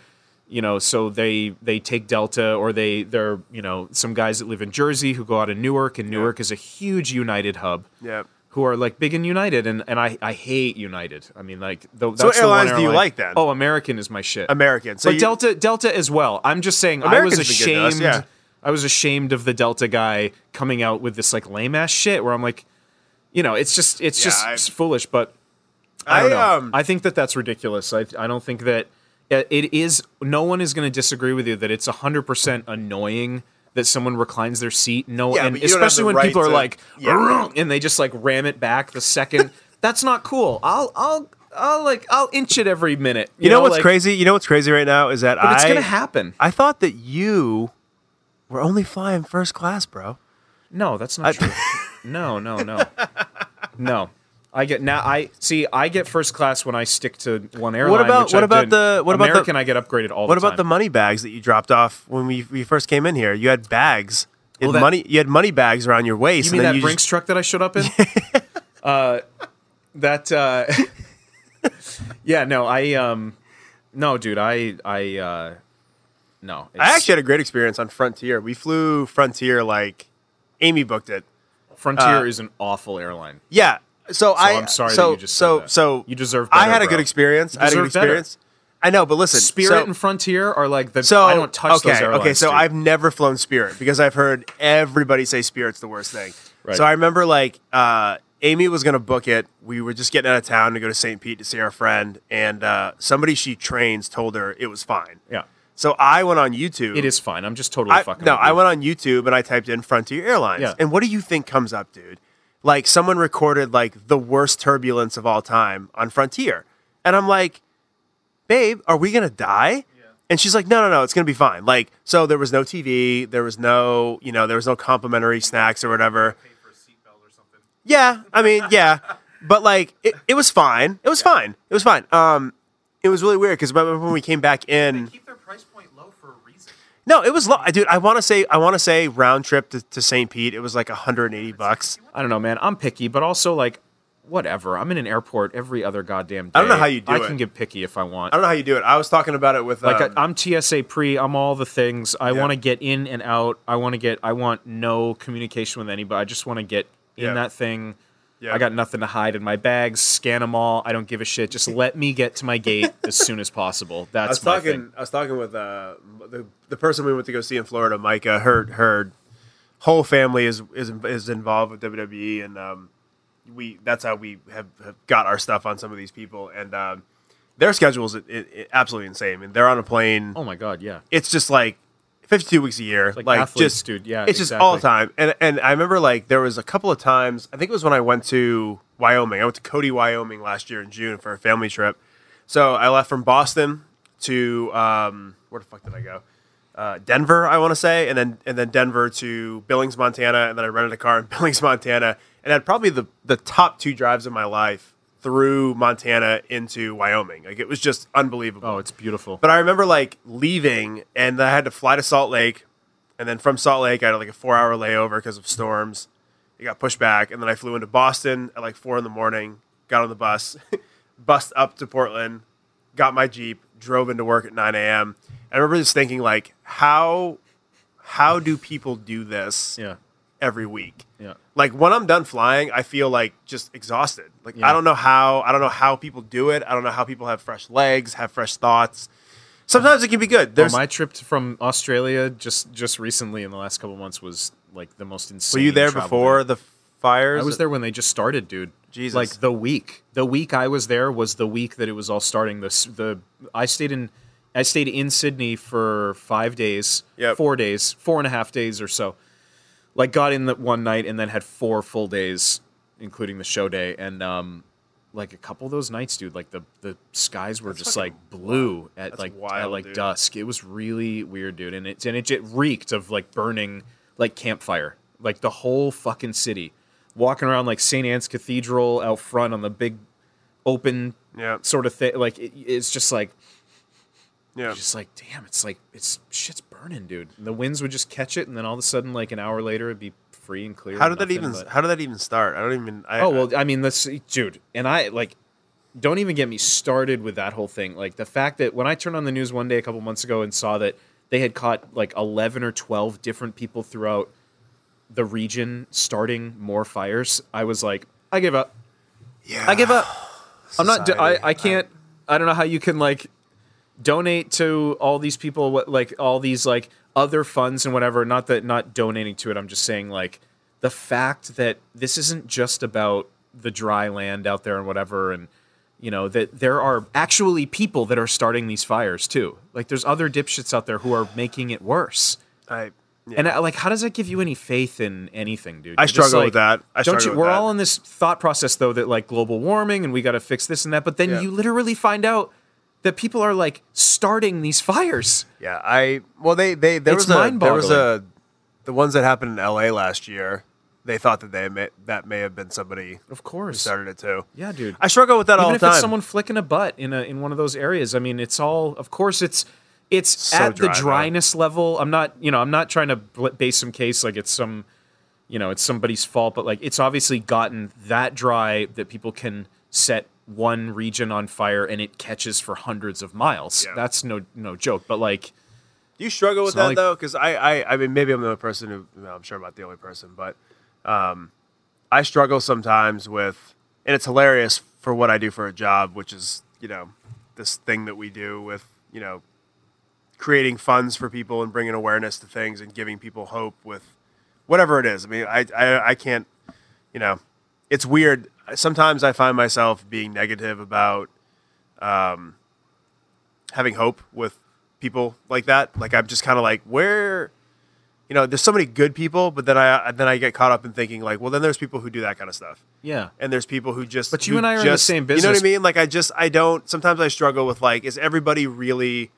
Speaker 2: you know so they they take Delta or they they're you know some guys that live in Jersey who go out of Newark and Newark is a huge United hub.
Speaker 1: yeah.
Speaker 2: Who are like big and United and, and I, I hate United. I mean like the, that's
Speaker 1: what
Speaker 2: the one
Speaker 1: airlines do you like then?
Speaker 2: Oh, American is my shit.
Speaker 1: American. So
Speaker 2: but
Speaker 1: you-
Speaker 2: Delta Delta as well. I'm just saying
Speaker 1: American's
Speaker 2: I was
Speaker 1: to us,
Speaker 2: ashamed.
Speaker 1: yeah.
Speaker 2: I was ashamed of the Delta guy coming out with this like lame ass shit where I'm like, you know, it's just it's
Speaker 1: Yeah,
Speaker 2: just
Speaker 1: I-
Speaker 2: foolish. But I don't know.
Speaker 1: um,
Speaker 2: I think that that's ridiculous. I I don't think that it it is. No one is going to disagree with you that it's hundred percent annoying that someone reclines their seat. No,
Speaker 1: Yeah,
Speaker 2: and
Speaker 1: but you don't have
Speaker 2: especially when
Speaker 1: right
Speaker 2: people are like,
Speaker 1: Yeah.
Speaker 2: And they just like ram it back the second. that's not cool. I'll I'll I'll like I'll inch it every minute.
Speaker 1: you know what's
Speaker 2: like,
Speaker 1: crazy? You know what's crazy right now is that
Speaker 2: But
Speaker 1: I,
Speaker 2: it's gonna happen.
Speaker 1: I thought that you were only flying first class, bro.
Speaker 2: No, that's not true. no, no, no, no. I get now. I see. I get first class when I stick to one airline.
Speaker 1: about-
Speaker 2: which
Speaker 1: what
Speaker 2: I
Speaker 1: about
Speaker 2: did.
Speaker 1: the- what about the-
Speaker 2: American? I get upgraded all
Speaker 1: What
Speaker 2: the time.
Speaker 1: about the money bags that you dropped off when we, we first came in here? You had bags. You had
Speaker 2: Oh, that-
Speaker 1: money. You had money bags around your waist.
Speaker 2: You mean that
Speaker 1: you
Speaker 2: Brinks
Speaker 1: just-
Speaker 2: truck that I showed up in? uh, that. Uh, yeah. No. I. Um. No, dude. I. I. Uh, no.
Speaker 1: I actually had a great experience on Frontier. We flew Frontier like Amy booked it.
Speaker 2: Frontier
Speaker 1: uh,
Speaker 2: is an awful airline.
Speaker 1: Yeah. So, I
Speaker 2: I'm sorry that
Speaker 1: so
Speaker 2: you just said
Speaker 1: so
Speaker 2: that.
Speaker 1: so
Speaker 2: You deserve
Speaker 1: I had a
Speaker 2: bro.
Speaker 1: good experience. I had a good
Speaker 2: deserve better.
Speaker 1: experience. I know, but listen,
Speaker 2: Spirit
Speaker 1: so,
Speaker 2: and Frontier are like the.
Speaker 1: so
Speaker 2: I don't touch
Speaker 1: okay,
Speaker 2: those airlines.
Speaker 1: okay. So
Speaker 2: dude.
Speaker 1: I've never flown Spirit because I've heard everybody say Spirit's the worst thing.
Speaker 2: Right.
Speaker 1: So I remember like uh, Amy was gonna book it. We were just getting out of town to go to St. Pete to see our friend, and uh, somebody she trains told her it was fine.
Speaker 2: Yeah.
Speaker 1: So I went on YouTube.
Speaker 2: It is fine. I'm just totally
Speaker 1: I,
Speaker 2: fucking.
Speaker 1: no, I went on YouTube and I typed in Frontier Airlines.
Speaker 2: Yeah.
Speaker 1: And what do you think comes up, dude? Like someone recorded like the worst turbulence of all time on Frontier. And I'm like, babe, are we gonna die? And she's like, no, no, no, it's gonna be fine. Like, so there was no TV, there was no, you know, there was no complimentary snacks or whatever. Yeah, I mean, yeah, but like, it, it was fine. It was fine. It was fine. Um, it was really weird because when we came back in,
Speaker 2: keep their price point low for a reason.
Speaker 1: No, it was low, dude. I want to say, I want to say round trip to, to St. Pete. It was like 180 bucks.
Speaker 2: I don't know, man. I'm picky, but also like, whatever. I'm in an airport every other goddamn day.
Speaker 1: I don't know how you do it.
Speaker 2: I
Speaker 1: it.
Speaker 2: can get picky if I want.
Speaker 1: I don't know how you do it. I was talking about it with
Speaker 2: like
Speaker 1: um,
Speaker 2: I, I'm TSA pre. I'm all the things. I
Speaker 1: Yeah.
Speaker 2: want to get in and out. I want to get. I want no communication with anybody. I just want to get in
Speaker 1: Yeah.
Speaker 2: that thing.
Speaker 1: Yeah.
Speaker 2: I got nothing to hide in my bags. Scan them all. I don't give a shit. Just let me get to my gate as soon as possible. That's
Speaker 1: I was
Speaker 2: my
Speaker 1: talking.
Speaker 2: thing.
Speaker 1: I was talking with uh, the the person we went to go see in Florida, Micah. Her her whole family is is is involved with WWE, and um, we that's how we have, have got our stuff on some of these people, and um, their schedules i i absolutely insane. I mean, they're on a plane.
Speaker 2: Oh my god, yeah.
Speaker 1: It's just like. 52 weeks a year,
Speaker 2: like
Speaker 1: like,
Speaker 2: athletes,
Speaker 1: just
Speaker 2: dude. Yeah,
Speaker 1: it's just all the time. And and I remember like there was a couple of times. I think it was when I went to Wyoming. I went to Cody, Wyoming last year in June for a family trip. So I left from Boston to um, where the fuck did I go? Uh, Denver, I want to say, and then and then Denver to Billings, Montana, and then I rented a car in Billings, Montana, and had probably the the top two drives of my life through Montana into Wyoming. Like it was just unbelievable.
Speaker 2: Oh, it's beautiful.
Speaker 1: But I remember like leaving, and I had to fly to Salt Lake, and then from Salt Lake, I had like a four-hour layover because of storms. It got pushed back, and then I flew into Boston at like four in the morning. Got on the bus, bust up to Portland, got my Jeep, drove into work at nine a.m. I remember just thinking like, how, how do people do this
Speaker 2: yeah,
Speaker 1: every week?
Speaker 2: yeah.
Speaker 1: Like when I'm done flying, I feel like just exhausted. Like
Speaker 2: Yeah.
Speaker 1: I don't know how I don't know how people do it. I don't know how people have fresh legs, have fresh thoughts. Sometimes it can be good.
Speaker 2: Well, my trip from Australia just just recently in the last couple months was like the most insane.
Speaker 1: were you there before
Speaker 2: day.
Speaker 1: the fires?
Speaker 2: I was there when they just started, dude.
Speaker 1: Jesus.
Speaker 2: Like the week, the week I was there was the week that it was all starting. The the I stayed in I stayed in Sydney for five days,
Speaker 1: Yep.
Speaker 2: four days, four and a half days or so. Like got in that one night and then had four full days, including the show day. And um, like a couple of those nights, dude, like the the skies were just like blue at
Speaker 1: That's
Speaker 2: like at like
Speaker 1: dude.
Speaker 2: dusk. It was really weird, dude. And it and it, it reeked of like burning like campfire, like the whole fucking city. Walking around like St. Anne's Cathedral out front on the big open
Speaker 1: Yeah.
Speaker 2: sort of thing. Like it, it's just like
Speaker 1: Yeah.
Speaker 2: just like damn, it's like it's shit's burning, dude. And the winds would just catch it, and then all of a sudden, like an hour later, it'd be free and clear.
Speaker 1: How did that
Speaker 2: nothing
Speaker 1: even?
Speaker 2: but-
Speaker 1: How did that even start? I don't even. I,
Speaker 2: oh well, I mean, let's see, dude, and I like. Don't even get me started with that whole thing. Like the fact that when I turned on the news one day a couple months ago and saw that they had caught like eleven or twelve different people throughout the region starting more fires, I was like, I give up.
Speaker 1: yeah.
Speaker 2: I give up. I'm not. I, I can't. I don't know how you can like donate to all these people. What like all these like other funds and whatever. Not that not donating to it. I'm just saying like the fact that this isn't just about the dry land out there and whatever and you know that there are actually people that are starting these fires too like there's other dipshits out there who are making it worse
Speaker 1: I, yeah.
Speaker 2: and I, like how does that give you any faith in anything dude
Speaker 1: I
Speaker 2: You're just
Speaker 1: struggle
Speaker 2: like-
Speaker 1: with that. I
Speaker 2: don't
Speaker 1: struggle
Speaker 2: you? We're
Speaker 1: that.
Speaker 2: all in this thought process though that like global warming and we got to fix this and that, but then
Speaker 1: Yeah.
Speaker 2: you literally find out that people are like starting these fires.
Speaker 1: Yeah, I well they they there
Speaker 2: It's
Speaker 1: was a there was a the ones that happened in L.A. last year. They thought that they may, that may have been somebody
Speaker 2: Of
Speaker 1: who
Speaker 2: course.
Speaker 1: started it too.
Speaker 2: Yeah, dude.
Speaker 1: I struggle with that all
Speaker 2: Even
Speaker 1: the
Speaker 2: if
Speaker 1: time.
Speaker 2: it's someone flicking a butt in a in one of those areas, I mean, it's all. Of course, it's it's
Speaker 1: So
Speaker 2: at
Speaker 1: dry,
Speaker 2: the dryness level. I'm not, you know, I'm not trying to base some case like it's some, you know, it's somebody's fault, but like it's obviously gotten that dry that people can set one region on fire and it catches for hundreds of miles.
Speaker 1: Yeah.
Speaker 2: That's no no joke. But like,
Speaker 1: Do you struggle with that
Speaker 2: like-
Speaker 1: though? Because I, I, I mean, maybe I'm the only person who. I'm sure I'm not the only person, but um, I struggle sometimes with, and it's hilarious for what I do for a job, which is you know this thing that we do with you know creating funds for people and bringing awareness to things and giving people hope with whatever it is. I mean, I, I, I can't, you know, it's weird. Sometimes I find myself being negative about um, having hope with people like that. Like I'm just kind of like, where, you know, there's so many good people, but then I then I get caught up in thinking like, well, then there's people who do that kind of stuff,
Speaker 2: yeah,
Speaker 1: and there's people who just.
Speaker 2: But you and I are in the
Speaker 1: just-
Speaker 2: same
Speaker 1: You know what I mean? Like I just I don't. Sometimes I struggle with like, is everybody really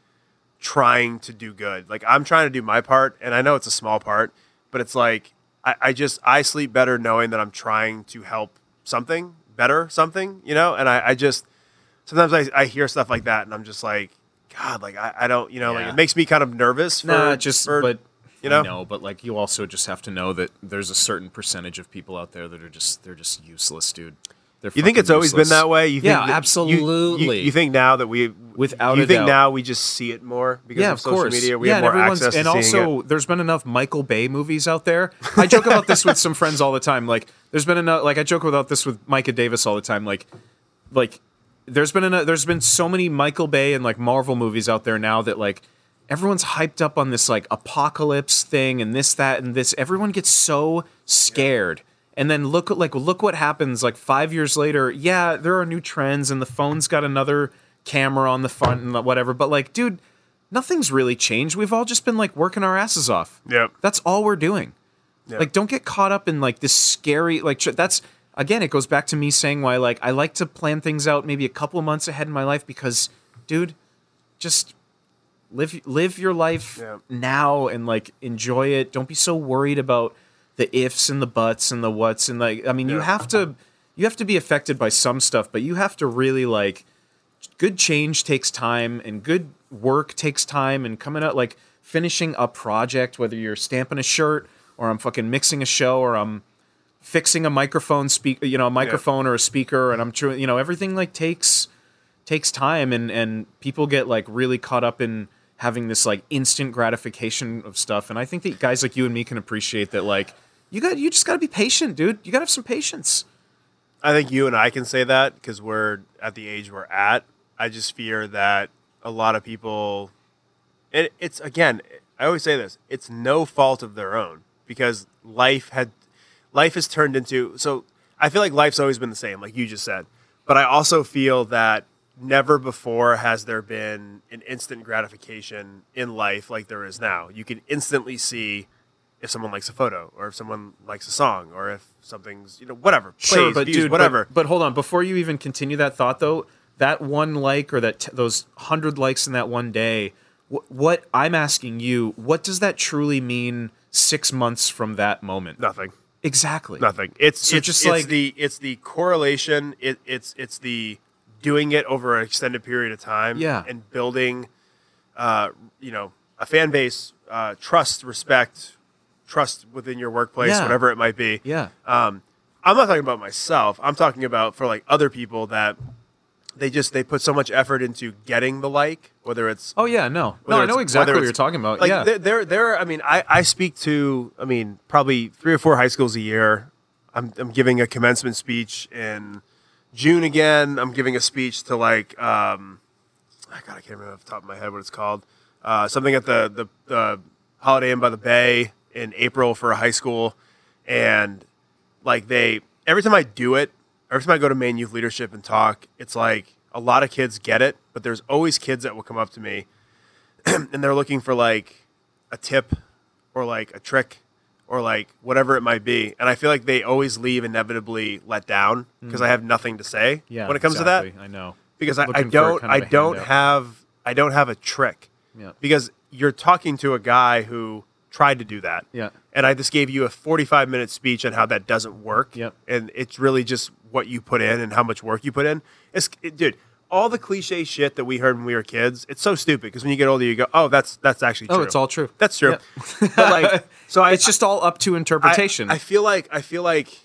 Speaker 1: trying to do good? Like I'm trying to do my part, and I know it's a small part, but it's like I, I just I sleep better knowing that I'm trying to help something better, something, you know, and I, I just sometimes I, I hear stuff like that and I'm just like, God, like I, I don't, you know, like it makes me kind of nervous for,
Speaker 2: nah, just
Speaker 1: for-
Speaker 2: but.
Speaker 1: you know?
Speaker 2: Know, but like you also just have to know that there's a certain percentage of people out there that are just they're just useless, dude.
Speaker 1: You think it's always been that way? You think
Speaker 2: Yeah,
Speaker 1: that- you- you-
Speaker 2: absolutely.
Speaker 1: You, think now that we,
Speaker 2: Without
Speaker 1: you think
Speaker 2: doubt.
Speaker 1: now we just see it more because
Speaker 2: yeah,
Speaker 1: of,
Speaker 2: of
Speaker 1: social
Speaker 2: course.
Speaker 1: media? We
Speaker 2: yeah,
Speaker 1: have more
Speaker 2: and
Speaker 1: access
Speaker 2: and also
Speaker 1: it.
Speaker 2: there's been enough Michael Bay movies out there. I joke about this with some friends all the time. Like there's been enough like I joke about this with Micah Davis all the time. Like like there's been enough, there's been so many Michael Bay and like Marvel movies out there now that like everyone's hyped up on this like apocalypse thing and this that and this. Everyone gets so scared. And then look like look what happens like 5 years later. Yeah, there are new trends and the phone's got another camera on the front and whatever, but like dude, nothing's really changed. We've all just been like working our asses off.
Speaker 1: Yep.
Speaker 2: That's all we're doing.
Speaker 1: Yeah.
Speaker 2: Like, don't get caught up in like this scary like. That's again, it goes back to me saying why like I like to plan things out maybe a couple months ahead in my life because, dude, just live live your life
Speaker 1: Yeah.
Speaker 2: now and like enjoy it. Don't be so worried about the ifs and the buts and the whats and like. I mean, you have to you have to be affected by some stuff, but you have to really like good change takes time and good work takes time and coming out like finishing a project whether you're stamping a shirt or i'm fucking mixing a show or i'm fixing a microphone speak you know a microphone or a speaker and i'm true you know everything like takes takes time and and people get like really caught up in having this like instant gratification of stuff and i think that guys like you and me can appreciate that like you got you just got to be patient dude you got to have some patience
Speaker 1: I think you and I can say that because we're at the age we're at. I just fear that a lot of people, it, it's again, I always say this: it's no fault of their own because life had, life has turned into. So I feel like life's always been the same, like you just said. But I also feel that never before has there been an instant gratification in life like there is now. You can instantly see if someone likes a photo or if someone likes a song or if something's, you know, whatever.
Speaker 2: sure,
Speaker 1: plays,
Speaker 2: but
Speaker 1: views,
Speaker 2: dude, but-
Speaker 1: whatever.
Speaker 2: But, hold on, before you even continue that thought, though, that one like or that t- those hundred likes in that one day, wh- what I'm asking you, what does that truly mean six months from that moment?
Speaker 1: Nothing.
Speaker 2: Exactly.
Speaker 1: Nothing. It's
Speaker 2: So
Speaker 1: it's
Speaker 2: just
Speaker 1: it's
Speaker 2: like-
Speaker 1: the it's the correlation. It, it's it's the doing it over an extended period of time.
Speaker 2: Yeah.
Speaker 1: And building, uh, you know, a fan base, uh, trust, respect, trust within your workplace,
Speaker 2: Yeah.
Speaker 1: whatever it might be.
Speaker 2: Yeah.
Speaker 1: Um, I'm not talking about myself. I'm talking about for like other people that they just they put so much effort into getting the like, whether it's
Speaker 2: Oh yeah, no, no, I know exactly what you're talking about.
Speaker 1: Like
Speaker 2: yeah,
Speaker 1: there, there, there. I mean, I, I speak to. I mean, probably three or four high schools a year. I'm, I'm giving a commencement speech in June again. I'm giving a speech to like, um, I God, I can't remember off the top of my head what it's called. Uh, something at the, the Holiday Inn by the Bay in April for a high school, and like they every time I do it, every time I go to main youth leadership and talk, it's like a lot of kids get it, but there's always kids that will come up to me and they're looking for like a tip or like a trick or like whatever it might be. And I feel like they always leave inevitably let down because I have nothing to say
Speaker 2: Mm. yeah.
Speaker 1: when it comes
Speaker 2: exactly.
Speaker 1: to that
Speaker 2: I know.
Speaker 1: because I, I don't
Speaker 2: kind
Speaker 1: I
Speaker 2: of a
Speaker 1: don't
Speaker 2: handout.
Speaker 1: have I don't have a trick
Speaker 2: Yeah.
Speaker 1: because you're talking to a guy who tried to do that.
Speaker 2: Yeah.
Speaker 1: And I just gave you a 45 minute speech on how that doesn't work.
Speaker 2: Yep.
Speaker 1: And it's really just what you put in and how much work you put in. It's it, dude, all the cliche shit that we heard when we were kids, it's so stupid because when you get older you go, "Oh, that's that's actually oh, true."
Speaker 2: Oh, it's all true.
Speaker 1: That's true.
Speaker 2: Yeah.
Speaker 1: like so I
Speaker 2: it's just all up to
Speaker 1: I-
Speaker 2: interpretation.
Speaker 1: I, feel like I feel like,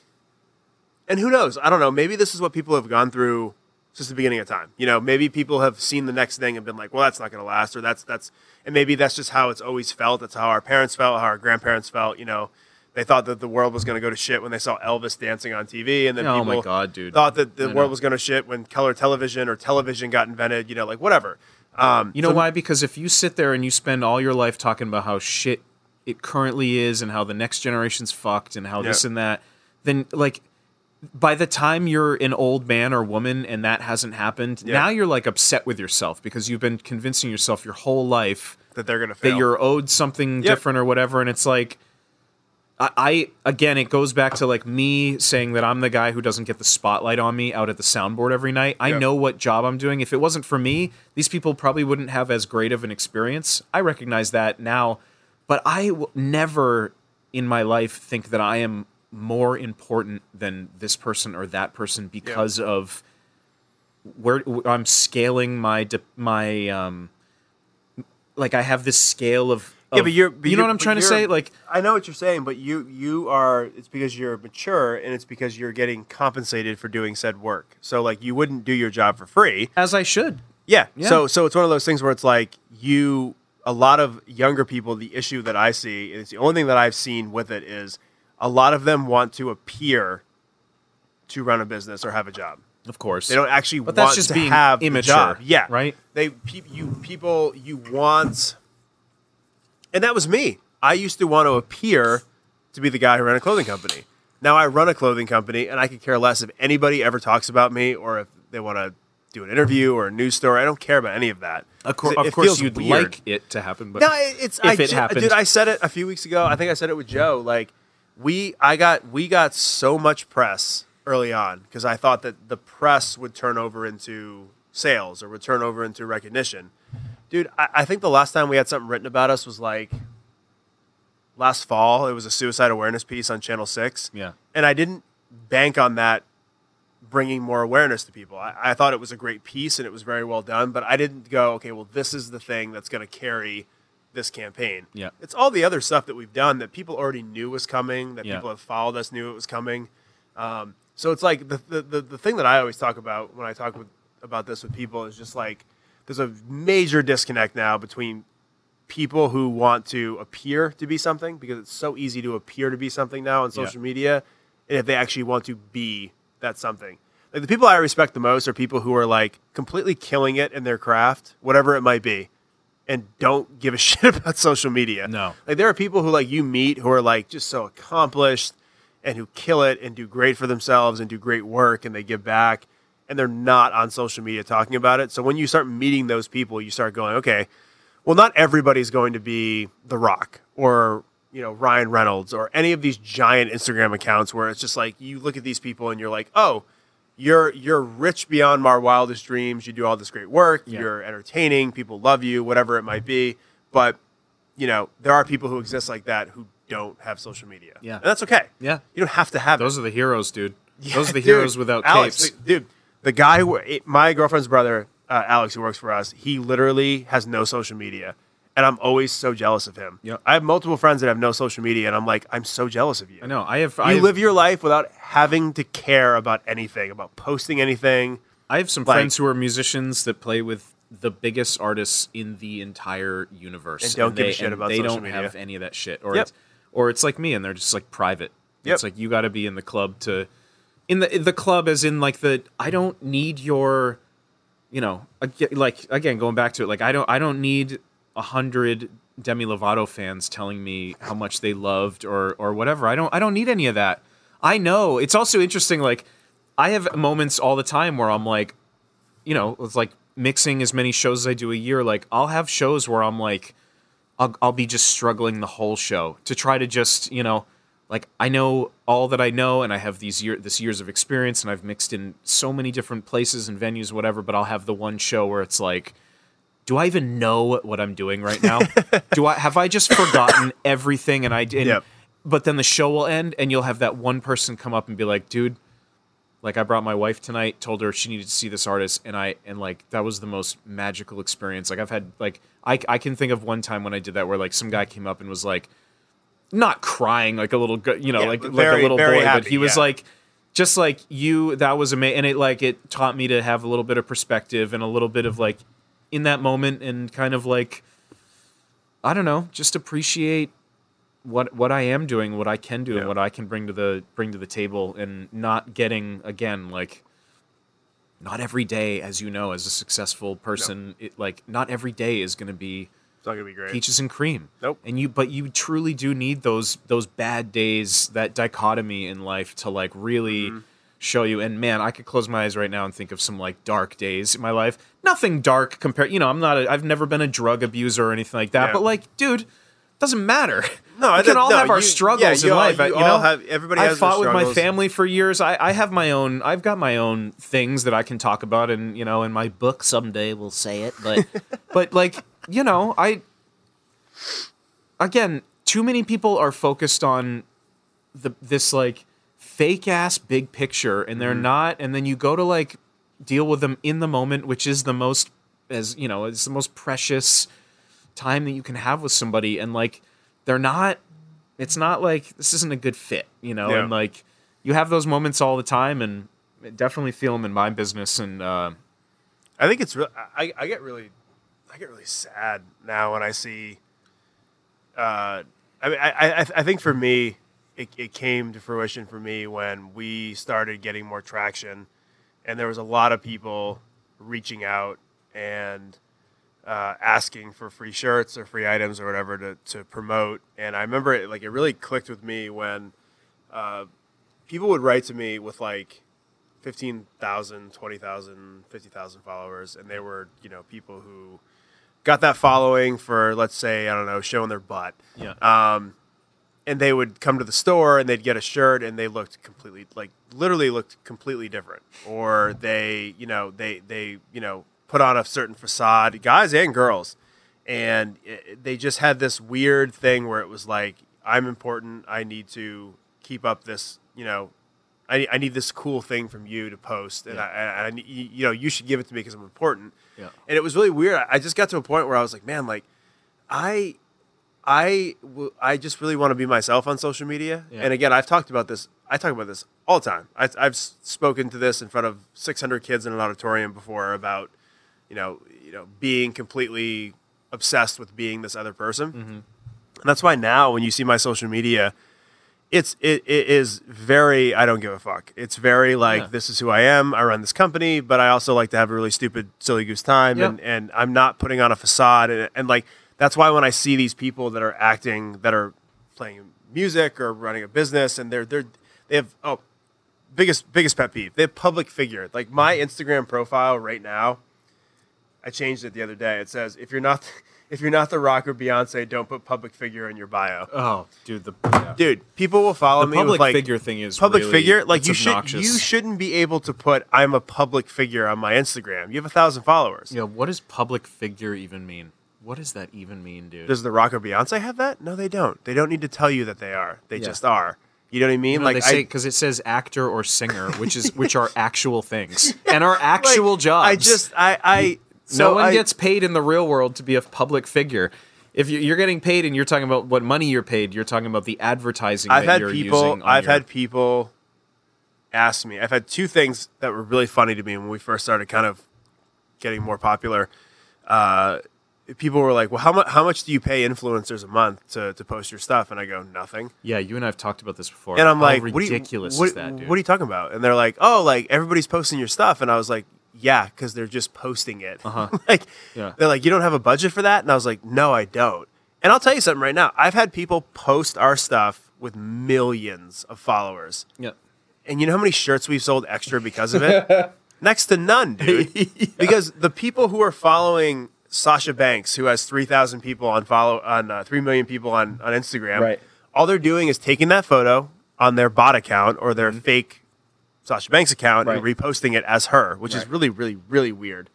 Speaker 1: and who knows? I don't know. Maybe this is what people have gone through since the beginning of time. You know, maybe people have seen the next thing and been like, "Well, that's not going to last," or "That's that's," and maybe that's just how it's always felt. That's how our parents felt, how our grandparents felt. You know, they thought that the world was going to go to shit when they saw Elvis dancing on TV, and then
Speaker 2: Oh
Speaker 1: people
Speaker 2: my God, dude.
Speaker 1: thought that the
Speaker 2: I know.
Speaker 1: world was going to shit when color television or television got invented. You know, like whatever. Um,
Speaker 2: You know why? Because if you sit there and you spend all your life talking about how shit it currently is and how the next generation's fucked and how this and that, then like by the time you're an old man or woman and that hasn't happened,
Speaker 1: Yeah.
Speaker 2: now you're like upset with yourself because you've been convincing yourself your whole life
Speaker 1: that they're going to fail.
Speaker 2: that you're owed something
Speaker 1: Yep.
Speaker 2: different or whatever and it's like I, I again it goes back to like me saying that i'm the guy who doesn't get the spotlight on me out at the soundboard every night. I know what job i'm doing. If it wasn't for me these people probably wouldn't have as great of an experience. I recognize that now but i will never in my life think that i am more important than this person or that person because of where i'm scaling my de- my um like I have this scale of,
Speaker 1: Yeah, but you're. But
Speaker 2: you know what I'm trying to say? Like,
Speaker 1: I know what you're saying, but you you are. It's because you're mature, and it's because you're getting compensated for doing said work. So like, you wouldn't do your job for free.
Speaker 2: as I should.
Speaker 1: Yeah.
Speaker 2: Yeah.
Speaker 1: So so it's one of those things where it's like you. A lot of younger people, the issue that I see, and it's the only thing that I've seen with it is, a lot of them want to appear to run a business or have a job.
Speaker 2: Of course.
Speaker 1: They don't actually
Speaker 2: But
Speaker 1: want
Speaker 2: that's just
Speaker 1: to
Speaker 2: being
Speaker 1: have the
Speaker 2: immature,
Speaker 1: job. Yeah,
Speaker 2: right?
Speaker 1: They pe- you people you want, and that was me. I used to want to appear to be the guy who ran a clothing company. Now I run a clothing company, and I could care less if anybody ever talks about me or if they want to do an interview or a news story. I don't care about any of that.
Speaker 2: Of, cour-
Speaker 1: it-
Speaker 2: of course, you'd
Speaker 1: weird.
Speaker 2: like it to happen, but
Speaker 1: No, it's
Speaker 2: if
Speaker 1: I,
Speaker 2: it happened.
Speaker 1: dude. I said it a few weeks ago. I think I said it with Joe. Like we, I got we got so much press early on because I thought that the press would turn over into sales or would turn over into recognition. Dude, I, I think the last time we had something written about us was like last fall. It was a suicide awareness piece on Channel Six.
Speaker 2: Yeah.
Speaker 1: and I didn't bank on that bringing more awareness to people. I, I thought it was a great piece and it was very well done, but I didn't go, okay, well, this is the thing that's going to carry this campaign.
Speaker 2: Yeah.
Speaker 1: It's all the other stuff that we've done that people already knew was coming, that
Speaker 2: Yeah.
Speaker 1: people have followed us knew it was coming. Um, so it's like the, the, the, the thing that I always talk about when I talk with, about this with people is just like there's a major disconnect now between people who want to appear to be something because it's so easy to appear to be something now on
Speaker 2: Yeah.
Speaker 1: social media and if they actually want to be that something like the people i respect the most are people who are like completely killing it in their craft whatever it might be and don't give a shit about social media
Speaker 2: No.
Speaker 1: like there are people who like you meet who are like just so accomplished and who kill it and do great for themselves and do great work and they give back and they're not on social media talking about it. So when you start meeting those people, you start going, okay, well, not everybody's going to be The Rock or you know Ryan Reynolds or any of these giant Instagram accounts where it's just like you look at these people and you're like, oh, you're you're rich beyond our wildest dreams. You do all this great work.
Speaker 2: Yeah.
Speaker 1: You're entertaining. People love you. Whatever it might be, but you know there are people who exist like that who don't have social media.
Speaker 2: Yeah.
Speaker 1: and that's okay.
Speaker 2: Yeah.
Speaker 1: you don't have to have it.
Speaker 2: Those are the heroes, dude. Those are the
Speaker 1: Dude,
Speaker 2: heroes without
Speaker 1: Alex,
Speaker 2: capes.
Speaker 1: dude, the guy, who, it- my girlfriend's brother, uh, Alex, who works for us, he literally has no social media. And I'm always so jealous of him.
Speaker 2: Yep.
Speaker 1: I have multiple friends that have no social media, and I'm like, I'm so jealous of you.
Speaker 2: I know. I have.
Speaker 1: You
Speaker 2: I have,
Speaker 1: live your life without having to care about anything, about posting anything.
Speaker 2: I have some
Speaker 1: like-
Speaker 2: friends who are musicians that play with the biggest artists in the entire universe,
Speaker 1: And don't give a shit
Speaker 2: and
Speaker 1: about
Speaker 2: They don't
Speaker 1: media.
Speaker 2: have any of that shit, or
Speaker 1: Yep.
Speaker 2: it's or it's like me, and they're just like private.
Speaker 1: Yep.
Speaker 2: It's like you got to be in the club to, in the the club as in like the I don't need your, you know, like again going back to it, like I don't I don't need a hundred Demi Lovato fans telling me how much they loved or or whatever. I don't I don't need any of that. I know. It's also interesting. Like I have moments all the time where I'm like, you know, it's like mixing as many shows as I do a year. Like I'll have shows where I'm like, I'll, I'll be just struggling the whole show to try to just, you know, like I know all that I know and I have these year this years of experience and I've mixed in so many different places and venues, whatever. But I'll have the one show where it's like, do I even know what I'm doing right now? do I have I just forgotten everything and I did?
Speaker 1: Yep.
Speaker 2: But then the show will end and you'll have that one person come up and be like, dude, like I brought my wife tonight, told her she needed to see this artist, and I and like that was the most magical experience. Like I've had like I I can think of one time when I did that where like some guy came up and was like, not crying like a little you know
Speaker 1: Yeah,
Speaker 2: like
Speaker 1: but
Speaker 2: like a little
Speaker 1: very
Speaker 2: boy, but he was
Speaker 1: yeah.
Speaker 2: like. Just like you, that was amazing, and it like it taught me to have a little bit of perspective and a little bit of like in that moment, and kind of like I don't know, just appreciate what what I am doing, what I can do,
Speaker 1: Yeah.
Speaker 2: and what I can bring to the bring to the table, and not getting again like not every day, as you know, as a successful person, it, like not every day is going to be
Speaker 1: It's not gonna be great.
Speaker 2: peaches and cream.
Speaker 1: Nope.
Speaker 2: And you, but you truly do need those those bad days, that dichotomy in life to like really
Speaker 1: Mm-hmm.
Speaker 2: show you. And man, I could close my eyes right now and think of some like dark days in my life. Nothing dark compared. You know, I'm not. A, I've never been a drug abuser or anything like that.
Speaker 1: Yeah.
Speaker 2: But like, dude. Doesn't matter.
Speaker 1: No,
Speaker 2: we
Speaker 1: I
Speaker 2: can all
Speaker 1: no,
Speaker 2: have our
Speaker 1: you-
Speaker 2: struggles
Speaker 1: yeah, you
Speaker 2: in
Speaker 1: all-
Speaker 2: life. I-
Speaker 1: you
Speaker 2: you know,
Speaker 1: have- everybody
Speaker 2: I've
Speaker 1: has
Speaker 2: fought with my family for years. I, I have my own. I've got my own things that I can talk about, and you know, in my book someday we'll say it. But, but like you know, I again, too many people are focused on the this like fake ass big picture, and they're not. And then you go to like deal with them in the moment, which is the most as you know, it's the most precious time that you can have with somebody, and like they're not. It's not like this isn't a good fit, you know,
Speaker 1: Yeah.
Speaker 2: and like you have those moments all the time, and definitely feel them in my business, and uh,
Speaker 1: I think it's real. I, I get really, I get really sad now when I see. Uh, I mean, I, I, I think for me, it, it came to fruition for me when we started getting more traction, and there was a lot of people reaching out and uh, asking for free shirts or free items or whatever to, to promote. And I remember it like it really clicked with me when uh, people would write to me with like 15,000, 20,000, 50,000 followers. And they were, you know, people who got that following for, let's say, I don't know, showing their butt.
Speaker 2: yeah,
Speaker 1: Um, and they would come to the store and they'd get a shirt and they looked completely, like, literally looked completely different. Or they, you know, they, they, you know, put on a certain facade, guys and girls. And it, they just had this weird thing where it was like, I'm important. I need to keep up this, you know, I, I need this cool thing from you to post, and
Speaker 2: Yeah.
Speaker 1: I, I, I, you you know, you should give it to me because I'm important.
Speaker 2: Yeah.
Speaker 1: And it was really weird. I just got to a point where I was like, man, like, I, I, w- I just really want to be myself on social media.
Speaker 2: Yeah.
Speaker 1: And again, I've talked about this. I talk about this all the time. I, I've spoken to this in front of 600 kids in an auditorium before about, you know, you know, being completely obsessed with being this other person.
Speaker 2: Mm-hmm.
Speaker 1: And that's why now when you see my social media, it's it, it is very I don't give a fuck. It's very like
Speaker 2: Yeah.
Speaker 1: this is who I am. I run this company, but I also like to have a really stupid silly goose time
Speaker 2: Yep.
Speaker 1: and and I'm not putting on a facade and, and like that's why when I see these people that are acting that are playing music or running a business and they're they're they have oh biggest biggest pet peeve. The public figure. Like my Instagram profile right now, I changed it the other day. It says if you're not if you're not the rock or Beyonce, don't put public figure in your bio.
Speaker 2: Oh, dude, the yeah.
Speaker 1: Dude, people will follow
Speaker 2: the
Speaker 1: me
Speaker 2: public
Speaker 1: with like
Speaker 2: figure thing is
Speaker 1: public
Speaker 2: really-
Speaker 1: figure. Like you should you shouldn't be able to put I'm a public figure on my Instagram. You have a thousand followers.
Speaker 2: Yeah, what does public figure even mean? What does that even mean, dude?
Speaker 1: Does the rock or Beyonce have that? No, they don't. They don't need to tell you that they are. They
Speaker 2: Yeah.
Speaker 1: just are. You know what I mean?
Speaker 2: No,
Speaker 1: like
Speaker 2: because it says actor or singer, which is which are actual things and are actual
Speaker 1: like,
Speaker 2: jobs.
Speaker 1: I just I I so
Speaker 2: no one
Speaker 1: I-
Speaker 2: gets paid in the real world to be a public figure. If you- you're getting paid and you're talking about what money you're paid, you're talking about the advertising
Speaker 1: I've
Speaker 2: that
Speaker 1: had
Speaker 2: you're
Speaker 1: people.
Speaker 2: using.
Speaker 1: I've
Speaker 2: your-
Speaker 1: had people ask me. I've had two things that were really funny to me when we first started kind of getting more popular. Uh, people were like, "Well, how much? How much do you pay influencers a month to, to post your stuff?" And I go, "Nothing."
Speaker 2: Yeah, you and I've talked about this before.
Speaker 1: And I'm
Speaker 2: How
Speaker 1: like, "What are you?
Speaker 2: ridiculous
Speaker 1: What,
Speaker 2: is that, dude?
Speaker 1: what are you talking about?" And they're like, "Oh, like everybody's posting your stuff." And I was like, "Yeah, because they're just posting it."
Speaker 2: Uh-huh.
Speaker 1: like,
Speaker 2: Yeah.
Speaker 1: they're like, "You don't have a budget for that?" And I was like, "No, I don't." And I'll tell you something right now. I've had people post our stuff with millions of followers.
Speaker 2: yeah.
Speaker 1: And you know how many shirts we've sold extra because of it? Next to none, dude. Because the people who are following Sasha Banks, who has three thousand people on follow on uh, three million people on on Instagram,
Speaker 2: Right.
Speaker 1: all they're doing is taking that photo on their bot account or their fake Sasha Banks account and reposting it as her, which is really, really, really weird.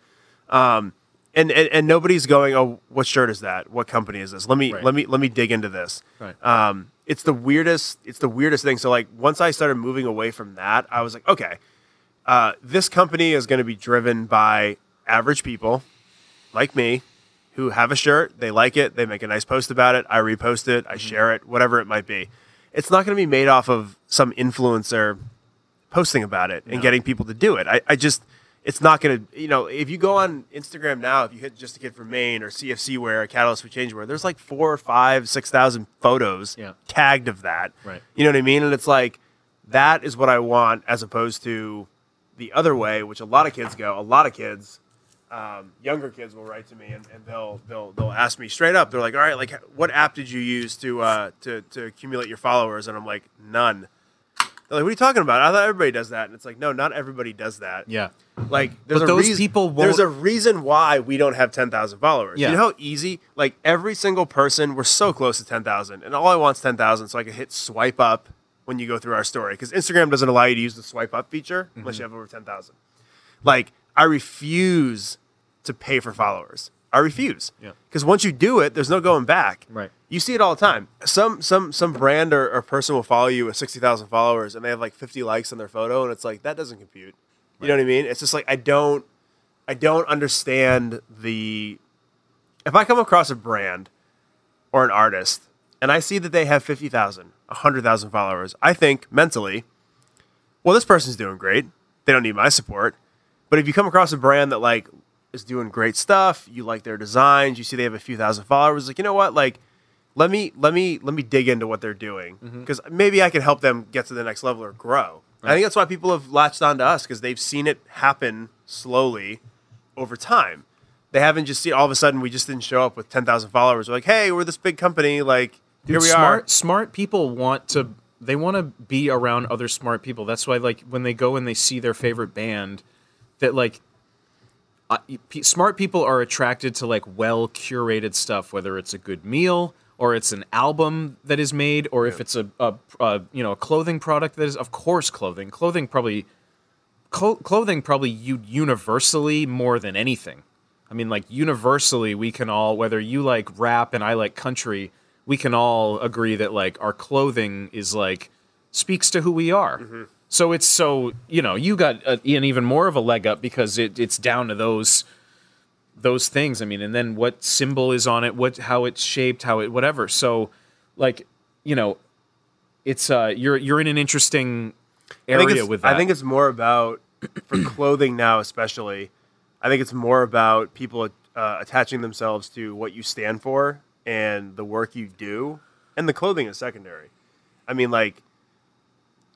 Speaker 1: Um, and, and and nobody's going, oh, what shirt is that? What company is this? Let me
Speaker 2: Right.
Speaker 1: let me let me dig into this.
Speaker 2: Right.
Speaker 1: Um, it's the weirdest. It's the weirdest thing. So like once I started moving away from that, I was like, okay, uh, this company is going to be driven by average people like me who have a shirt, they like it, they make a nice post about it, I repost it, I share it, whatever it might be. It's not going to be made off of some influencer posting about it and
Speaker 2: No.
Speaker 1: getting people to do it. I, I just, it's not going to, you know, if you go on Instagram now, if you hit just a kid from Maine or CFC wear, Catalyst for Change where there's like four or five, six thousand photos
Speaker 2: Yeah.
Speaker 1: tagged of that.
Speaker 2: Right.
Speaker 1: You know what I mean? And it's like, that is what I want as opposed to the other way, which a lot of kids go, a lot of kids, um, younger kids will write to me and, and they'll they'll they'll ask me straight up. They're like, "All right, like what app did you use to uh, to to accumulate your followers?" And I'm like, "None." They're like, "What are you talking about? I thought everybody does that." And it's like, "No, not everybody does that."
Speaker 2: Yeah.
Speaker 1: Like, there's
Speaker 2: But
Speaker 1: a
Speaker 2: those
Speaker 1: reas-
Speaker 2: people
Speaker 1: There's
Speaker 2: won't-
Speaker 1: a reason why we don't have ten thousand followers.
Speaker 2: Yeah.
Speaker 1: You know how easy? Like every single person, we're so close to ten thousand, and all I want is ten thousand, so I can hit swipe up when you go through our story because Instagram doesn't allow you to use the swipe up feature unless
Speaker 2: Mm-hmm.
Speaker 1: you have over ten thousand. Like, I refuse to pay for followers. I refuse.
Speaker 2: Yeah.
Speaker 1: Because once you do it, there's no going back.
Speaker 2: Right.
Speaker 1: You see it all the time. Some some some brand or, or person will follow you with sixty thousand followers and they have like fifty likes on their photo, and it's like that doesn't compute. You know what I mean? It's just like I don't I don't understand the if I come across a brand or an artist and I see that they have 50,000, 100,000 followers, I think mentally, well, this person's doing great. They don't need my support. But if you come across a brand that like is doing great stuff, you like their designs, you see they have a few thousand followers, like you know what, like let me let me let me dig into what they're doing mm-hmm. because maybe I can help them get to the next level or grow. I think that's why people have latched on to us because they've seen it happen slowly over time. They haven't just seen all of a sudden we just didn't show up with ten thousand followers. We're like, hey, we're this big company, like here we
Speaker 2: smart,
Speaker 1: are.
Speaker 2: Smart people want to. They want to be around other smart people. That's why, like, when they go and they see their favorite band, that like, uh, smart people are attracted to like well curated stuff. Whether it's a good meal or it's an album that is made, or if it's a, a, a you know a clothing product that is, of course, clothing. Clothing probably, clo- clothing probably u- universally more than anything. I mean, like universally, we can all, whether you like rap and I like country, we can all agree that like our clothing is like speaks to who we are.
Speaker 1: Mm-hmm.
Speaker 2: So it's so you know you got a, an even more of a leg up because it, it's down to those those things. I mean, and then what symbol is on it, what how it's shaped, how it whatever. So like you know, it's uh you're you're in an interesting area with that.
Speaker 1: I think it's more about for clothing now, especially. I think it's more about people uh, attaching themselves to what you stand for and the work you do, and the clothing is secondary. I mean, like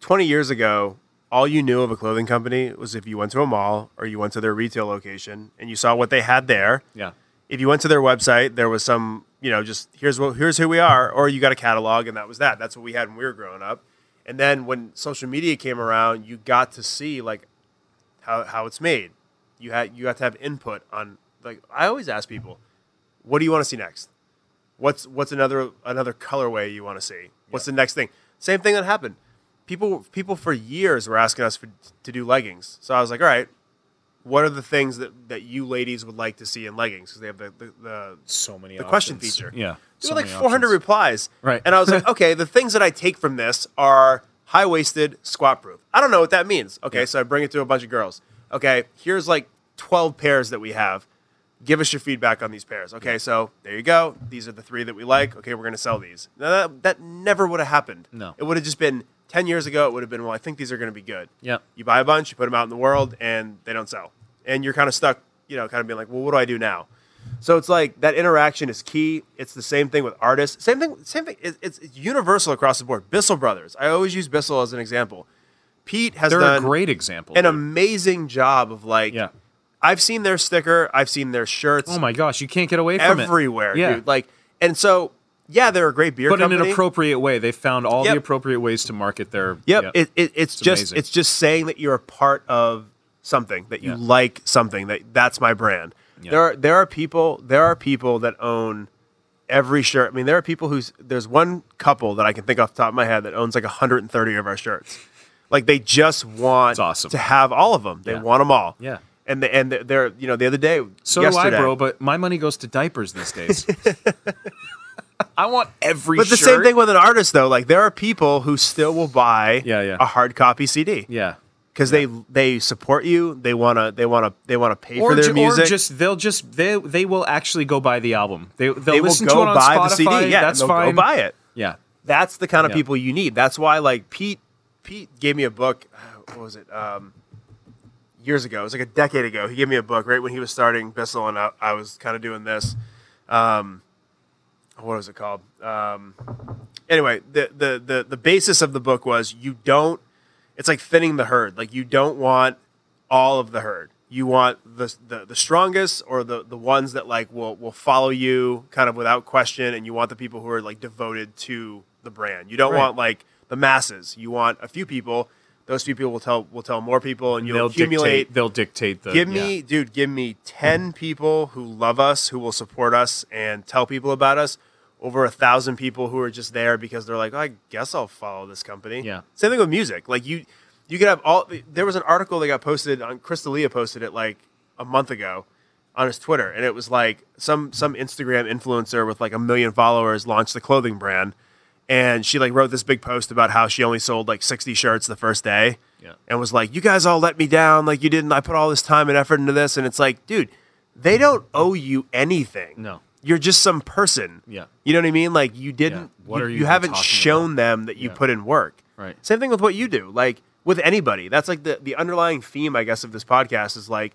Speaker 1: twenty years ago, all you knew of a clothing company was if you went to a mall or you went to their retail location and you saw what they had there.
Speaker 2: yeah.
Speaker 1: If you went to their website, there was some, you know, just here's what here's who we are, or you got a catalog and that was that. That's what we had when we were growing up. And then when social media came around, you got to see like how how it's made. You had you got to have input on like I always ask people, what do you want to see next? What's what's another another colorway you want to see? What's the next thing? Same thing that happened. People people for years were asking us for, to do leggings. So I was like, all right, what are the things that, that you ladies would like to see in leggings? Because they have the, the, the
Speaker 2: So many.
Speaker 1: the question feature.
Speaker 2: Yeah.
Speaker 1: There
Speaker 2: so
Speaker 1: were like 400
Speaker 2: options.
Speaker 1: replies.
Speaker 2: Right.
Speaker 1: And I was like, okay, the things that I take from this are high waisted, squat proof. I don't know what that means. Okay,
Speaker 2: Yeah.
Speaker 1: so I bring it to a bunch of girls. Okay, here's like 12 pairs that we have. Give us your feedback on these pairs. Okay, so there you go. These are the three that we like. Okay, we're going to sell these. Now, that, that never would have happened.
Speaker 2: No.
Speaker 1: It would have just been 10 years ago, it would have been, well, I think these are going to be good.
Speaker 2: Yeah.
Speaker 1: You buy a bunch, you put them out in the world, and they don't sell. And you're kind of stuck, you know, kind of being like, well, what do I do now? So it's like that interaction is key. It's the same thing with artists. Same thing. Same thing. It- It's, it's universal across the board. Bissell Brothers. I always use Bissell as an example. Pete has
Speaker 2: They're
Speaker 1: done
Speaker 2: a great example.
Speaker 1: an
Speaker 2: dude.
Speaker 1: amazing job of like.
Speaker 2: Yeah.
Speaker 1: I've seen their sticker. I've seen their shirts
Speaker 2: Oh my gosh, you can't get away from it.
Speaker 1: everywhere,
Speaker 2: Yeah.
Speaker 1: dude. Like, and so yeah, they're a great beer
Speaker 2: but in an appropriate way. They found all
Speaker 1: Yep.
Speaker 2: the appropriate ways to market their.
Speaker 1: Yep. It, it, it's, just
Speaker 2: amazing.
Speaker 1: it's just saying that you're a part of something that you
Speaker 2: Yeah.
Speaker 1: like something that that's my brand.
Speaker 2: Yeah.
Speaker 1: There are there are people there are people that own every shirt. I mean, there are people who's there's one couple that I can think off the top of my head that owns like 130 of our shirts. Like they just want
Speaker 2: It's awesome.
Speaker 1: to have all of them. They
Speaker 2: Yeah.
Speaker 1: want them all.
Speaker 2: Yeah.
Speaker 1: And the, and they're you know the other day
Speaker 2: So
Speaker 1: yesterday,
Speaker 2: do I, bro. But my money goes to diapers these days. I want every.
Speaker 1: But the
Speaker 2: shirt.
Speaker 1: same thing with an artist though. Like there are people who still will buy
Speaker 2: Yeah, yeah.
Speaker 1: a hard copy CD.
Speaker 2: Yeah.
Speaker 1: because they they support you. They wanna they wanna they wanna pay
Speaker 2: Or,
Speaker 1: for their
Speaker 2: ju-
Speaker 1: music.
Speaker 2: or just they'll just they they will actually go buy the album. They they'll
Speaker 1: they will go
Speaker 2: to it
Speaker 1: buy
Speaker 2: Spotify.
Speaker 1: the CD. Yeah,
Speaker 2: that's fine.
Speaker 1: go buy it.
Speaker 2: Yeah.
Speaker 1: That's the kind of
Speaker 2: Yeah.
Speaker 1: people you need. That's why like Pete Pete gave me a book. What was it? Um, years ago. It was like a decade ago. He gave me a book right when he was starting Bissell, and I, I was kind of doing this. Um, what was it called? Um, anyway, the, the the the basis of the book was you don't. It's like thinning the herd. Like you don't want all of the herd. You want the the, the strongest or the the ones that like will will follow you kind of without question, and you want the people who are like devoted to the brand. You don't
Speaker 2: Right.
Speaker 1: want like the masses. You want a few people. Those few people will tell will tell more people, and you'll
Speaker 2: They'll
Speaker 1: accumulate
Speaker 2: dictate. They'll dictate the.
Speaker 1: give
Speaker 2: yeah.
Speaker 1: me dude give me 10 people who love us who will support us and tell people about us over a thousand people who are just there because they're like oh, i guess i'll follow this company
Speaker 2: Yeah.
Speaker 1: same thing with music like you you could have all there was an article that got posted on crystalia posted it like a month ago on his twitter and it was like some some instagram influencer with like a million followers launched the clothing brand and she like wrote this big post about how she only sold like 60 shirts the first day
Speaker 2: Yeah.
Speaker 1: and was like you guys all let me down like you didn't i put all this time and effort into this and it's like dude they don't owe you anything
Speaker 2: No.
Speaker 1: you're just some person
Speaker 2: Yeah.
Speaker 1: you know what i mean like you didn't
Speaker 2: What
Speaker 1: you,
Speaker 2: are you
Speaker 1: you haven't shown them that you
Speaker 2: Yeah.
Speaker 1: put in work
Speaker 2: Right.
Speaker 1: same thing with what you do like with anybody that's like the, the underlying theme i guess of this podcast is like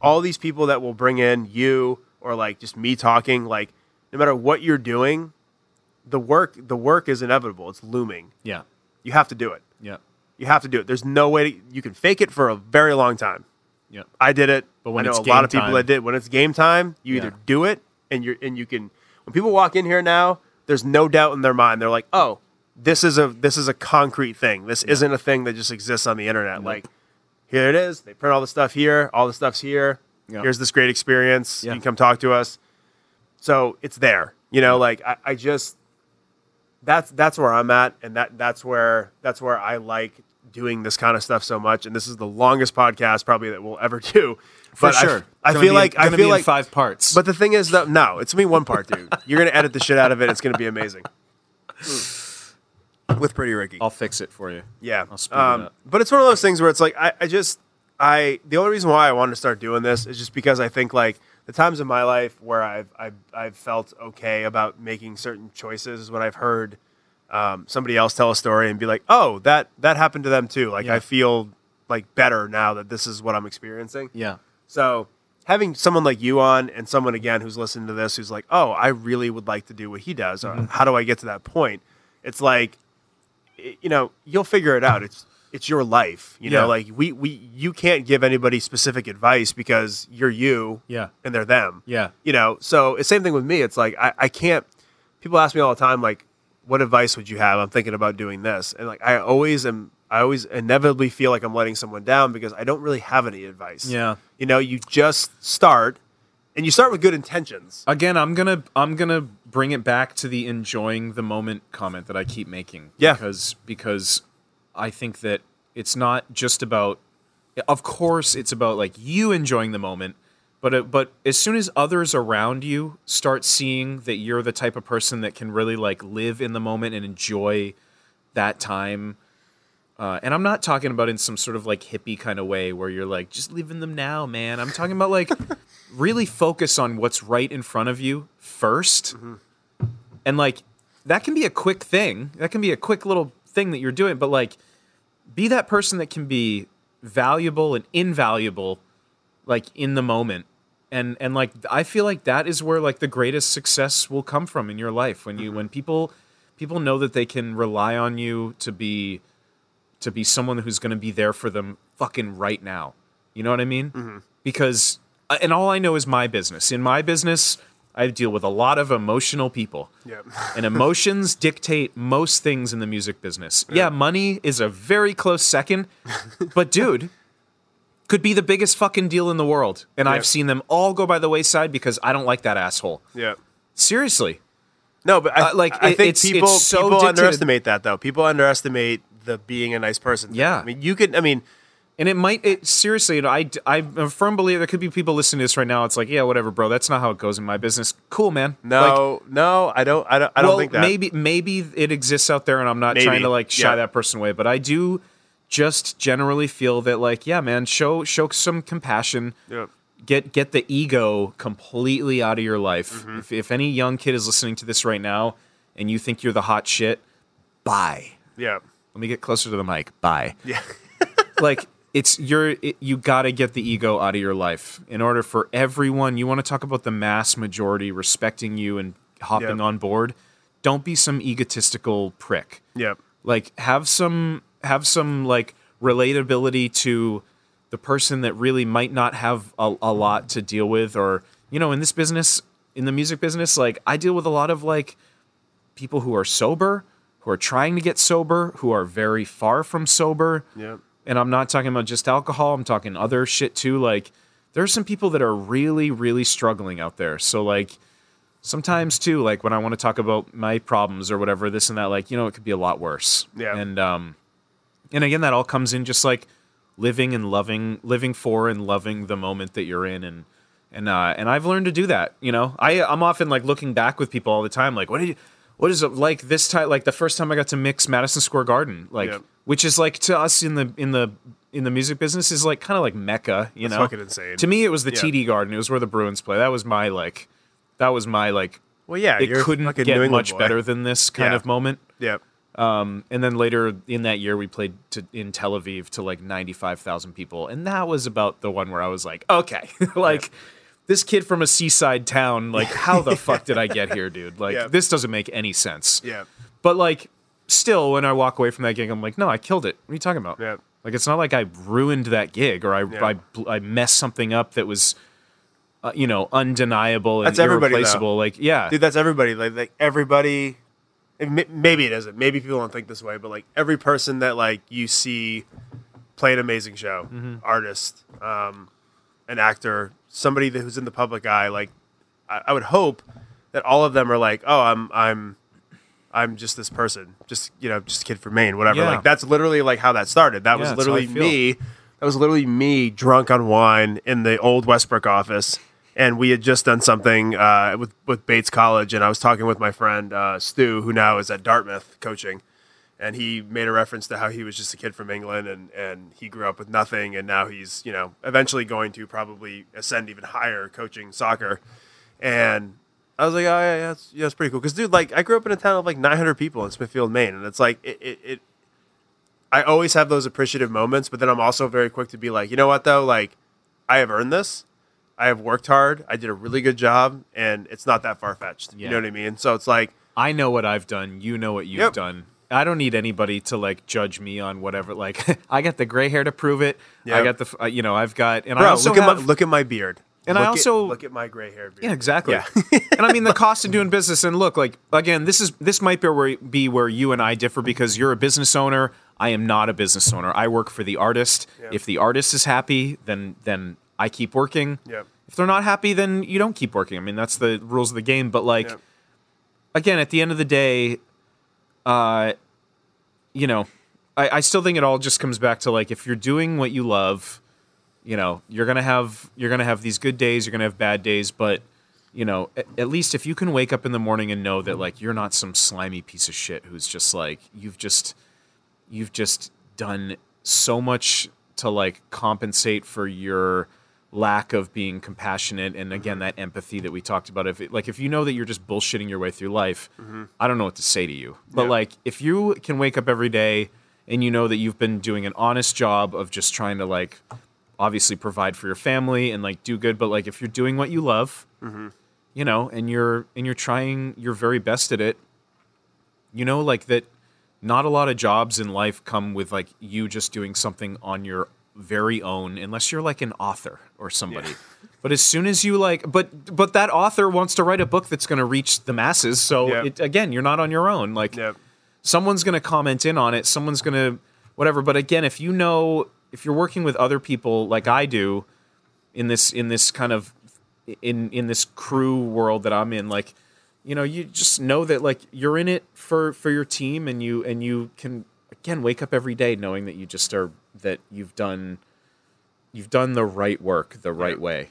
Speaker 1: all these people that will bring in you or like just me talking like no matter what you're doing the work the work is inevitable it's looming
Speaker 2: Yeah.
Speaker 1: you have to do it
Speaker 2: Yeah.
Speaker 1: you have to do it there's no way to, you can fake it for a very long time
Speaker 2: Yeah.
Speaker 1: I did it.
Speaker 2: But when
Speaker 1: I know
Speaker 2: it's
Speaker 1: a lot
Speaker 2: game
Speaker 1: of people
Speaker 2: time-
Speaker 1: that did. When it's game time, you
Speaker 2: Yeah.
Speaker 1: either do it and you're and you can. When people walk in here now, there's no doubt in their mind. They're like, "Oh, this is a this is a concrete thing. This isn't a thing that just exists on the internet. Like, here it is. They print all the stuff here. All the stuff's here.
Speaker 2: Yeah.
Speaker 1: Here's this great experience.
Speaker 2: Yeah.
Speaker 1: You can come talk to us. So it's there. You know, like I, I just that's that's where I'm at, and that that's where that's where I like doing this kind of stuff so much. And this is the longest podcast probably that we'll ever do.
Speaker 2: For
Speaker 1: But I-
Speaker 2: sure.
Speaker 1: I,
Speaker 2: Gonna
Speaker 1: feel
Speaker 2: be-
Speaker 1: like I feel
Speaker 2: be in
Speaker 1: like
Speaker 2: five parts.
Speaker 1: But the thing is that no, it's me one part, dude. You're gonna edit the shit out of it. It's gonna be amazing. With Pretty Ricky.
Speaker 2: I'll fix it for you.
Speaker 1: Yeah.
Speaker 2: I'll speed it
Speaker 1: Um,
Speaker 2: up.
Speaker 1: but it's one of those things where it's like I, I just I the only reason why I wanted to start doing this is just because I think like the times in my life where I've I've, I've felt okay about making certain choices is when I've heard um, somebody else tell a story and be like, oh, that that happened to them too. Like
Speaker 2: Yeah.
Speaker 1: I feel like better now that this is what I'm experiencing.
Speaker 2: Yeah.
Speaker 1: So having someone like you on and someone again who's listening to this who's like, oh, I really would like to do what he does.
Speaker 2: Mm-hmm.
Speaker 1: Or how do I get to that point? It's like, you know, you'll figure it out. It's it's your life. You
Speaker 2: Yeah.
Speaker 1: know, like we we you can't give anybody specific advice because you're you
Speaker 2: Yeah.
Speaker 1: and they're them.
Speaker 2: Yeah.
Speaker 1: You know, so it's same thing with me. It's like I, I can't. People ask me all the time, like, what advice would you have? I'm thinking about doing this, and like I always am. I always inevitably feel like I'm letting someone down because I don't really have any advice.
Speaker 2: Yeah.
Speaker 1: you know, you just start, and you start with good intentions.
Speaker 2: Again, I'm gonna I'm gonna bring it back to the enjoying the moment comment that I keep making.
Speaker 1: Yeah.
Speaker 2: Because because I think that it's not just about. Of course, it's about like you enjoying the moment, but it, but as soon as others around you start seeing that you're the type of person that can really like live in the moment and enjoy that time. Uh, and I'm not talking about in some sort of like hippie kind of way where you're like, just live in them now, man. I'm talking about like really focus on what's right in front of you 1st And like that can be a quick thing. That can be a quick little thing that you're doing, but like be that person that can be valuable and invaluable like in the moment. And and like I feel like that is where like the greatest success will come from in your life when you when people people know that they can rely on you to be to be someone who's going to be there for them fucking right now. You know what I mean? Because uh, and all I know is my business. In my business, I deal with a lot of emotional people.
Speaker 1: Yep.
Speaker 2: And emotions dictate most things in the music business. Yeah, money is a very close second, but dude, could be the biggest fucking deal in the world. And. I've seen them all go by the wayside because I don't like that asshole.
Speaker 1: Yeah.
Speaker 2: Seriously.
Speaker 1: No, but I,
Speaker 2: Uh, like,
Speaker 1: I
Speaker 2: it-
Speaker 1: think
Speaker 2: it's-
Speaker 1: people
Speaker 2: it's so
Speaker 1: people
Speaker 2: dictated-
Speaker 1: underestimate that though. People underestimate the being a nice person. thing.
Speaker 2: Yeah.
Speaker 1: I mean, you could. I mean,
Speaker 2: And it might, it seriously, you know, I, I'm a firm believer there could be people listening to this right now. It's like, yeah, whatever, bro. That's not how it goes in my business. Cool, man. Like,
Speaker 1: no, no, I don't. I don't. I don't
Speaker 2: well,
Speaker 1: think that.
Speaker 2: maybe maybe it exists out there, and I'm not
Speaker 1: Maybe,
Speaker 2: trying to like shy
Speaker 1: yeah.
Speaker 2: that person away, but I do just generally feel that like, yeah, man, show show some compassion.
Speaker 1: Yeah.
Speaker 2: Get get the ego completely out of your life.
Speaker 1: Mm-hmm.
Speaker 2: If, if any young kid is listening to this right now, and you think you're the hot shit, bye.
Speaker 1: Yeah.
Speaker 2: Let me get closer to the mic. Bye.
Speaker 1: Yeah.
Speaker 2: like it's you're it, you got to get the ego out of your life in order for everyone you want to talk about the mass majority respecting you and hopping
Speaker 1: Yeah.
Speaker 2: on board don't be some egotistical prick
Speaker 1: yep
Speaker 2: like have some have some like relatability to the person that really might not have a, a lot to deal with or you know in this business in the music business like i deal with a lot of like people who are sober who are trying to get sober who are very far from sober
Speaker 1: Yeah.
Speaker 2: And I'm not talking about just alcohol, I'm talking other shit too. Like, there's some people that are really, really struggling out there. So, like, sometimes too, like when I want to talk about my problems or whatever, this and that, like, you know, it could be a lot worse.
Speaker 1: Yeah.
Speaker 2: And, um, and again, that all comes in just like living and loving, living for and loving the moment that you're in. And, and, uh, and I've learned to do that. You know, I, I'm often like looking back with people all the time, like, what did you, what is it like this time? Like the first time I got to mix Madison Square Garden, like,
Speaker 1: Yeah.
Speaker 2: which is like to us in the in the in the music business is like kind of like mecca you
Speaker 1: That's
Speaker 2: know
Speaker 1: fucking insane.
Speaker 2: to me it was the
Speaker 1: Yeah.
Speaker 2: td garden it was where the bruins play that was my like that was my like
Speaker 1: Well, yeah.
Speaker 2: it couldn't get much
Speaker 1: boy.
Speaker 2: better than this kind
Speaker 1: Yeah.
Speaker 2: of moment
Speaker 1: Yep.
Speaker 2: um, and then later in that year we played to, in tel aviv to like 95000 people and that was about the one where i was like okay like this kid from a seaside town like how the fuck did i get here dude like
Speaker 1: Yeah.
Speaker 2: this doesn't make any sense
Speaker 1: Yeah.
Speaker 2: but like, still, when I walk away from that gig, I'm like, no, I killed it. What are you talking about?
Speaker 1: Yeah.
Speaker 2: Like, it's not like I ruined that gig or I
Speaker 1: Yeah.
Speaker 2: I, I messed something up that was, uh, you know, undeniable and
Speaker 1: That's though.
Speaker 2: irreplaceable. Like, yeah,
Speaker 1: Dude, that's everybody. Like, like everybody. Maybe it isn't. Maybe people don't think this way, but like every person that like you see play an amazing show,
Speaker 2: Mm-hmm.
Speaker 1: artist, um, an actor, somebody that, who's in the public eye, like I, I would hope that all of them are like, oh, I'm I'm I'm just this person, just you know, just a kid from Maine, whatever.
Speaker 2: Yeah.
Speaker 1: Like that's literally like how that started. That
Speaker 2: Yeah,
Speaker 1: was
Speaker 2: that's how I
Speaker 1: literally me. That was literally me drunk on wine in the old Westbrook office. And we had just done something uh, with with Bates College, and I was talking with my friend uh, Stu, who now is at Dartmouth coaching, and he made a reference to how he was just a kid from England, and and he grew up with nothing, and now he's you know eventually going to probably ascend even higher coaching soccer, and I was like, oh yeah, yeah, that's, yeah, that's pretty cool. Because dude, like I grew up in a town of like 900 people in Smithfield, Maine, and it's like it, it, it. I always have those appreciative moments, but then I'm also very quick to be like, you know what though, like I have earned this. I have worked hard. I did a really good job, and it's not that far fetched. You know what I mean? So it's like,
Speaker 2: I know what I've done. You know what you've
Speaker 1: Yep.
Speaker 2: done. I don't need anybody to like judge me on whatever. Like, I got the gray hair to prove it. I
Speaker 1: Yep.
Speaker 2: got the, uh, you know, I've got, and I also
Speaker 1: look at my look at my beard.
Speaker 2: and
Speaker 1: look
Speaker 2: I also
Speaker 1: at, look at my gray hair.
Speaker 2: Yeah, exactly.
Speaker 1: Yeah.
Speaker 2: and I mean the cost of doing business. And look, like again, this is this might be where be where you and I differ because you're a business owner. I am not a business owner. I work for the artist.
Speaker 1: Yeah.
Speaker 2: If the artist is happy, then then I keep working.
Speaker 1: Yep.
Speaker 2: If they're not happy, then you don't keep working. I mean that's the rules of the game. But like
Speaker 1: Yep.
Speaker 2: again, at the end of the day, uh, you know, I, I still think it all just comes back to like if you're doing what you love, you know, you're gonna have you're gonna have these good days, you're gonna have bad days, but you know, at, at least if you can wake up in the morning and know that like you're not some slimy piece of shit who's just like you've just you've just done so much to like compensate for your lack of being compassionate and again mm-hmm. that empathy that we talked about. If it, like if you know that you're just bullshitting your way through life mm-hmm. i don't know what to say to you. But
Speaker 1: Yeah.
Speaker 2: like if you can wake up every day and you know that you've been doing an honest job of just trying to like obviously provide for your family and like do good but like if you're doing what you love mm-hmm. you know and you're and you're trying your very best at it you know like that not a lot of jobs in life come with like you just doing something on your very own unless you're like an author or somebody but as soon as you like but but that author wants to write a book that's going to reach the masses so
Speaker 1: Yeah.
Speaker 2: it, again you're not on your own like
Speaker 1: Yep.
Speaker 2: someone's going to comment in on it someone's going to whatever but again if you know if you're working with other people like i do in this in this kind of in in this crew world that i'm in like you know you just know that like you're in it for for your team and you and you can again wake up every day knowing that you just are that you've done you've done the right work the right
Speaker 1: Yeah.
Speaker 2: way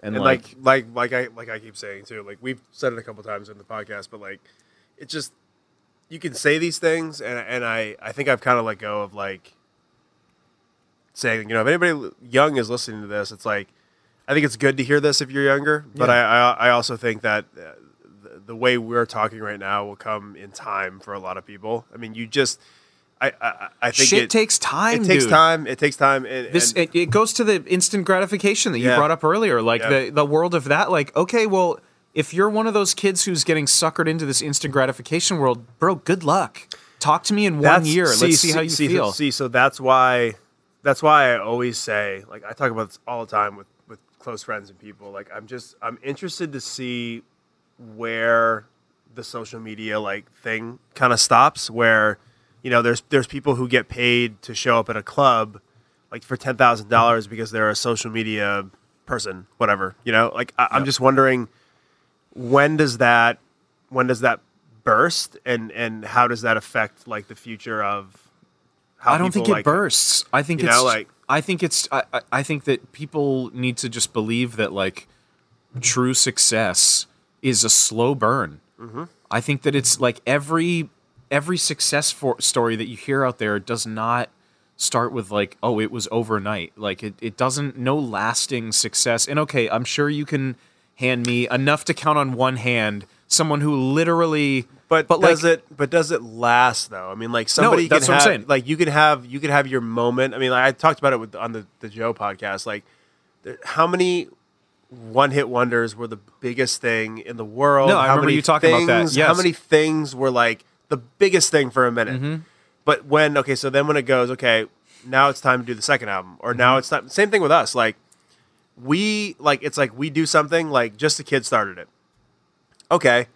Speaker 2: and,
Speaker 1: and
Speaker 2: like,
Speaker 1: like, like like I like I keep saying too, like we've said it a couple times in the podcast, but like it just you can say these things, and and I I think I've kind of let go of like saying you know if anybody young is listening to this, it's like I think it's good to hear this if you're younger, but
Speaker 2: Yeah.
Speaker 1: I, I I also think that. Uh, the- the way we're talking right now will come in time for a lot of people. I mean, you just, I, I, I think
Speaker 2: shit
Speaker 1: it
Speaker 2: takes time
Speaker 1: It takes
Speaker 2: dude.
Speaker 1: time. It takes time. And,
Speaker 2: this
Speaker 1: and-
Speaker 2: it, it goes to the instant gratification that you
Speaker 1: Yeah.
Speaker 2: brought up earlier like
Speaker 1: Yeah.
Speaker 2: the the world of that like okay well if you're one of those kids who's getting suckered into this instant gratification world bro good luck talk to me in one
Speaker 1: That's-
Speaker 2: year let's see how you
Speaker 1: see,
Speaker 2: feel
Speaker 1: See, so that's why that's why I always say, like I talk about this all the time with with close friends and people. Like I'm just I'm interested to see where the social media like thing kind of stops. Where you know there's there's people who get paid to show up at a club like for ten thousand dollars because they're a social media person, whatever. You know, like I, I'm just wondering when does that when does that burst and and how does that affect like the future of how
Speaker 2: I don't think it
Speaker 1: like,
Speaker 2: bursts. I think
Speaker 1: you
Speaker 2: it's
Speaker 1: know, like-
Speaker 2: I think it's I, I- I think that people need to just believe that like true success is a slow burn.
Speaker 1: Mm-hmm.
Speaker 2: I think that it's like every every success for, story that you hear out there does not start with like oh it was overnight. Like it it doesn't no lasting success. And okay, I'm sure you can hand me enough to count on one hand someone who literally
Speaker 1: But,
Speaker 2: but
Speaker 1: does
Speaker 2: like
Speaker 1: it? But does it last though? I mean, like somebody no,
Speaker 2: that's
Speaker 1: can
Speaker 2: what I'm saying.
Speaker 1: like you can have you can have your moment. I mean, like, I talked about it with on the the Joe podcast. Like, there, how many one hit wonders were the biggest thing in the world?
Speaker 2: No, I
Speaker 1: how
Speaker 2: remember you talking about that.
Speaker 1: things- How many things were like the biggest thing for a minute?
Speaker 2: Mm-hmm.
Speaker 1: But when okay, so then when it goes okay, now it's time to do the second album, or now
Speaker 2: Mm-hmm.
Speaker 1: it's time. Same thing with us. Like we like it's like we do something like just the kid started it. Okay,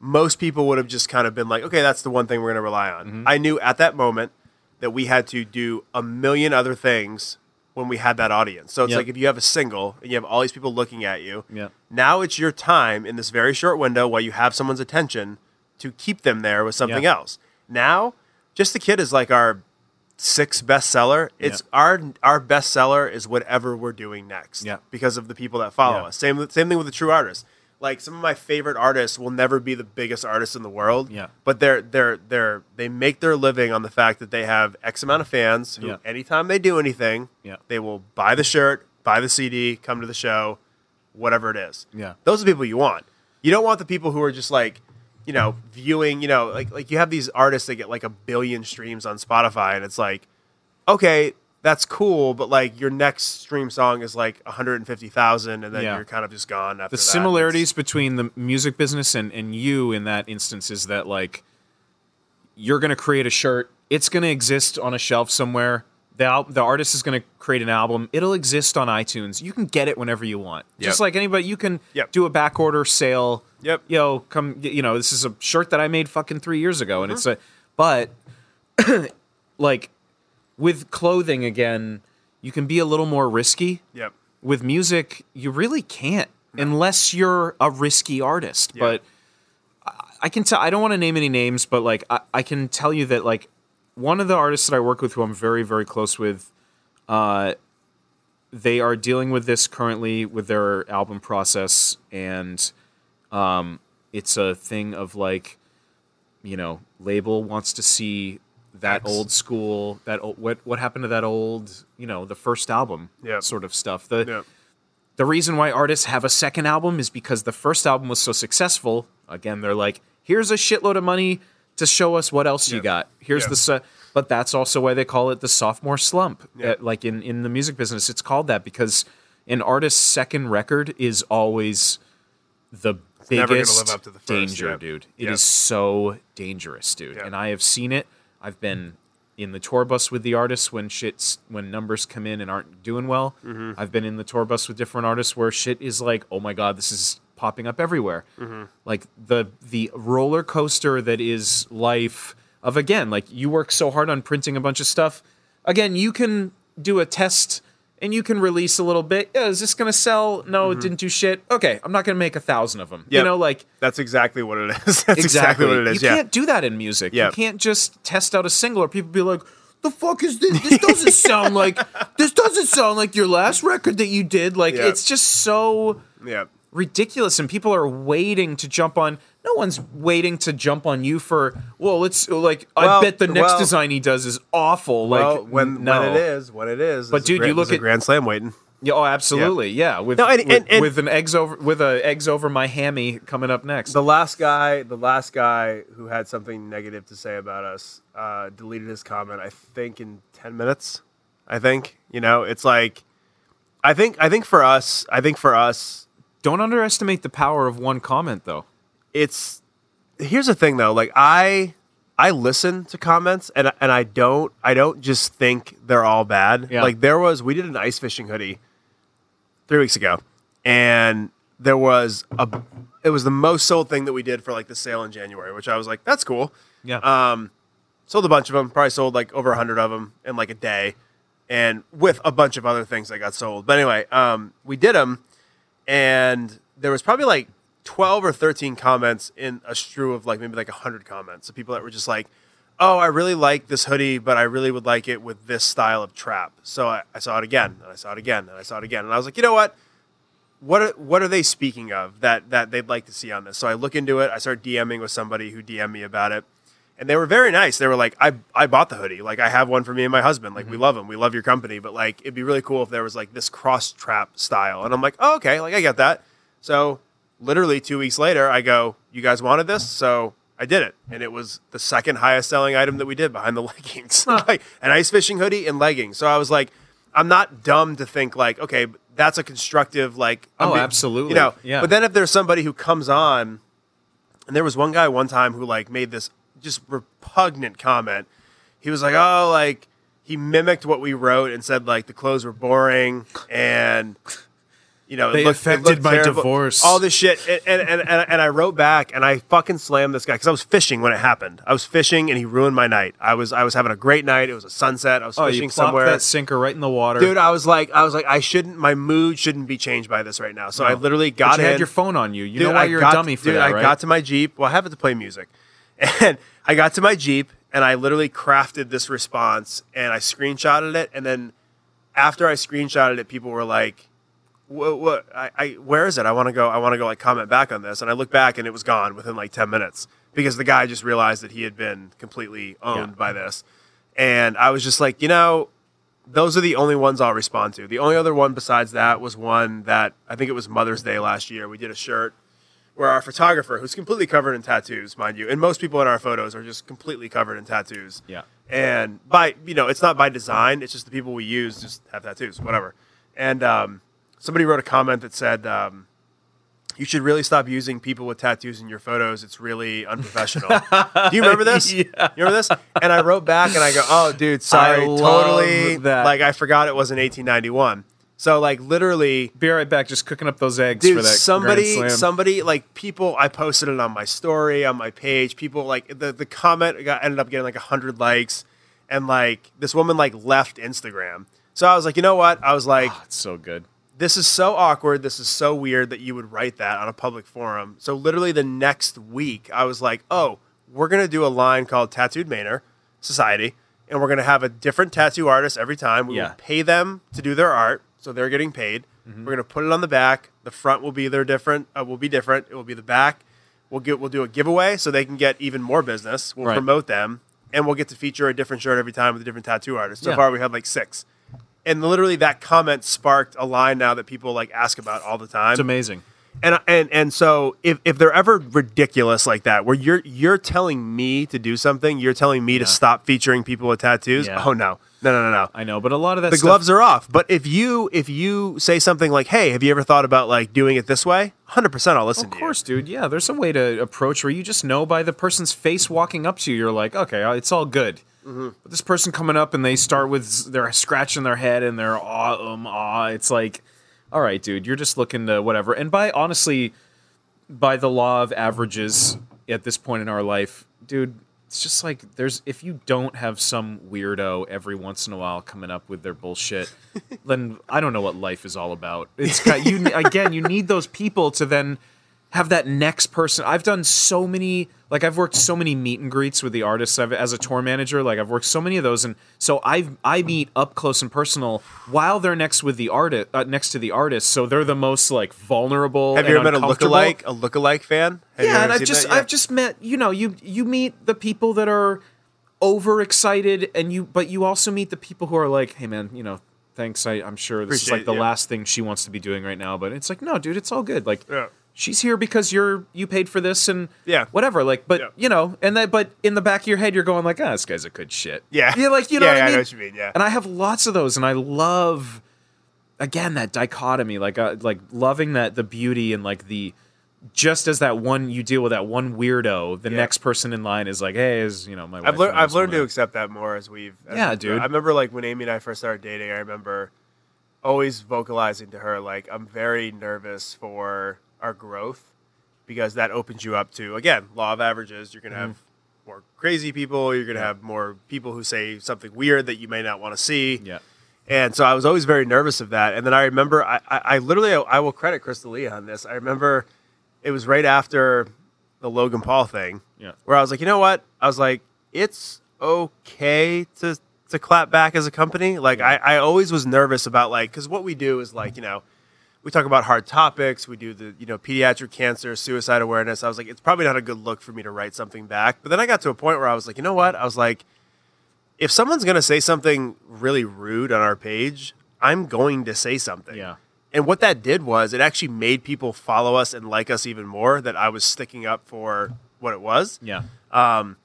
Speaker 1: most people would have just kind of been like, okay, that's the one thing we're going to rely on.
Speaker 2: Mm-hmm.
Speaker 1: I knew at that moment that we had to do a million other things when we had that audience. So it's
Speaker 2: Yep.
Speaker 1: like if you have a single and you have all these people looking at you,
Speaker 2: Yep.
Speaker 1: now it's your time in this very short window while you have someone's attention to keep them there with something
Speaker 2: Yeah.
Speaker 1: else. Now, just the kid is like our sixth bestseller. It's
Speaker 2: Yeah.
Speaker 1: our our bestseller is whatever we're doing next.
Speaker 2: Yeah.
Speaker 1: Because of the people that follow
Speaker 2: Yeah.
Speaker 1: us. Same same thing with the true artists. Like some of my favorite artists will never be the biggest artists in the world.
Speaker 2: Yeah.
Speaker 1: But they're they're they're they make their living on the fact that they have X amount of fans who
Speaker 2: Yeah.
Speaker 1: anytime they do anything,
Speaker 2: Yeah.
Speaker 1: they will buy the shirt, buy the CD, come to the show, whatever it is.
Speaker 2: Yeah.
Speaker 1: Those are the people you want. You don't want the people who are just like, you know, viewing, you know, like like you have these artists that get like a billion streams on Spotify and it's like, okay, that's cool, but like your next stream song is like 150,000 and then
Speaker 2: Yeah.
Speaker 1: you're kind of just gone after
Speaker 2: the
Speaker 1: that.
Speaker 2: similarities between the music business and, and you in that instance is that like you're going to create a shirt it's going to exist on a shelf somewhere The al- the artist is going to create an album. It'll exist on iTunes. You can get it whenever you want. Just like anybody, you can
Speaker 1: Yep.
Speaker 2: do a back order sale.
Speaker 1: Yep.
Speaker 2: Yo, come. You know, this is a shirt that I made fucking three years ago, and it's
Speaker 1: Mm-hmm.
Speaker 2: a. But like with clothing again, you can be a little more risky.
Speaker 1: Yep.
Speaker 2: With music, you really can't unless you're a risky artist. But I- I can tell. I don't want to name any names, but like I, I can tell you that like one of the artists that I work with, who I'm very very close with, uh, they are dealing with this currently with their album process, and um, it's a thing of like, you know, label wants to see that
Speaker 1: X.
Speaker 2: old school that old, what what happened to that old you know the first album
Speaker 1: Yep.
Speaker 2: sort of stuff the
Speaker 1: Yep.
Speaker 2: the reason why artists have a second album is because the first album was so successful. Again, they're like, here's a shitload of money to show us what else you got. Here's
Speaker 1: Yeah.
Speaker 2: the se-. but that's also why they call it the sophomore slump.
Speaker 1: Yeah.
Speaker 2: Uh, like in in the music business, it's called that because an artist's second record is always the
Speaker 1: gonna
Speaker 2: biggest
Speaker 1: live up to the first,
Speaker 2: danger,
Speaker 1: yeah.
Speaker 2: dude. It is
Speaker 1: Yeah.
Speaker 2: so dangerous, dude.
Speaker 1: Yeah.
Speaker 2: And I have seen it. I've been in the tour bus with the artists when shit's when numbers come in and aren't doing well.
Speaker 1: Mm-hmm.
Speaker 2: I've been in the tour bus with different artists where shit is like, oh my god, this is popping up everywhere.
Speaker 1: Mm-hmm.
Speaker 2: Like the the roller coaster that is life of again, like you work so hard on printing a bunch of stuff. Again, you can do a test and you can release a little bit. Yeah, is this gonna sell? No, it didn't do shit. Okay, I'm not gonna make a thousand of them. You
Speaker 1: Mm-hmm.
Speaker 2: Know, like
Speaker 1: That's exactly what it is. That's exactly, what it is.
Speaker 2: you
Speaker 1: yeah.
Speaker 2: can't do that in music.
Speaker 1: Yeah.
Speaker 2: You can't just test out a single or people be like, the fuck is this? This doesn't sound like this doesn't sound like your last record that you did. Like
Speaker 1: Yeah.
Speaker 2: it's just so
Speaker 1: yeah.
Speaker 2: Ridiculous and people are waiting to jump on no one's waiting to jump on you for well it's like
Speaker 1: Well,
Speaker 2: i bet the next
Speaker 1: well-
Speaker 2: design he does is awful like
Speaker 1: well, when
Speaker 2: no.
Speaker 1: when it is, what it is.
Speaker 2: But dude,
Speaker 1: grand-
Speaker 2: you look at-
Speaker 1: Grand Slam waiting.
Speaker 2: yeah, oh absolutely yeah with
Speaker 1: No, and-
Speaker 2: with,
Speaker 1: and- and-
Speaker 2: with an eggs over with a eggs over my hammy coming up next
Speaker 1: The last guy, the last guy who had something negative to say about us, uh, deleted his comment. I think in ten minutes. I think you know it's like, I think I think for us, I think for us,
Speaker 2: don't underestimate the power of one comment though
Speaker 1: it's here's the thing though like i i listen to comments and and i don't i don't just think they're all bad
Speaker 2: Yeah.
Speaker 1: like there was we did an ice fishing hoodie three weeks ago and there was a it was the most sold thing that we did for like the sale in january which i was like that's cool
Speaker 2: yeah
Speaker 1: um, sold a bunch of them. Probably sold like over a hundred of them in like a day, and with a bunch of other things that got sold. But anyway, um, we did them, and there was probably like twelve or thirteen comments in a strew of like maybe like hundred comments of people that were just like, "Oh, I really like this hoodie, but I really would like it with this style of trap." So I, I saw it again, and I saw it again, and I saw it again, and I was like, you know what? what are, what are they speaking of that that they'd like to see on this? So I look into it. I start DMing with somebody who DM'd me about it, and they were very nice. They were like, "I I bought the hoodie. Like I have one for me and my husband. Like we mm-hmm. love them. We love your company. But like it'd be really cool if there was like this cross trap style." And I'm like, "Oh, okay. Like I get that." So literally two weeks later, I go, "You guys wanted this?" So I did it, and it was the second highest selling item that we did behind the leggings, like an ice fishing hoodie and leggings. So I was like, I'm not dumb to think like, okay, that's a constructive like.
Speaker 2: Oh,
Speaker 1: be-
Speaker 2: absolutely.
Speaker 1: You know,
Speaker 2: Yeah.
Speaker 1: But then if there's somebody who comes on, and there was one guy one time who like made this just repugnant comment. He was like, oh, like he mimicked what we wrote and said like the clothes were boring and. You know, it
Speaker 2: They
Speaker 1: looked- it
Speaker 2: affected
Speaker 1: looked
Speaker 2: my
Speaker 1: terrible.
Speaker 2: divorce.
Speaker 1: All this shit, and and, and, and and I wrote back and I fucking slammed this guy because I was fishing when it happened. I was fishing and he ruined my night. I was I was having a great night. It was a sunset. I was
Speaker 2: oh
Speaker 1: fishing
Speaker 2: you
Speaker 1: somewhere
Speaker 2: that sinker right in the water
Speaker 1: dude i was like i was like i shouldn't my mood shouldn't be changed by this right now so i literally got
Speaker 2: but you
Speaker 1: in
Speaker 2: had your phone on you you
Speaker 1: Dude,
Speaker 2: know why
Speaker 1: I
Speaker 2: you're
Speaker 1: got-
Speaker 2: a dummy for
Speaker 1: dude,
Speaker 2: that
Speaker 1: i got to my jeep well i have it to play music and i got to my jeep and i literally crafted this response and i screenshotted it and then after i screenshotted it people were like what, what I, I where is it i want to go i want to go like comment back on this and i look back and it was gone within like 10 minutes because the guy just realized that he had been completely owned
Speaker 2: Yeah.
Speaker 1: by this and i was just like you know those are the only ones I'll respond to. The only other one besides that was one that I think it was Mother's Day last year. We did a shirt where our photographer, who's completely covered in tattoos, mind you, and most people in our photos are just completely covered in tattoos.
Speaker 2: Yeah.
Speaker 1: And by you know, it's not by design. It's just the people we use just have tattoos, whatever. And um, somebody wrote a comment that said um, You should really stop using people with tattoos in your photos. It's really unprofessional. Do you remember this?
Speaker 2: Yeah.
Speaker 1: You remember this? And I wrote back and I go, "Oh, dude, sorry, totally.
Speaker 2: that.
Speaker 1: Like I forgot it was in 1891. So like literally,
Speaker 2: Be right back. Just cooking up those eggs for that
Speaker 1: somebody,
Speaker 2: Grand Slam.
Speaker 1: somebody, like people. I posted it on my story on my page. People like the the comment got ended up getting like hundred likes, and like this woman like left Instagram. So I was like, you know what? I was like,
Speaker 2: Oh, it's so good.
Speaker 1: this is so awkward. This is so weird that you would write that on a public forum. So literally the next week, I was like, oh, we're gonna do a line called Tattooed Manor Society, and we're gonna have a different tattoo artist every time. We
Speaker 2: Yeah.
Speaker 1: will pay them to do their art, so they're getting paid.
Speaker 2: Mm-hmm.
Speaker 1: We're gonna put it on the back. The front will be their different. Uh, will be different. It will be the back. We'll get. We'll do a giveaway so they can get even more business. We'll
Speaker 2: Right.
Speaker 1: promote them, and we'll get to feature a different shirt every time with a different tattoo artist. So
Speaker 2: Yeah.
Speaker 1: far, we have like six and literally that comment sparked a line now that people like ask about all the time.
Speaker 2: It's amazing.
Speaker 1: And and and so if if they're ever ridiculous like that, where you're you're telling me to do something, you're telling me to stop featuring people with tattoos.
Speaker 2: Yeah.
Speaker 1: Oh no, no, no, no, no.
Speaker 2: I know, but a lot of that
Speaker 1: The
Speaker 2: stuff,
Speaker 1: gloves are off. But if you if you say something like, "Hey, have you ever thought about like doing it this way?" Hundred percent, I'll listen to you.
Speaker 2: Of
Speaker 1: to
Speaker 2: course, dude. Yeah, there's a way to approach where you just know by the person's face walking up to you, you're like, okay, uh, it's all good.
Speaker 1: Mm-hmm.
Speaker 2: But this person coming up and they start with they're scratching their head and they're ah um ah. It's like, all right, dude, you're just looking to whatever. And by honestly, by the law of averages at this point in our life, dude, it's just like there's if you don't have some weirdo every once in a while coming up with their bullshit, then I don't know what life is all about. It's got, you again, you need those people to then have that next person. I've done so many, like I've worked so many meet and greets with the artists I've, as a tour manager. Like I've worked so many of those, and so I I meet up close and personal while they're next with the artist, uh, next to the artist. So they're the most like vulnerable.
Speaker 1: Have you ever met a lookalike, a lookalike fan? Have
Speaker 2: Yeah, and I've just. I've just met you know you you meet the people that are overexcited and you but you also meet the people who are like hey man you know thanks I, I'm sure this is like the
Speaker 1: it, yeah.
Speaker 2: last thing she wants to be doing right now but it's like no dude it's all good like
Speaker 1: Yeah.
Speaker 2: She's here because you're you paid for this and
Speaker 1: Yeah.
Speaker 2: whatever like but
Speaker 1: Yeah.
Speaker 2: you know and that but in the back of your head you're going like ah this guy's a good shit
Speaker 1: Yeah.
Speaker 2: yeah like you know
Speaker 1: Yeah,
Speaker 2: what
Speaker 1: yeah, I
Speaker 2: I mean
Speaker 1: know what you mean, yeah.
Speaker 2: and I have lots of those and I love again that dichotomy like uh, like loving that the beauty and like the just as that one you deal with that one weirdo the
Speaker 1: Yeah.
Speaker 2: next person in line is like hey is you know my wife
Speaker 1: I've learned
Speaker 2: I
Speaker 1: I've learned to accept that more as we've as
Speaker 2: Yeah,
Speaker 1: we've
Speaker 2: dude.
Speaker 1: I remember like when Amy and I first started dating, I remember always vocalizing to her like I'm very nervous for our growth because that opens you up to again law of averages. You're gonna
Speaker 2: Mm-hmm.
Speaker 1: have more crazy people. You're gonna have more people who say something weird that you may not want to see.
Speaker 2: yeah
Speaker 1: And so I was always very nervous of that. And then I remember, I, I, I literally, I will credit Chris D'Elia on this. I remember it was right after the Logan Paul thing,
Speaker 2: Yeah.
Speaker 1: where I was like, you know what? I was like, it's okay to to clap back as a company. Like, I, I always was nervous about like, because what we do is like, you know, we talk about hard topics. We do the, you know, pediatric cancer, suicide awareness. I was like, it's probably not a good look for me to write something back. But then I got to a point where I was like, you know what? I was like, if someone's going to say something really rude on our page, I'm going to say something.
Speaker 2: yeah
Speaker 1: And what that did was it actually made people follow us and like us even more that I was sticking up for what it was.
Speaker 2: yeah Um.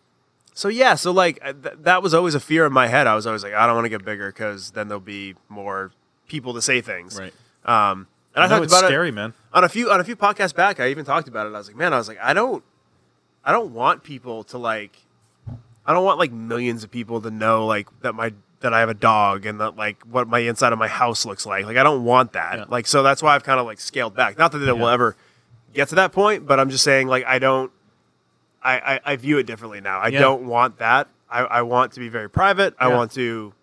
Speaker 1: So yeah, so like th- that was always a fear in my head. I was always like, I don't want to get bigger because then there'll be more people to say things.
Speaker 2: right
Speaker 1: Um, and I,
Speaker 2: no,
Speaker 1: talked
Speaker 2: it's
Speaker 1: about
Speaker 2: scary
Speaker 1: it
Speaker 2: man
Speaker 1: on a few on a few podcasts back. I even talked about it. I was like, man, I was like, I don't, I don't want people to like, I don't want like millions of people to know like that my that I have a dog and that like what my inside of my house looks like. Like I don't want that.
Speaker 2: Yeah.
Speaker 1: Like so that's why I've kind of like scaled back. Not that it will ever get to that point, but I'm just saying like I don't. I, I, I view it differently now. I
Speaker 2: Yeah.
Speaker 1: don't want that. I, I want to be very private. I want to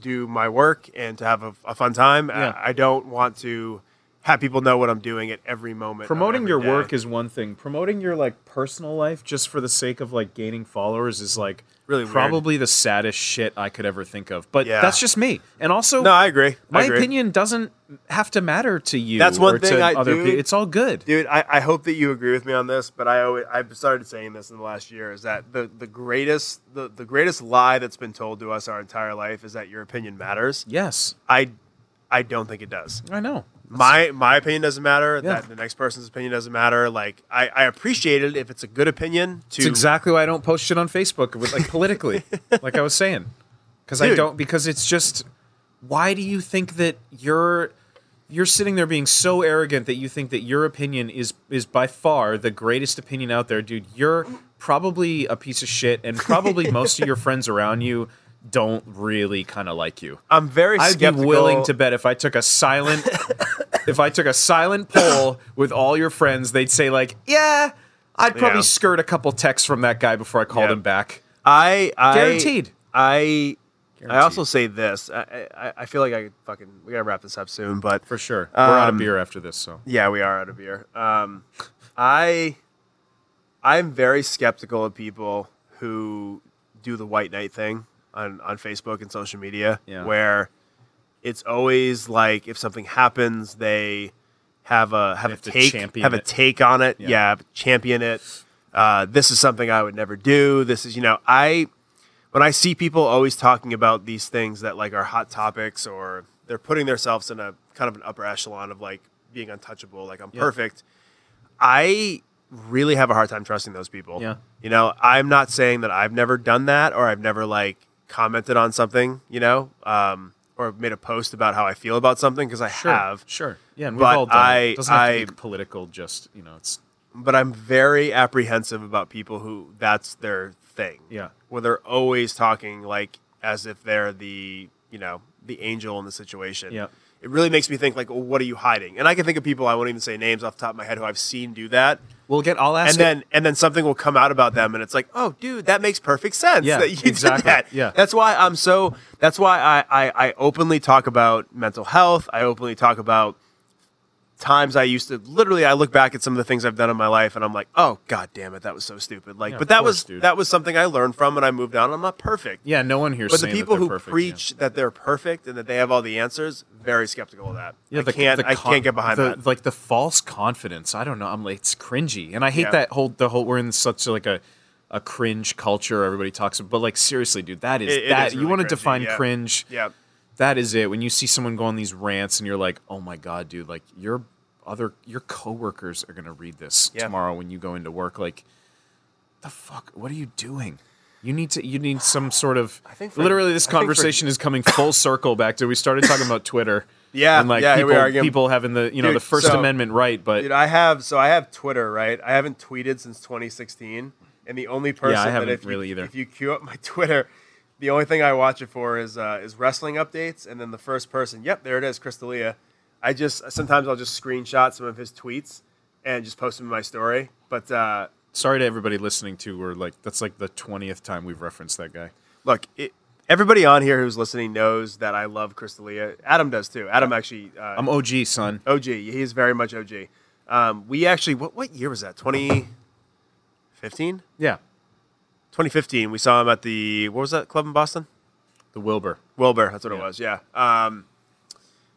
Speaker 1: do my work and to have a, a fun time.
Speaker 2: Yeah.
Speaker 1: I, I don't want to have people know what I'm doing at every moment.
Speaker 2: promoting
Speaker 1: every
Speaker 2: your
Speaker 1: day.
Speaker 2: work is one thing promoting your like personal life just for the sake of like gaining followers is like
Speaker 1: Really weird.
Speaker 2: probably the saddest shit i could ever think of but
Speaker 1: Yeah.
Speaker 2: that's just me and also
Speaker 1: no, I agree. I
Speaker 2: my
Speaker 1: agree.
Speaker 2: opinion doesn't have to matter to you
Speaker 1: That's one
Speaker 2: or
Speaker 1: thing
Speaker 2: to
Speaker 1: I
Speaker 2: other
Speaker 1: do.
Speaker 2: people it's all good
Speaker 1: dude. I, I hope that you agree with me on this, but I always I've started saying this in the last year is that the the greatest the, the greatest lie that's been told to us our entire life is that your opinion matters.
Speaker 2: yes
Speaker 1: I I don't think it does.
Speaker 2: i know
Speaker 1: my my opinion doesn't matter.
Speaker 2: Yeah.
Speaker 1: That the next person's opinion doesn't matter. Like I, I appreciate it if it's a good opinion. To
Speaker 2: It's exactly why I don't post shit on Facebook with like politically, like I was saying, because I don't because it's just why do you think that you're you're sitting there being so arrogant that you think that your opinion is is by far the greatest opinion out there, dude. You're probably a piece of shit, and probably most of your friends around you don't really kind of like you.
Speaker 1: I'm very
Speaker 2: I'd
Speaker 1: skeptical.
Speaker 2: be willing to bet if I took a silent if I took a silent poll with all your friends, they'd say like, "Yeah, I'd probably
Speaker 1: Yeah.
Speaker 2: skirt a couple texts from that guy before I called
Speaker 1: Yeah.
Speaker 2: him back."
Speaker 1: I, I
Speaker 2: Guaranteed.
Speaker 1: I I also say this. I, I I feel like I fucking we gotta wrap this up soon, but
Speaker 2: For sure. We're out of
Speaker 1: Um,
Speaker 2: beer after this, so.
Speaker 1: Yeah, we are out of beer. Um, I I'm very skeptical of people who do the white knight thing on on Facebook and social media,
Speaker 2: Yeah.
Speaker 1: where it's always like if something happens, they have a have,
Speaker 2: have
Speaker 1: a take have a take on it.
Speaker 2: Yeah.
Speaker 1: Yeah, champion it. Uh, this is something I would never do. This is you know I when I see people always talking about these things that like are hot topics or they're putting themselves in a kind of an upper echelon of like being untouchable, like I'm
Speaker 2: Yeah.
Speaker 1: perfect. I really have a hard time trusting those people.
Speaker 2: Yeah.
Speaker 1: You know, I'm not saying that I've never done that or I've never like commented on something, you know, um, or made a post about how I feel about something because I
Speaker 2: Sure.
Speaker 1: have.
Speaker 2: Sure. Yeah, and we've
Speaker 1: But
Speaker 2: all done
Speaker 1: I-
Speaker 2: it. Doesn't have to
Speaker 1: I-
Speaker 2: be political, just, you know, it's
Speaker 1: But I'm very apprehensive about people who that's their thing.
Speaker 2: Yeah.
Speaker 1: Where they're always talking like as if they're the, you know, the angel in the situation.
Speaker 2: Yeah.
Speaker 1: It really makes me think like, well, what are you hiding? And I can think of people I won't even say names off the top of my head who I've seen do that.
Speaker 2: We'll get I'll ask
Speaker 1: and then and then something will come out about them and it's like oh dude that makes perfect sense
Speaker 2: Yeah,
Speaker 1: that you
Speaker 2: exactly.
Speaker 1: did that
Speaker 2: Yeah.
Speaker 1: that's why i'm so that's why I, I i openly talk about mental health i openly talk about times i used to literally i look back at some of the things i've done in my life and i'm like oh god damn it that was so stupid like
Speaker 2: Yeah,
Speaker 1: but that
Speaker 2: course,
Speaker 1: was
Speaker 2: dude.
Speaker 1: that was something i learned from and i moved on i'm not perfect
Speaker 2: Yeah, no one here
Speaker 1: but the people who
Speaker 2: perfect, yeah.
Speaker 1: preach that they're perfect and that they have all the answers very skeptical of that
Speaker 2: Yeah,
Speaker 1: i can't i
Speaker 2: con-
Speaker 1: can't get behind
Speaker 2: the,
Speaker 1: that
Speaker 2: Like the false confidence. I don't know. I'm like it's cringy, and I hate
Speaker 1: Yeah.
Speaker 2: that whole the whole. We're in such like a a cringe culture. Everybody talks, about, but like seriously, dude, that is
Speaker 1: It- it
Speaker 2: that
Speaker 1: is
Speaker 2: you want to define
Speaker 1: yeah.
Speaker 2: cringe.
Speaker 1: yeah
Speaker 2: That is it. When you see someone go on these rants, and you're like, oh my god, dude, like your other your coworkers are gonna read this
Speaker 1: Yeah.
Speaker 2: tomorrow when you go into work. Like, the fuck? What are you doing? You need to. You need some sort of.
Speaker 1: I think for-
Speaker 2: literally, this
Speaker 1: I think for-
Speaker 2: conversation is coming full circle back to. We started talking about Twitter.
Speaker 1: Yeah,
Speaker 2: and like
Speaker 1: yeah,
Speaker 2: people,
Speaker 1: we are again.
Speaker 2: people having the you know
Speaker 1: Dude,
Speaker 2: the First
Speaker 1: so-
Speaker 2: Amendment right, but
Speaker 1: Dude, I have so I have Twitter, right? I haven't tweeted since 2016, and the only person that
Speaker 2: haven't
Speaker 1: if you,
Speaker 2: really either.
Speaker 1: if you queue up my Twitter, the only thing I watch it for is uh, is wrestling updates, and then the first person, yep, there it is, Chris D'Elia. I just sometimes I'll just screenshot some of his tweets and just post them in my story, but uh,
Speaker 2: sorry to everybody listening to. We're like that's like the twentieth time we've referenced that guy.
Speaker 1: look, it, everybody on here who's listening knows that I love Chris D'Elia. Adam does too. Adam actually, uh,
Speaker 2: I'm OG son.
Speaker 1: OG. He is very much OG. Um, we actually, what what year was that? 2015.
Speaker 2: Yeah,
Speaker 1: 2015, we saw him at the what was that club in Boston?
Speaker 2: the Wilbur.
Speaker 1: Wilbur, that's what
Speaker 2: Yeah.
Speaker 1: it was. Yeah. Um,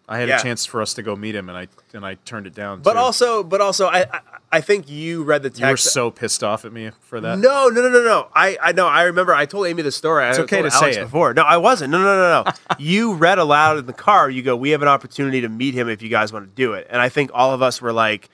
Speaker 2: I had
Speaker 1: Yeah.
Speaker 2: a chance for us to go meet him, and I and I turned it down.
Speaker 1: but
Speaker 2: too.
Speaker 1: also, but also, I, I I think you read the text.
Speaker 2: you were so pissed off at me for that.
Speaker 1: no, no, no, no, no. I I know. I remember. I told Amy the story.
Speaker 2: It's
Speaker 1: I
Speaker 2: okay
Speaker 1: told
Speaker 2: to say
Speaker 1: Alex
Speaker 2: it.
Speaker 1: before. No, I wasn't. No, no, no, no. you read aloud in the car. You go. We have an opportunity to meet him if you guys want to do it. And I think all of us were like.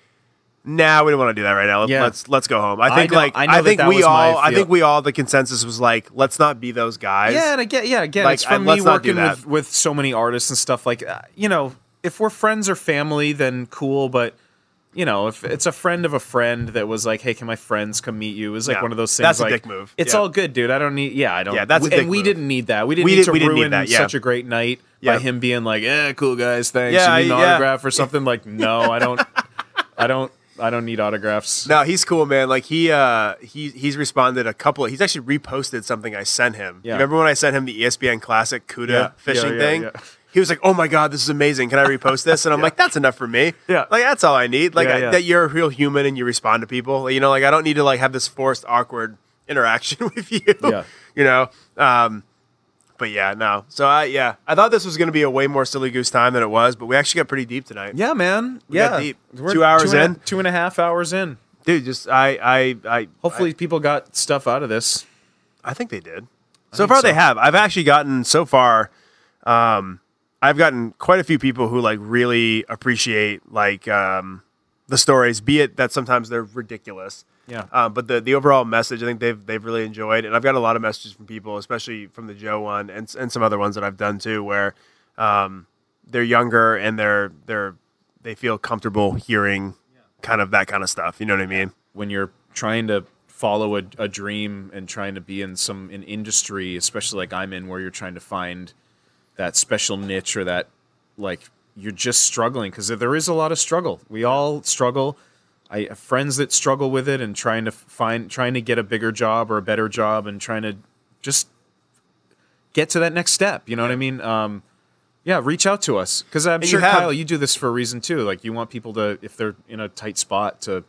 Speaker 1: Nah, we don't want to do that right now. Let's
Speaker 2: Yeah.
Speaker 1: let's, let's go home. I
Speaker 2: I
Speaker 1: think
Speaker 2: know-
Speaker 1: like
Speaker 2: I know
Speaker 1: I think
Speaker 2: that
Speaker 1: we all I think we all the consensus was like let's not be those guys.
Speaker 2: Yeah, and I get yeah again.
Speaker 1: Like,
Speaker 2: it's from
Speaker 1: I-
Speaker 2: me working
Speaker 1: that.
Speaker 2: with with so many artists and stuff. Like uh, you know, if we're friends or family, then cool. But you know, if it's a friend of a friend that was like, "Hey, can my friends come meet you?" is like
Speaker 1: Yeah.
Speaker 2: one of those things.
Speaker 1: That's a
Speaker 2: like,
Speaker 1: dick move.
Speaker 2: It's
Speaker 1: Yeah.
Speaker 2: all good, dude. I don't need. Yeah, I don't.
Speaker 1: Yeah, that's a
Speaker 2: we- and we
Speaker 1: move.
Speaker 2: didn't need that. We didn't
Speaker 1: We
Speaker 2: need
Speaker 1: didn't-
Speaker 2: to
Speaker 1: we
Speaker 2: ruin
Speaker 1: that, yeah.
Speaker 2: such a great night by him being like, "Eh, cool guys, thanks.
Speaker 1: Yeah,
Speaker 2: you need an
Speaker 1: yeah.
Speaker 2: autograph or something." Like, no, I don't. I don't. I don't need autographs.
Speaker 1: No, he's cool, man. Like he uh he he's responded a couple. he's actually reposted something I sent him.
Speaker 2: Yeah.
Speaker 1: Remember when I sent him the ESPN Classic CUDA
Speaker 2: Yeah,
Speaker 1: fishing
Speaker 2: yeah,
Speaker 1: thing?
Speaker 2: yeah.
Speaker 1: He was like, "Oh my god, this is amazing! Can I repost this?" And I'm like, "That's enough for me.
Speaker 2: Yeah.
Speaker 1: like that's all I need. Like I- that you're a real human and you respond to people. You know, like I don't need to like have this forced awkward interaction with you.
Speaker 2: Yeah.
Speaker 1: you know. Um, but yeah, no. So I yeah, I thought this was going to be a way more silly goose time than it was, but we actually got pretty deep tonight.
Speaker 2: Yeah, man.
Speaker 1: We
Speaker 2: yeah,
Speaker 1: got deep.
Speaker 2: We're
Speaker 1: Two hours
Speaker 2: a-
Speaker 1: in?
Speaker 2: two and a half hours in.
Speaker 1: dude. Just I I I
Speaker 2: Hopefully, people got stuff out of this.
Speaker 1: I think they did. So far, they have. I've actually gotten so far. Um, I've gotten quite a few people who like really appreciate like um, the stories. Be it that sometimes they're ridiculous.
Speaker 2: Yeah.
Speaker 1: Um, but the the overall message, I think they've they've really enjoyed, and I've got a lot of messages from people, especially from the Joe one and and some other ones that I've done too, where um, they're younger and they're they're they feel comfortable hearing kind of that kind of stuff. You know what I mean?
Speaker 2: when you're trying to follow a, a dream and trying to be in some an industry, especially like I'm in, where you're trying to find that special niche or that like you're just struggling because there is a lot of struggle. We all struggle. I have friends that struggle with it and trying to find trying to get a bigger job or a better job and trying to just get to that next step. You know what I mean? Um, yeah, reach out to us because I'm
Speaker 1: you
Speaker 2: sure
Speaker 1: have-
Speaker 2: Kyle, you do this for a reason too. Like you want people to, if they're in a tight spot, to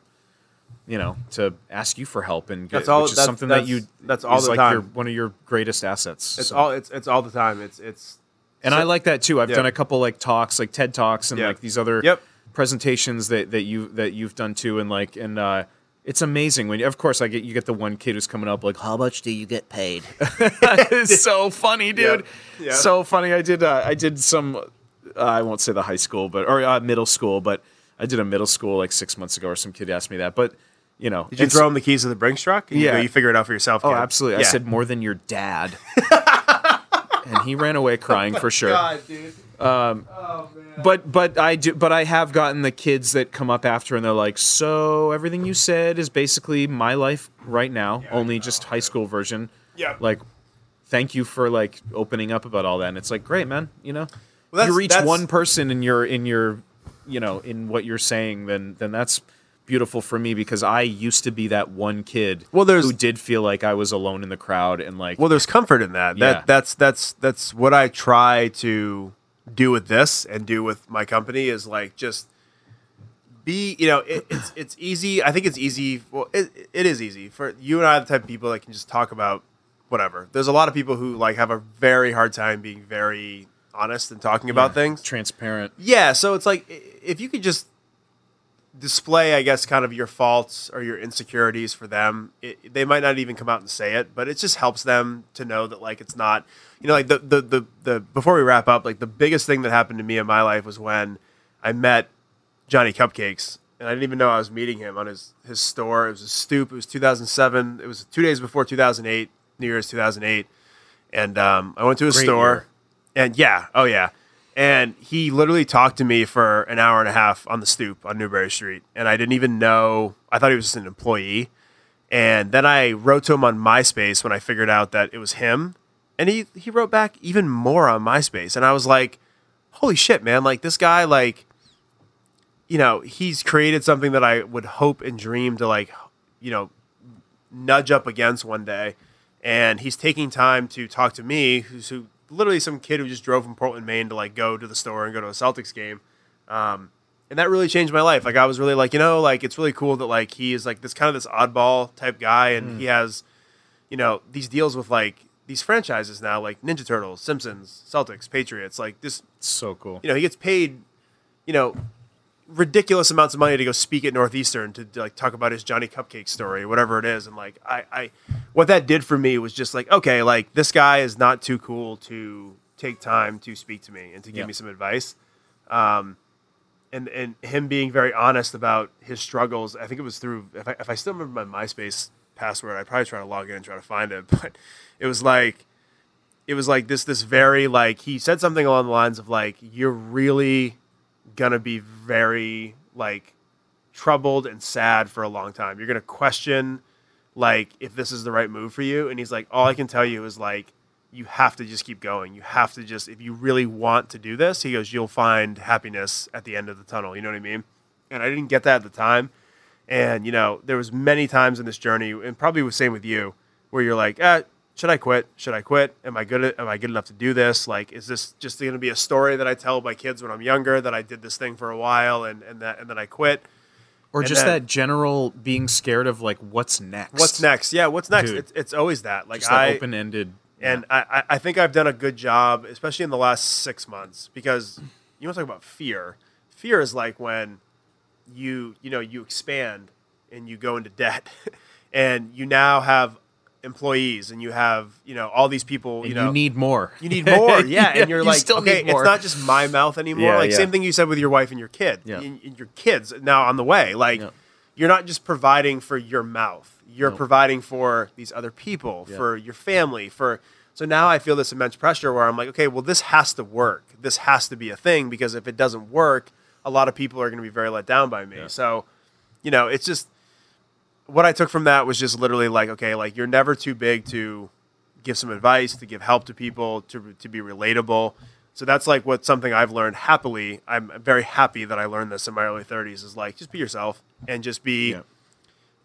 Speaker 2: you know, to ask you for help and get,
Speaker 1: That's all-
Speaker 2: which is
Speaker 1: that's-
Speaker 2: something that you
Speaker 1: that's all the
Speaker 2: like
Speaker 1: time.
Speaker 2: Your, one of your greatest assets.
Speaker 1: It's
Speaker 2: So-
Speaker 1: all it's it's all the time. It's it's
Speaker 2: and I like that too. I've
Speaker 1: Yeah.
Speaker 2: done a couple like talks, like TED talks, and
Speaker 1: Yeah.
Speaker 2: like these other
Speaker 1: Yep.
Speaker 2: Presentations that that you that you've done too, and like and uh, it's amazing when of course I get you get the one kid who's coming up like
Speaker 4: How much do you get paid?
Speaker 2: it's so funny, dude.
Speaker 1: Yeah.
Speaker 2: So funny. I did. Uh, I did some. Uh, I won't say the high school, but or uh, middle school, but I did a middle school like six months ago, or some kid asked me that. But you know,
Speaker 1: Did you throw him the keys to the Brinks truck? You
Speaker 2: Yeah.
Speaker 1: go, you figure it out for yourself.
Speaker 2: Oh,
Speaker 1: kid."
Speaker 2: absolutely. I said more than your dad, and he ran away crying for sure.
Speaker 1: dude.
Speaker 2: Um, but but I do but I have gotten the kids that come up after and they're like, so everything you said is basically my life right now, only just high school version.
Speaker 1: Yeah.
Speaker 2: Like, thank you for like opening up about all that. And it's like, great, man. You know,
Speaker 1: Well,
Speaker 2: you reach one person in your in your, you know, in what you're saying, then then that's beautiful for me because I used to be that one kid
Speaker 1: Well, there's-
Speaker 2: who did feel like I was alone in the crowd and like
Speaker 1: Well, there's comfort in that. That that's that's that's what I try to do with this and do with my company is like just be you know it, it's it's easy. I think it's easy. Well, it, it is easy for you and I are the type of people that can just talk about whatever. There's a lot of people who like have a very hard time being very honest and talking about things.
Speaker 2: transparent.
Speaker 1: Yeah, so it's like if you could just display, I guess, kind of your faults or your insecurities for them, it, they might not even come out and say it, but it just helps them to know that like it's not, you know, like the the the, the before we wrap up, like the biggest thing that happened to me in my life was when I met Johnny Cupcakes. And I didn't even know I was meeting him on his, his store. It was a stoop. It was 2007. It was two days before 2008, New Year's 2008. And um, I went to his
Speaker 2: Great
Speaker 1: store.
Speaker 2: year.
Speaker 1: And yeah, oh yeah. And he literally talked to me for an hour and a half on the stoop on Newbury Street. And I didn't even know, I thought he was just an employee. And then I wrote to him on MySpace when I figured out that it was him. And he, he wrote back even more on MySpace. And I was like, holy shit, man. Like this guy, like, you know, he's created something that I would hope and dream to like, you know, nudge up against one day. And he's taking time to talk to me, who's who literally some kid who just drove from Portland, Maine to like go to the store and go to a Celtics game. Um, and that really changed my life. Like I was really like, you know, like it's really cool that like he is like this kind of this oddball type guy and he has, you know, these deals with like these franchises now, like Ninja Turtles, Simpsons, Celtics, Patriots, like this
Speaker 2: So cool.
Speaker 1: you know, he gets paid, you know, ridiculous amounts of money to go speak at Northeastern to, to, like talk about his Johnny Cupcake story, whatever it is. And like, I, I, what that did for me was just like, okay, like this guy is not too cool to take time to speak to me and to give
Speaker 2: Yeah.
Speaker 1: me some advice. Um, and, and him being very honest about his struggles. I think it was through, if I, if I still remember my MySpace password, I'd probably try to log in and try to find it, but it was like, it was like this this very like he said something along the lines of like you're really gonna be very like troubled and sad for a long time. You're gonna question like if this is the right move for you and he's like all i can tell you is like you have to just keep going. You have to just if you really want to do this he goes you'll find happiness at the end of the tunnel. You know what i mean? And i didn't get that at the time. And you know there was many times in this journey and probably the same with you where you're like ah, should i quit should i quit am i good at, am i good enough to do this like is this just going to be a story that i tell my kids when i'm younger that i did this thing for a while and, and that and then i quit
Speaker 2: Or
Speaker 1: And
Speaker 2: just
Speaker 1: then-
Speaker 2: that general being scared of like what's next.
Speaker 1: what's next yeah what's next
Speaker 2: Dude.
Speaker 1: it's, it's always that like i
Speaker 2: open ended.
Speaker 1: and I, I- I think I've done a good job, especially in the last six months, because you want to talk about fear. Fear is like when you you know you expand and you go into debt, and you now have employees and you have you know all these people.
Speaker 2: And
Speaker 1: You know
Speaker 2: you need more.
Speaker 1: you need more, yeah. And you're
Speaker 2: you
Speaker 1: like, okay, it's not just my mouth anymore.
Speaker 2: Yeah,
Speaker 1: like
Speaker 2: yeah.
Speaker 1: same thing you said with your wife and your kid.
Speaker 2: Yeah.
Speaker 1: And- and your kids now on the way. Like
Speaker 2: Yeah.
Speaker 1: you're not just providing for your mouth. You're
Speaker 2: No.
Speaker 1: providing for these other people,
Speaker 2: Yeah.
Speaker 1: for your family, for so now I feel this immense pressure where I'm like, okay, well this has to work. This has to be a thing because if it doesn't work, a lot of people are going to be very let down by me. So, you know, it's just what I took from that was just literally like, okay, like you're never too big to give some advice, to give help to people, to to be relatable. So that's like what something I've learned happily. I'm very happy that I learned this in my early 30s is like just be yourself and just be
Speaker 5: Yeah.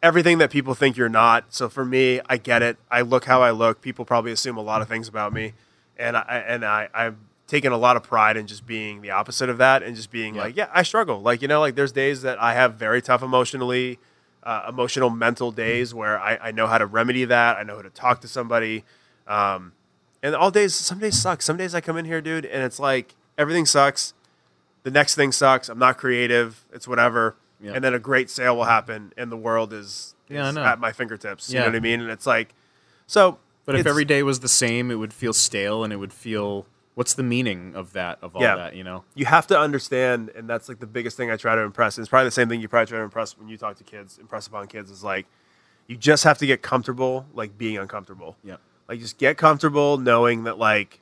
Speaker 1: everything that people think you're not. So for me, I get it. I look how I look. People probably assume a lot of things about me, and I and I I've taken a lot of pride in just being the opposite of that and just being
Speaker 5: Yeah.
Speaker 1: like, yeah, I struggle. Like you know, like there's days that I have very tough emotionally, uh, emotional mental days where I, I know how to remedy that. I know how to talk to somebody. Um, and all days, some days suck. Some days I come in here, dude, and it's like everything sucks. The next thing sucks. I'm not creative. It's whatever.
Speaker 5: Yeah.
Speaker 1: And then a great sale will happen, and the world is,
Speaker 2: Yeah, I
Speaker 1: is
Speaker 2: know.
Speaker 1: at my fingertips. You know what I mean? And it's like, so.
Speaker 2: But if every day was the same, it would feel stale, and it would feel. What's the meaning of that? Of all
Speaker 1: Yeah.
Speaker 2: that, you know?
Speaker 1: you have to understand, and that's like the biggest thing I try to impress. And it's probably the same thing you probably try to impress when you talk to kids, impress upon kids is like, you just have to get comfortable, like being uncomfortable.
Speaker 2: Yeah.
Speaker 1: Like just get comfortable knowing that like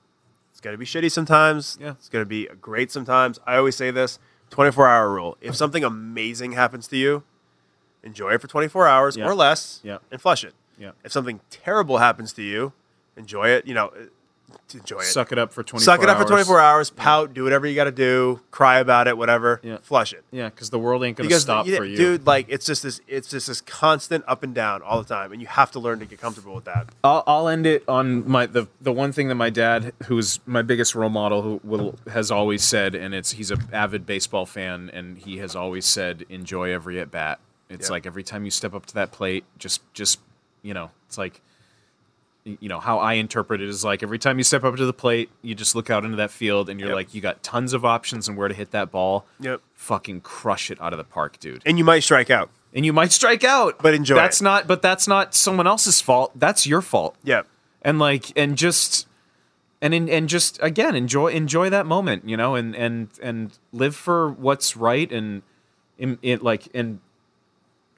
Speaker 1: it's gonna be shitty sometimes.
Speaker 2: Yeah.
Speaker 1: It's gonna be great sometimes. I always say this: 24 hour rule. If something amazing happens to you, enjoy it for 24 hours
Speaker 2: Yeah.
Speaker 1: or less,
Speaker 2: Yeah.
Speaker 1: and flush it.
Speaker 2: Yeah.
Speaker 1: If something terrible happens to you, enjoy it. You know, enjoy it.
Speaker 2: Suck it up for twenty.
Speaker 1: Suck it up for 24 hours. Pout. Do whatever you got to do. Cry about it. Whatever.
Speaker 2: Yeah.
Speaker 1: Flush it.
Speaker 2: Yeah, because the world ain't gonna
Speaker 1: Because
Speaker 2: stop
Speaker 1: yeah,
Speaker 2: for you,
Speaker 1: dude. Like it's just this. It's just this constant up and down all the time, and you have to learn to get comfortable with that.
Speaker 2: I'll, I'll end it on my the the one thing that my dad, who's my biggest role model, who will has always said, and it's he's an avid baseball fan, and he has always said, enjoy every at bat. It's
Speaker 1: Yeah.
Speaker 2: like every time you step up to that plate, just just you know, it's like you know how I interpret it is like every time you step up to the plate, you just look out into that field, and you're
Speaker 1: Yep.
Speaker 2: like, you got tons of options and where to hit that ball.
Speaker 1: Yep.
Speaker 2: Fucking crush it out of the park, dude
Speaker 1: And you might strike out.
Speaker 2: and you might strike out
Speaker 1: But enjoy
Speaker 2: that's
Speaker 1: it.
Speaker 2: not but that's not someone else's fault that's your fault
Speaker 1: Yep.
Speaker 2: and like and just and in, and just again enjoy enjoy that moment you know and and and live for what's right and in it like and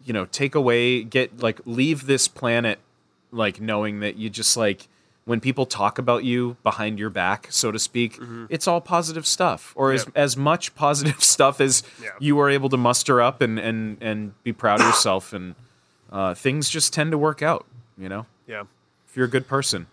Speaker 2: you know take away get like leave this planet like knowing that you just like when people talk about you behind your back so to speak it's all positive stuff or as as much positive stuff as
Speaker 1: Yeah.
Speaker 2: you are able to muster up and and and be proud of yourself and uh, things just tend to work out you know
Speaker 1: Yeah.
Speaker 2: if you're a good person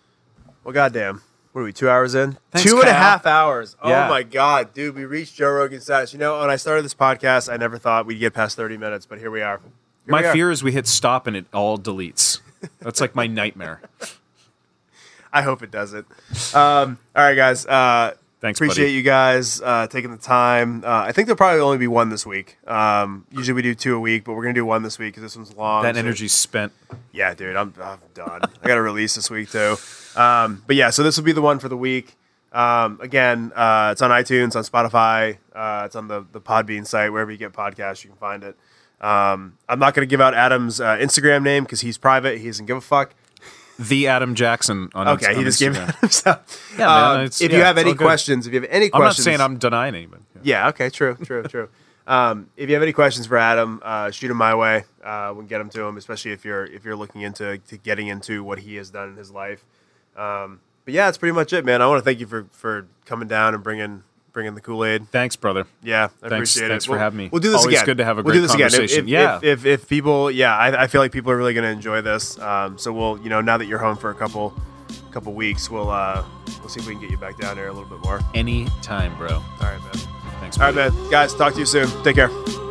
Speaker 1: Well, goddamn. What are we? Two hours in?
Speaker 2: Thanks,
Speaker 1: Two and a half hours. Oh
Speaker 2: Yeah.
Speaker 1: my god, dude! We reached Joe Rogan status. You know, when I started this podcast, I never thought we'd get past thirty minutes, but here we are. Here we
Speaker 2: My
Speaker 1: are.
Speaker 2: fear is we hit stop and it all deletes. That's like my nightmare.
Speaker 1: I hope it doesn't. Um, all right, guys. Uh,
Speaker 2: Thanks,
Speaker 1: Appreciate
Speaker 2: buddy.
Speaker 1: you guys uh, taking the time. Uh, I think there'll probably only be one this week. Um, usually we do two a week, but we're gonna do one this week because this one's long.
Speaker 2: That
Speaker 1: so-
Speaker 2: energy's spent.
Speaker 1: Yeah, dude, I'm, I'm done. I got to release this week too. Um, but yeah, so this will be the one for the week. Um, again, uh, it's on iTunes, on Spotify, uh, it's on the the Podbean site, wherever you get podcasts, you can find it. Um, I'm not going to give out Adam's uh, Instagram name because he's private. He doesn't give a fuck.
Speaker 2: The Adam Jackson on
Speaker 1: Instagram.
Speaker 2: Okay,
Speaker 1: he just gave
Speaker 2: Instagram.
Speaker 1: it himself.
Speaker 2: Yeah, man,
Speaker 1: Um,
Speaker 2: it's-
Speaker 1: if you
Speaker 2: yeah,
Speaker 1: have
Speaker 2: it's
Speaker 1: any
Speaker 2: all good.
Speaker 1: questions, if you have any questions,
Speaker 2: I'm not
Speaker 1: questions,
Speaker 2: saying I'm denying anyone.
Speaker 1: Yeah. Okay. True. True. true. Um, if you have any questions for Adam, uh, shoot him my way. Uh, we can get them to him, especially if you're if you're looking into to getting into what he has done in his life. Um, but yeah, that's pretty much it, man. I want to thank you for for coming down and bringing bringing the Kool Aid.
Speaker 2: Thanks, brother.
Speaker 1: Yeah, I
Speaker 2: Thanks-
Speaker 1: appreciate
Speaker 2: thanks
Speaker 1: it.
Speaker 2: for
Speaker 1: We'll-
Speaker 2: having me.
Speaker 1: We'll do this
Speaker 2: Always
Speaker 1: again.
Speaker 2: good to have a
Speaker 1: we'll
Speaker 2: great
Speaker 1: do this again. If-
Speaker 2: conversation.
Speaker 1: If,
Speaker 2: Yeah.
Speaker 1: If, if, if people, yeah, I, I feel like people are really going to enjoy this. Um, so we'll, you know, now that you're home for a couple couple weeks, we'll uh, we'll see if we can get you back down there a little bit more.
Speaker 2: Any time, bro.
Speaker 1: All right, man.
Speaker 2: Thanks.
Speaker 1: All right,
Speaker 2: buddy.
Speaker 1: man. Guys, talk to you soon. Take care.